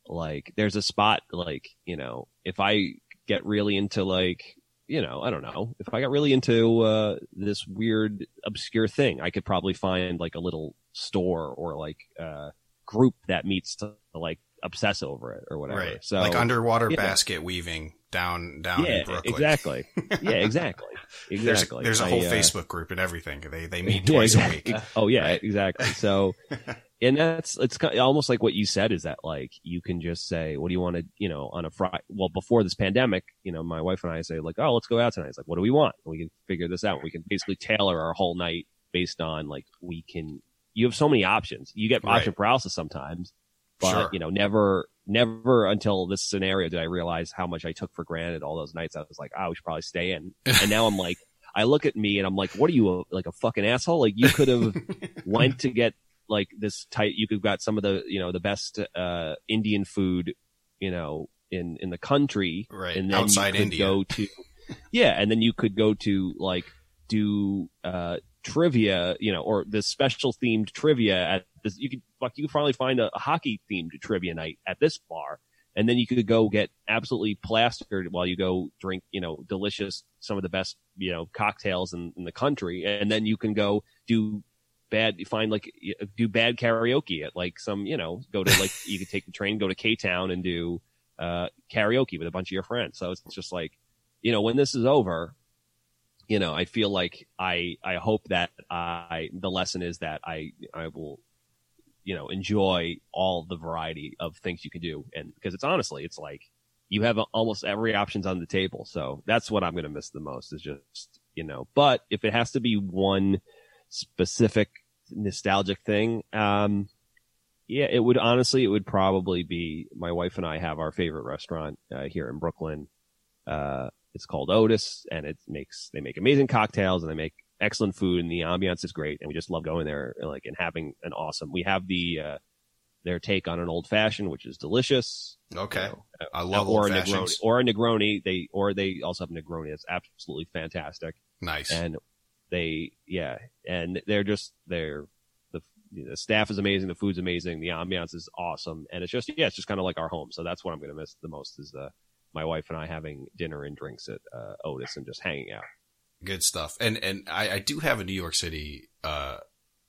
like there's a spot like, you know, if I get really into like, you know, I don't know, if I got really into uh this weird obscure thing, I could probably find like a little store or like uh group that meets to like obsess over it or whatever. Right. So like underwater basket weaving down down yeah, in Brooklyn. exactly. Yeah, exactly. There's, Exactly. there's a whole uh, Facebook group and everything. They they meet twice exactly. a week. Oh yeah, exactly. So, and that's it's kind of almost like what you said is that like you can just say, what do you want to, you know, on a Friday? Well, before this pandemic, you know, my wife and I say like, oh, let's go out tonight. It's like, what do we want? And we can figure this out. We can basically tailor our whole night based on like we can. You have so many options. You get Right. option paralysis sometimes, but Sure. you know, never, never until this scenario did I realize how much I took for granted all those nights. I was like, oh, we should probably stay in. And now I'm like, I look at me and I'm like, what are you, a, like a fucking asshole? Like you could have went to get like this tight, you could have got some of the, you know, the best, uh, Indian food, you know, in, in the country. Right. And then Outside you could India. go to, yeah. And then you could go to like do, uh, trivia, you know, or this special themed trivia at this, you could, fuck, you could probably find a, a hockey themed trivia night at this bar. And then you could go get absolutely plastered while you go drink, you know, delicious, some of the best, you know, cocktails in, in the country. And then you can go do bad, find like, do bad karaoke at like some, you know, go to like, you could take the train, go to K Town and do, uh, karaoke with a bunch of your friends. So it's just like, you know, when this is over, you know, I feel like I, I hope that I, the lesson is that I, I will, you know, enjoy all the variety of things you can do. And because it's honestly, it's like you have almost every options on the table. So that's what I'm going to miss the most is just, you know, but if it has to be one specific nostalgic thing, um, yeah, it would honestly, it would probably be my wife and I have our favorite restaurant uh, here in Brooklyn. Uh, it's called Otis and it makes, they make amazing cocktails and they make excellent food and the ambiance is great. And we just love going there and like and having an awesome, we have the, uh, their take on an old fashioned, which is delicious. Okay. You know, uh, I love or old a Negroni, fashions. or a Negroni. They, or they also have a Negroni that's absolutely fantastic. Nice. And they, yeah, and they're just, they're, the, the staff is amazing. The food's amazing. The ambiance is awesome. And it's just, yeah, it's just kind of like our home. So that's what I'm going to miss the most is the, my wife and I having dinner and drinks at uh, Otis and just hanging out. Good stuff. And and I, I do have a New York City uh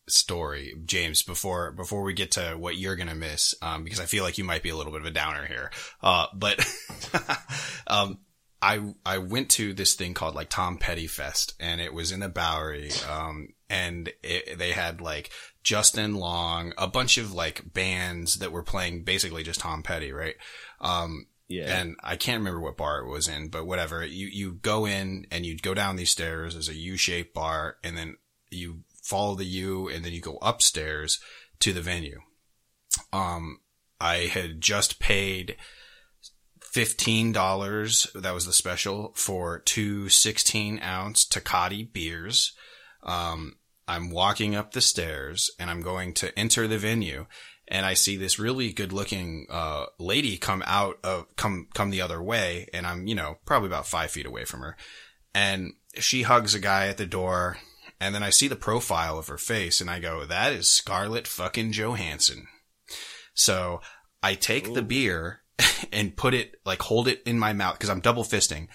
story, James, before before we get to what you're gonna miss, um, because I feel like you might be a little bit of a downer here. Uh but um I I went to this thing called like Tom Petty Fest and it was in the Bowery. Um and it, they had like Justin Long, a bunch of like bands that were playing basically just Tom Petty, right? Um Yeah. and I can't remember what bar it was in, but whatever. You you go in and you go down these stairs. There's a U-shaped bar, and then you follow the U, and then you go upstairs to the venue. Um, I had just paid fifteen dollars. That was the special for two 16 ounce Tecate beers. Um, I'm walking up the stairs and I'm going to enter the venue and I see this really good looking, uh, lady come out of, come, come the other way. And I'm, you know, probably about five feet away from her. And she hugs a guy at the door. And then I see the profile of her face and I go, that is Scarlett fucking Johansson. So I take the beer and put it, like hold it in my mouth because I'm double fisting.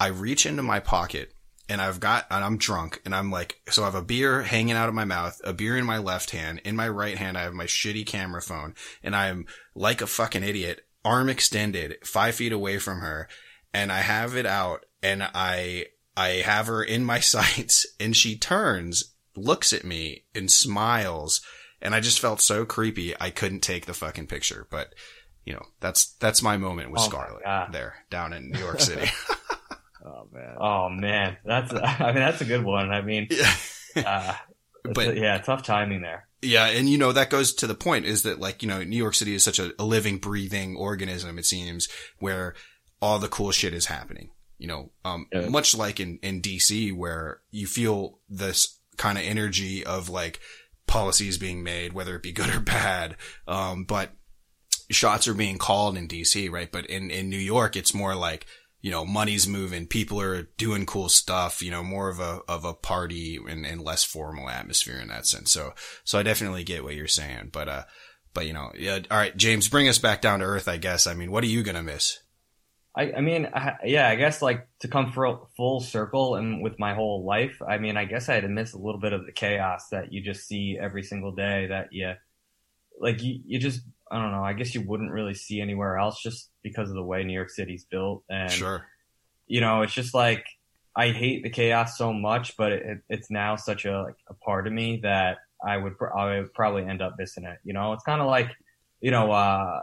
I reach into my pocket and I've got, and I'm drunk and I'm like, so I have a beer hanging out of my mouth, a beer in my left hand. In my right hand, I have my shitty camera phone and I'm like a fucking idiot, arm extended, five feet away from her. And I have it out and I, I have her in my sights and she turns, looks at me and smiles and I just felt so creepy. I couldn't take the fucking picture, but you know, that's, that's my moment with Oh Scarlett there down in New York City. Oh man. Oh man, that's I mean that's a good one. I mean, yeah. uh, But- yeah, tough timing there. Yeah, and you know that goes to the point is that like you know New York City is such a, a living, breathing organism. It seems where all the cool shit is happening. You know, um, Yeah. much like in in DC where you feel this kind of energy of like policies being made, whether it be good or bad. Um, but shots are being called in DC, right? But in in New York, it's more like you know, money's moving, people are doing cool stuff, you know, more of a, of a party and, and less formal atmosphere in that sense. So, so I definitely get what you're saying, but, uh, but you know, yeah. All right, James, bring us back down to earth, I guess. I mean, what are you going to miss? I, I mean, I, yeah, I guess like to come full circle and with my whole life, I mean, I guess I had to miss a little bit of the chaos that you just see every single day that you, like you, you just, I don't know, I guess you wouldn't really see anywhere else just because of the way New York City's built. And, Sure. you know, it's just like, I hate the chaos so much, but it, it's now such a, like, a part of me that I would, pr- I would probably end up missing it. You know, it's kind of like, you know, uh,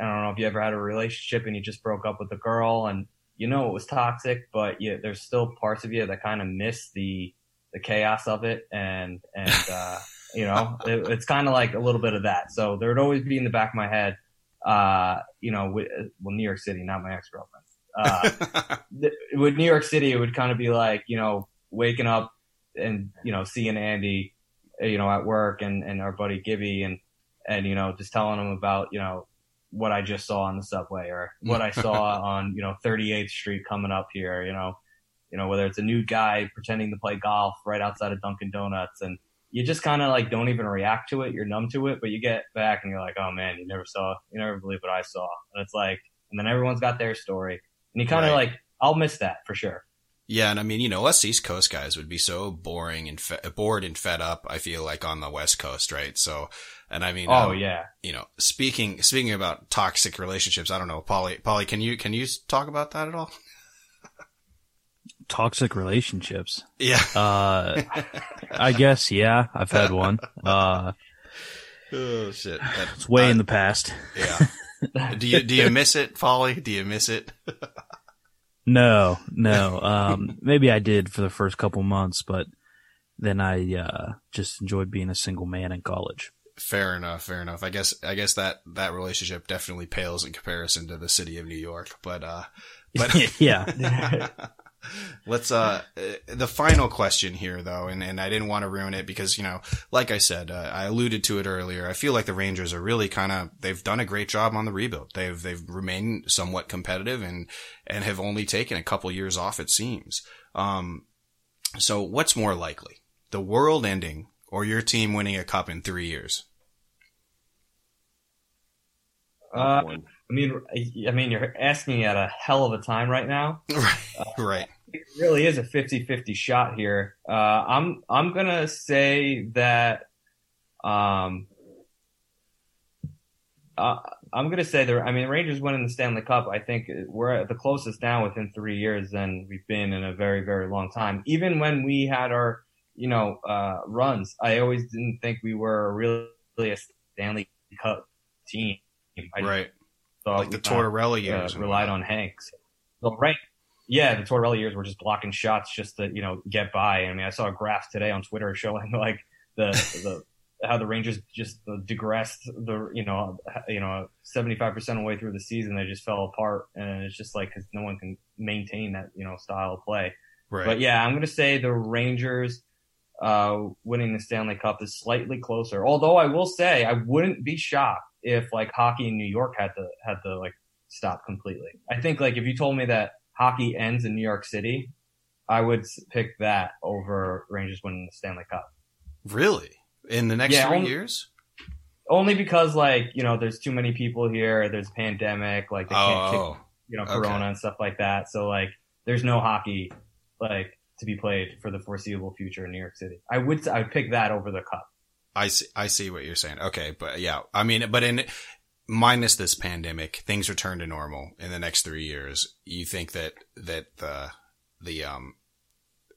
I don't know if you ever had a relationship and you just broke up with a girl and you know it was toxic, but you, there's still parts of you that kind of miss the the chaos of it, and and uh, you know it, it's kind of like a little bit of that. So there would always be in the back of my head, uh, you know, with, well, New York City, not my ex girlfriend. Uh, th- with New York City, it would kind of be like you know waking up and you know seeing Andy, you know, at work and and our buddy Gibby and and you know just telling him about you know what I just saw on the subway or what I saw on, you know, 38th Street coming up here, you know, you know, whether it's a nude guy pretending to play golf right outside of Dunkin' Donuts and you just kind of like don't even react to it. You're numb to it, but you get back and you're like, oh man, you never saw, you never believe what I saw. And it's like, and then everyone's got their story and you kind of Right. like, I'll miss that for sure. Yeah, and I mean, you know, us East Coast guys would be so boring and fe- bored and fed up. I feel like on the West Coast, right? So, and I mean, Oh um, yeah. you know, speaking speaking about toxic relationships, I don't know, Polly. Polly, can you can you talk about that at all? Toxic relationships. Yeah. Uh, I guess, yeah, I've had one. Uh, oh shit. That- it's way uh, in the past. Yeah. do you do you miss it, Polly? Do you miss it? No, no. Um, maybe I did for the first couple months, but then I, uh, just enjoyed being a single man in college. Fair enough. Fair enough. I guess I guess that that relationship definitely pales in comparison to the city of New York. But uh, but yeah. Let's uh the final question here though, and and I didn't want to ruin it because you know, like I said, uh, I alluded to it earlier. I feel like the Rangers are really kind of they've done a great job on the rebuild. They've they've remained somewhat competitive and and have only taken a couple years off it seems. Um, so what's more likely, the world ending or your team winning a cup in three years? Uh, One. I mean, I mean, you're asking at a hell of a time right now. right, right. it really is a 50-50 shot here. Uh, I'm I'm gonna say that um, uh, I'm gonna say that I mean Rangers winning the Stanley Cup. I think we're at the closest now within three years than we've been in a very very long time. Even when we had our you know uh, runs, I always didn't think we were really a Stanley Cup team. I Right. Thought Like the Tortorella uh, years. and relied on Hanks. So right, yeah, the Tortorella years were just blocking shots just to you know get by. I mean, I saw a graph today on Twitter showing like the the how the Rangers just digressed the you know you know seventy five percent of the way through the season they just fell apart and it's just like because no one can maintain that you know style of play. Right. But yeah, I'm going to say the Rangers uh, winning the Stanley Cup is slightly closer. Although I will say I wouldn't be shocked if like hockey in New York had to had to like stop completely. I think like if you told me that hockey ends in New York City, I would pick that over Rangers winning the Stanley Cup. Really? In the next Yeah, three only- years? Only because like you know there's too many people here. There's a pandemic. Like they oh, can't kick Oh, you know okay. Corona and stuff like that. So like there's no hockey like to be played for the foreseeable future in New York City. I would I would pick that over the cup. I see. I see what you're saying. Okay, but yeah, I mean, but in minus this pandemic, things return to normal in the next three years. You think that that the the um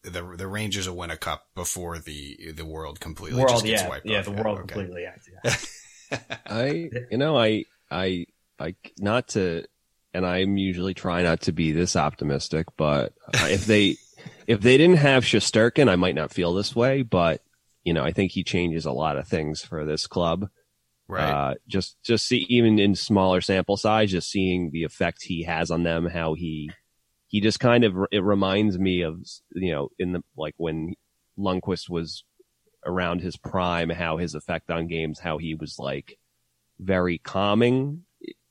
the the Rangers will win a cup before the the world completely world, just gets yeah, wiped yeah, off. the world okay. completely. Yeah, yeah. I, you know, I, I, I, not to, and I'm usually try not to be this optimistic, but uh, if they, if they didn't have Shesterkin, I might not feel this way, but you know, I think he changes a lot of things for this club. Right. Uh, just, just see, even in smaller sample size, just seeing the effect he has on them, how he, he just kind of, it reminds me of, you know, in the, like when Lundqvist was around his prime, how his effect on games, how he was like very calming,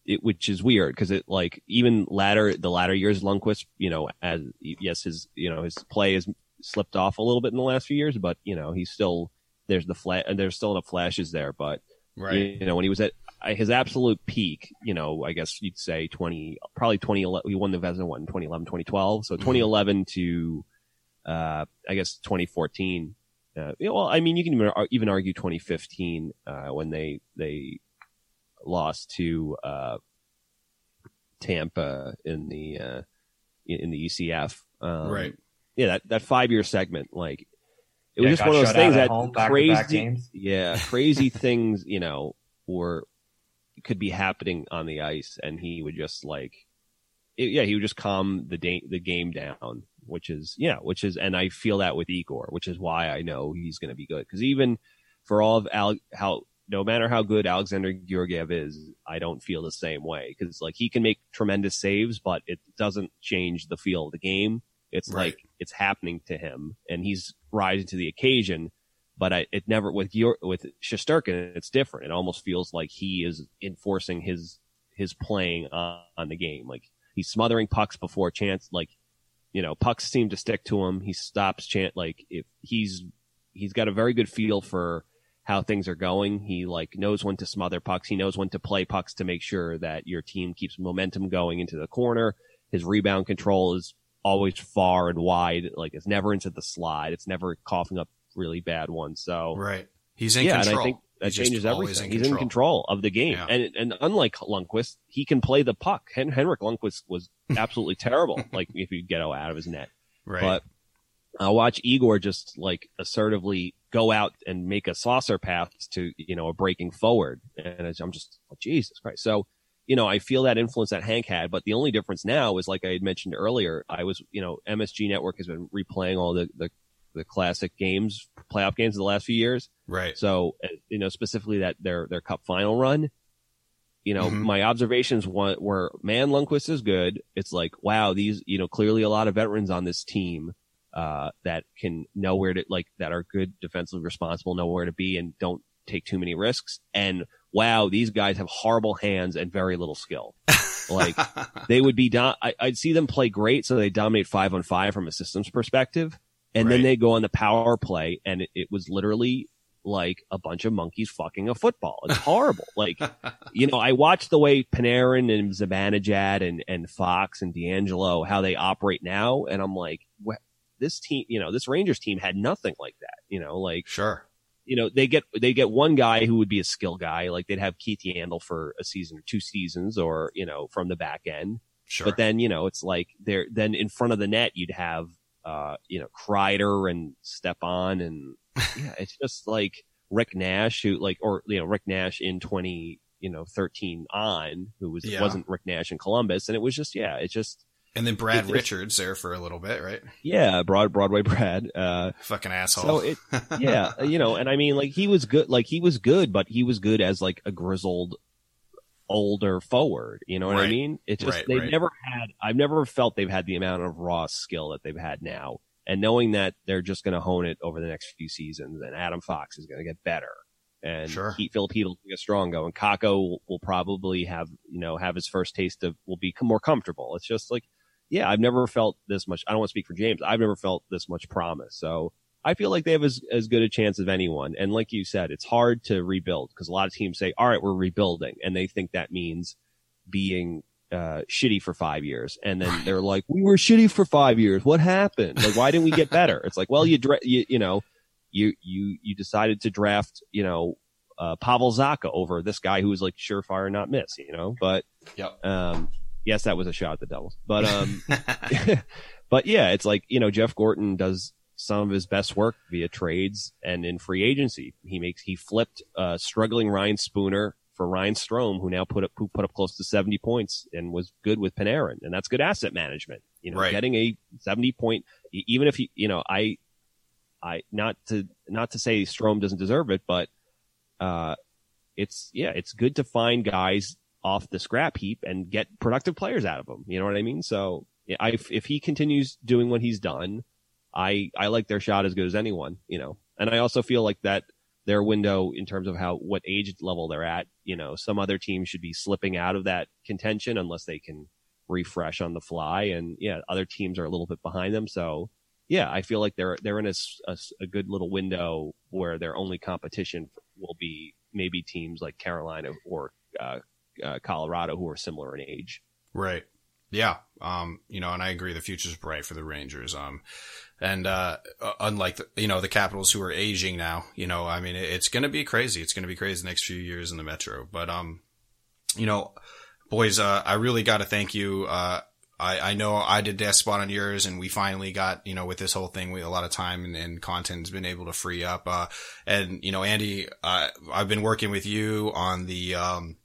it, which is weird because it like even latter, the latter years, Lundqvist, you know, as, yes, his, you know, his play has slipped off a little bit in the last few years, but, you know, he's still, there's the flat, and there's still enough flashes there, but, right. you know, when he was at uh, his absolute peak, you know, I guess you'd say 20, probably 2011, he won the Vezina one in 2011, 2012. So 2011 to, uh, I guess 2014. Uh, well, I mean, you can even, even argue 2015, uh, when they, they lost to, uh, Tampa in the, uh, in in the ECF. Um, Right. Yeah, that, that five year segment, like, it Yeah, was just one of those things that home, crazy, games. yeah, crazy things, you know, were could be happening on the ice, and he would just like, it- yeah, he would just calm the da- the game down, which is yeah, which is, and I feel that with Igor, which is why I know he's going to be good because even for all of Al, how no matter how good Alexander Georgiev is, I don't feel the same way because like he can make tremendous saves, but it doesn't change the feel of the game. It's Right. like it's happening to him, and he's rising to the occasion but I, it never with your with Shesterkin, it's different. It almost feels like he is enforcing his his playing on, on the game. Like he's smothering pucks before chance. Like you know, pucks seem to stick to him. He stops chance. Like if he's he's got a very good feel for how things are going. He like knows when to smother pucks. He knows when to play pucks to make sure that your team keeps momentum going into the corner. His rebound control is always far and wide. Like it's never into the slide. It's never coughing up really bad ones. So Right. He's in yeah, control. and I think that He's changes everything. in He's in control of the game, Yeah. and and unlike Lundqvist, he can play the puck. Hen- Henrik Lundqvist was absolutely terrible. Like if you get out of his net, Right. but I'll watch Igor just like assertively go out and make a saucer pass to you know a breaking forward, and I'm just oh, Jesus Christ. So you know I feel that influence that Hank had, but the only difference now is like I had mentioned earlier. I was you know MSG Network has been replaying all the the, the classic games, playoff games of the last few years. right. So, you know, specifically that their their cup final run, you know, Mhm. my observations were, man, Lundqvist is good. It's like, wow, these, you know, clearly a lot of veterans on this team, uh, that can know where to, like, that are good defensively responsible, know where to be and don't take too many risks. And wow, these guys have horrible hands and very little skill. Like, they would be, do- I, I'd see them play great. So they dominate five on five from a systems perspective. And then they go on the power play and it, it was literally like a bunch of monkeys fucking a football. It's horrible. like, you know, I watched the way Panarin and Zibanejad and, and Fox and DeAngelo, how they operate now. And I'm like, wh- this team, you know, this Rangers team had nothing like that, you know, like, sure. You know, they get they get one guy who would be a skill guy, like they'd have Keith Yandle for a season or two seasons, or you know, from the back end. Sure. But then you know, it's like they're then in front of the net, you'd have uh, you know, Kreider and Stepan, and yeah, it's just like Rick Nash, who like, or you know, Rick Nash in twenty you know thirteen on, who was Yeah. wasn't Rick Nash in Columbus, and it was just yeah, it's just and then Brad it's- Richards there for a little bit, right? yeah, broad Broadway Brad. Uh, Fucking asshole. So it, yeah, you know, and I mean, like he was good, like he was good, but he was good as like a grizzled, older forward. You know what I mean? It just Right, they've right. never had. I've never felt they've had the amount of raw skill that they've had now, and knowing that they're just going to hone it over the next few seasons, and Adam Fox is going to get better. And Sure. Pete Filipino will get stronger, and Kakko will, will probably have, you know, have his first taste of, will be more comfortable. It's just like, yeah, I've never felt this much. I don't want to speak for James. I've never felt this much promise. So I feel like they have as, as good a chance as anyone. And like you said, it's hard to rebuild because a lot of teams say, all right, we're rebuilding. And they think that means being uh, shitty for five years. And then they're like, we were shitty for five years. What happened? Like, why didn't we get better? It's like, well, you, dra- you, you know, you, you, you decided to draft, you know, uh, Pavel Zacha over this guy who was like surefire, not miss, you know, but, Yep. um, yes, that was a shot at the Devils, but, um, but yeah, it's like, you know, Jeff Gorton does some of his best work via trades and in free agency. He makes he flipped uh, struggling Ryan Spooner for Ryan Strome, who now put up who put up close to seventy points and was good with Panarin, and that's good asset management. You know, Right. getting a seventy point, even if you you know I, I not to not to say Strome doesn't deserve it, but uh, it's yeah, it's good to find guys off the scrap heap and get productive players out of them. You know what I mean? So if, if he continues doing what he's done, I I like their shot as good as anyone. You know, and I also feel like that their window in terms of how what age level they're at. You know, some other teams should be slipping out of that contention unless they can refresh on the fly, and yeah, other teams are a little bit behind them. So yeah, I feel like they're they're in a a good little window where their only competition will be maybe teams like Carolina or uh, uh, Colorado who are similar in age. Right. Yeah. Um, you know, and I agree the future's bright for the Rangers. Um, and, uh, unlike the, you know, the Capitals who are aging now, you know, I mean, it's going to be crazy. It's going to be crazy the next few years in the Metro. But, um, you know, boys, uh, I really got to thank you. Uh, I, I know I did desk spot on yours and we finally got, you know, with this whole thing, we, a lot of time and, and content has been able to free up. Uh, and, you know, Andy, uh, I've been working with you on the, um,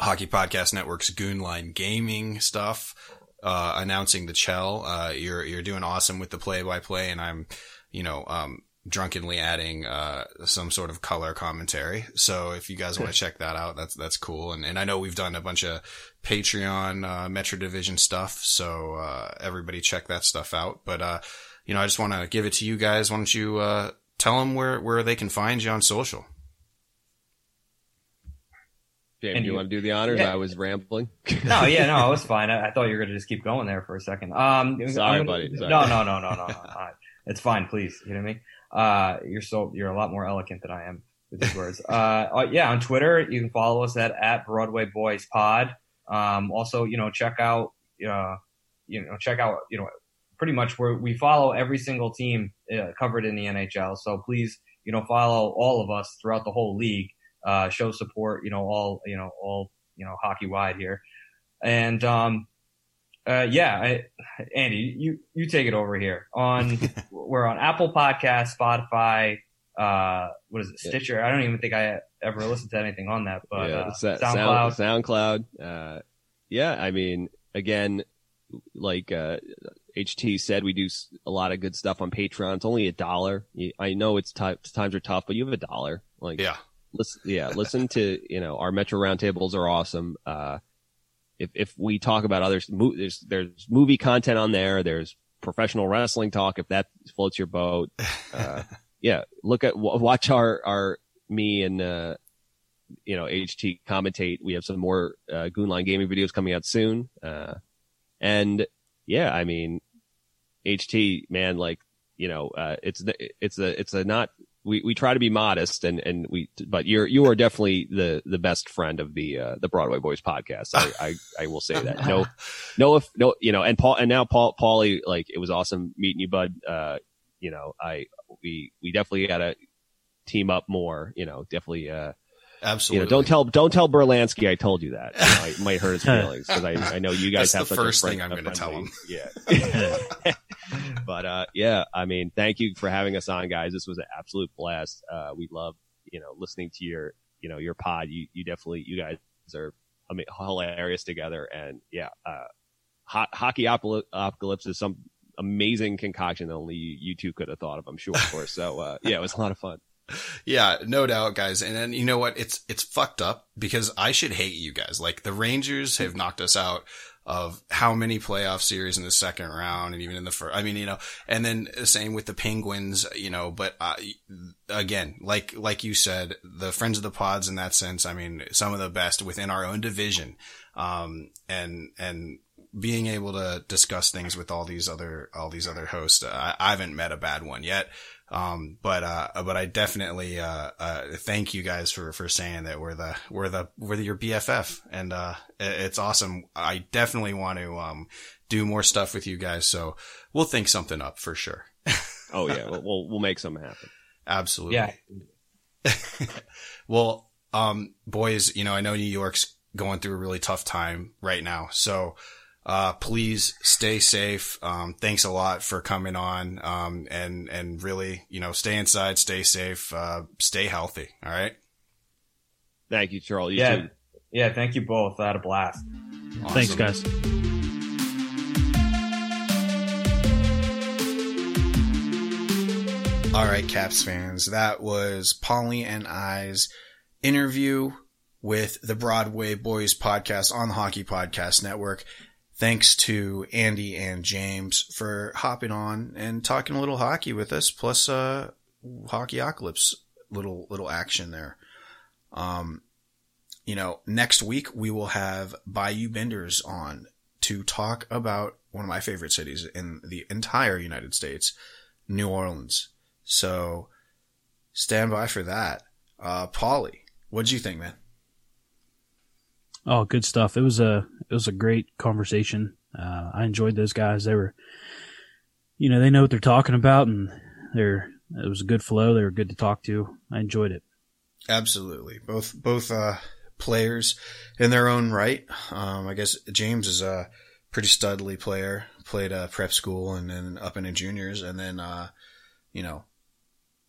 Hockey Podcast Network's Goonline Gaming stuff, uh, announcing the Chell. Uh, you're, you're doing awesome with the play by play and I'm, you know, um, drunkenly adding, uh, some sort of color commentary. So if you guys want to check that out, that's, that's cool. And, and I know we've done a bunch of Patreon, uh, Metro Division stuff. So, uh, everybody check that stuff out. But, uh, you know, I just want to give it to you guys. Why don't you, uh, tell them where, where they can find you on social? James, And you you- want to do the honors? Yeah. I was rambling. No, yeah, no, it was fine. I, I thought you were gonna just keep going there for a second. Um, Sorry, gonna- buddy. Sorry. No, no, no, no, no, no. It's fine. Please, you know what I mean? Uh, you're so you're a lot more eloquent than I am with these words. Uh, uh, yeah, on Twitter you can follow us at at Broadway Boys Pod. Um, also, you know, check out, uh, you know, check out, you know, pretty much where we follow every single team uh, covered in the NHL. So please, you know, follow all of us throughout the whole league. Uh, show support, you know, all, you know, all, you know, hockey wide here. And, um, uh, yeah, I, Andy, you, you take it over here on, we're on Apple Podcast, Spotify, uh, what is it? Yeah. Stitcher. I don't even think I ever listened to anything on that, but, yeah, uh, that SoundCloud. Sound, SoundCloud. Uh, yeah, I mean, again, like uh, HT said, we do a lot of good stuff on Patreon. It's only a dollar. I know it's ti times are tough, but you have a dollar. Like, Yeah. Listen, yeah, listen to you know our Metro roundtables are awesome. Uh, if if we talk about others, mo- there's there's movie content on there. There's professional wrestling talk if that floats your boat. Uh, yeah, look at w- watch our our me and uh, you know HT commentate. We have some more uh, Goonline gaming videos coming out soon. Uh, and yeah, I mean HT man, like you know, uh, it's it's a it's a not we, we try to be modest and, and we but you're you are definitely the the best friend of the uh, the Broadway Boys podcast. I, I, I will say that. No no if no you know and Paul and now Paul Paulie like it was awesome meeting you, bud. Uh, you know I we we definitely gotta team up more. You know definitely uh you Absolutely. know don't tell don't tell Berlansky I told you that. You know, it might hurt his feelings because I I know you guys That's have the first friend- thing I'm gonna tell him. Yeah. but uh yeah i mean thank you for having us on guys. This was an absolute blast. Uh we love you know listening to your you know your pod. You you definitely you guys are I mean, hilarious together. And yeah uh ho- hockey apocalypse is some amazing concoction that only you, you two could have thought of i'm sure. So uh yeah it was a lot of fun. Yeah, no doubt, guys. And then you know what? It's it's fucked up because I should hate you guys. Like the Rangers have knocked us out of how many playoff series in the second round and even in the first. I mean, you know, and then the same with the Penguins, you know. But uh, again, like like you said, the friends of the pods in that sense. I mean, some of the best within our own division. Um, and and being able to discuss things with all these other all these other hosts. I, I haven't met a bad one yet. Um, but, uh, but I definitely, uh, uh, thank you guys for, for saying that we're the, we're the, we're the, your BFF and, uh, it- it's awesome. I definitely want to, um, do more stuff with you guys. So we'll think something up for sure. oh yeah we'll we'll, we'll make something happen Absolutely. Yeah. well, um, boys, you know, I know New York's going through a really tough time right now. So, Uh, please stay safe. Um, thanks a lot for coming on. Um, and, and really, you know, stay inside, stay safe, uh, stay healthy. All right. Thank you, Charles. You yeah, too. yeah. Thank you both. I had a blast. Thanks, guys. All right, Caps fans, that was Paulie and I's interview with the Broadway Boys podcast on the Hockey Podcast Network. Thanks to Andy and James for hopping on and talking a little hockey with us, plus a uh Hockeyocalypse little little action there. Um you know, next week we will have Bayou Benders on to talk about one of my favorite cities in the entire United States, New Orleans. So stand by for that. Uh, Paulie, what'd you think, man? Oh, good stuff. It was a it was a great conversation. Uh, I enjoyed those guys. They were, you know, they know what they're talking about, and they're it was a good flow. They were good to talk to. I enjoyed it. Absolutely. Both, both, uh, players in their own right. Um, I guess James is a pretty studly player, played, uh, prep school and then up into juniors. And then, uh, you know,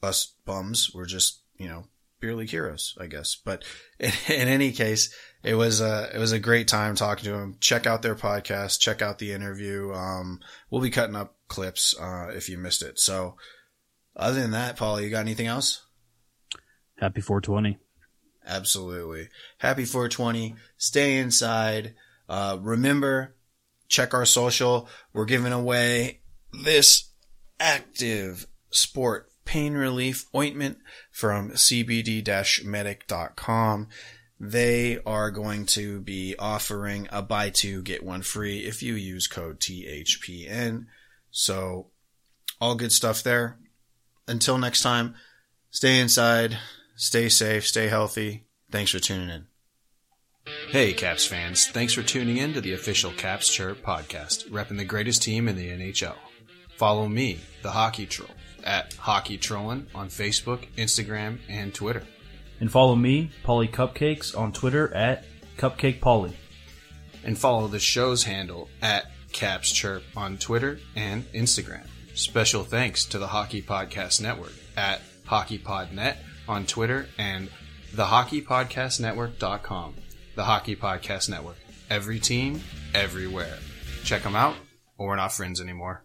us bums were just, you know, beer league heroes, I guess. But in, in any case, it was a, it was a great time talking to them. Check out their podcast, check out the interview. Um, we'll be cutting up clips, uh, if you missed it. So other than that, Paul, you got anything else? Happy 420. Absolutely. Happy 420. Stay inside. Uh, remember, check our social. We're giving away this active sport pain relief ointment from cbd-medic.com. They are going to be offering a buy two, get one free if you use code THPN. So all good stuff there. Until next time, stay inside, stay safe, stay healthy. Thanks for tuning in. Hey, Caps fans. Thanks for tuning in to the official Caps Chirp podcast, repping the greatest team in the NHL. Follow me, the Hockey Troll, at Hockey Trollin on Facebook, Instagram, and Twitter. And follow me, Paulie Cupcakes, on Twitter at Cupcake Paulie. And follow the show's handle at Caps Chirp on Twitter and Instagram. Special thanks to the Hockey Podcast Network at HockeyPodNet on Twitter and thehockeypodcastnetwork.com. The Hockey Podcast Network. Every team, everywhere. Check them out, or we're not friends anymore.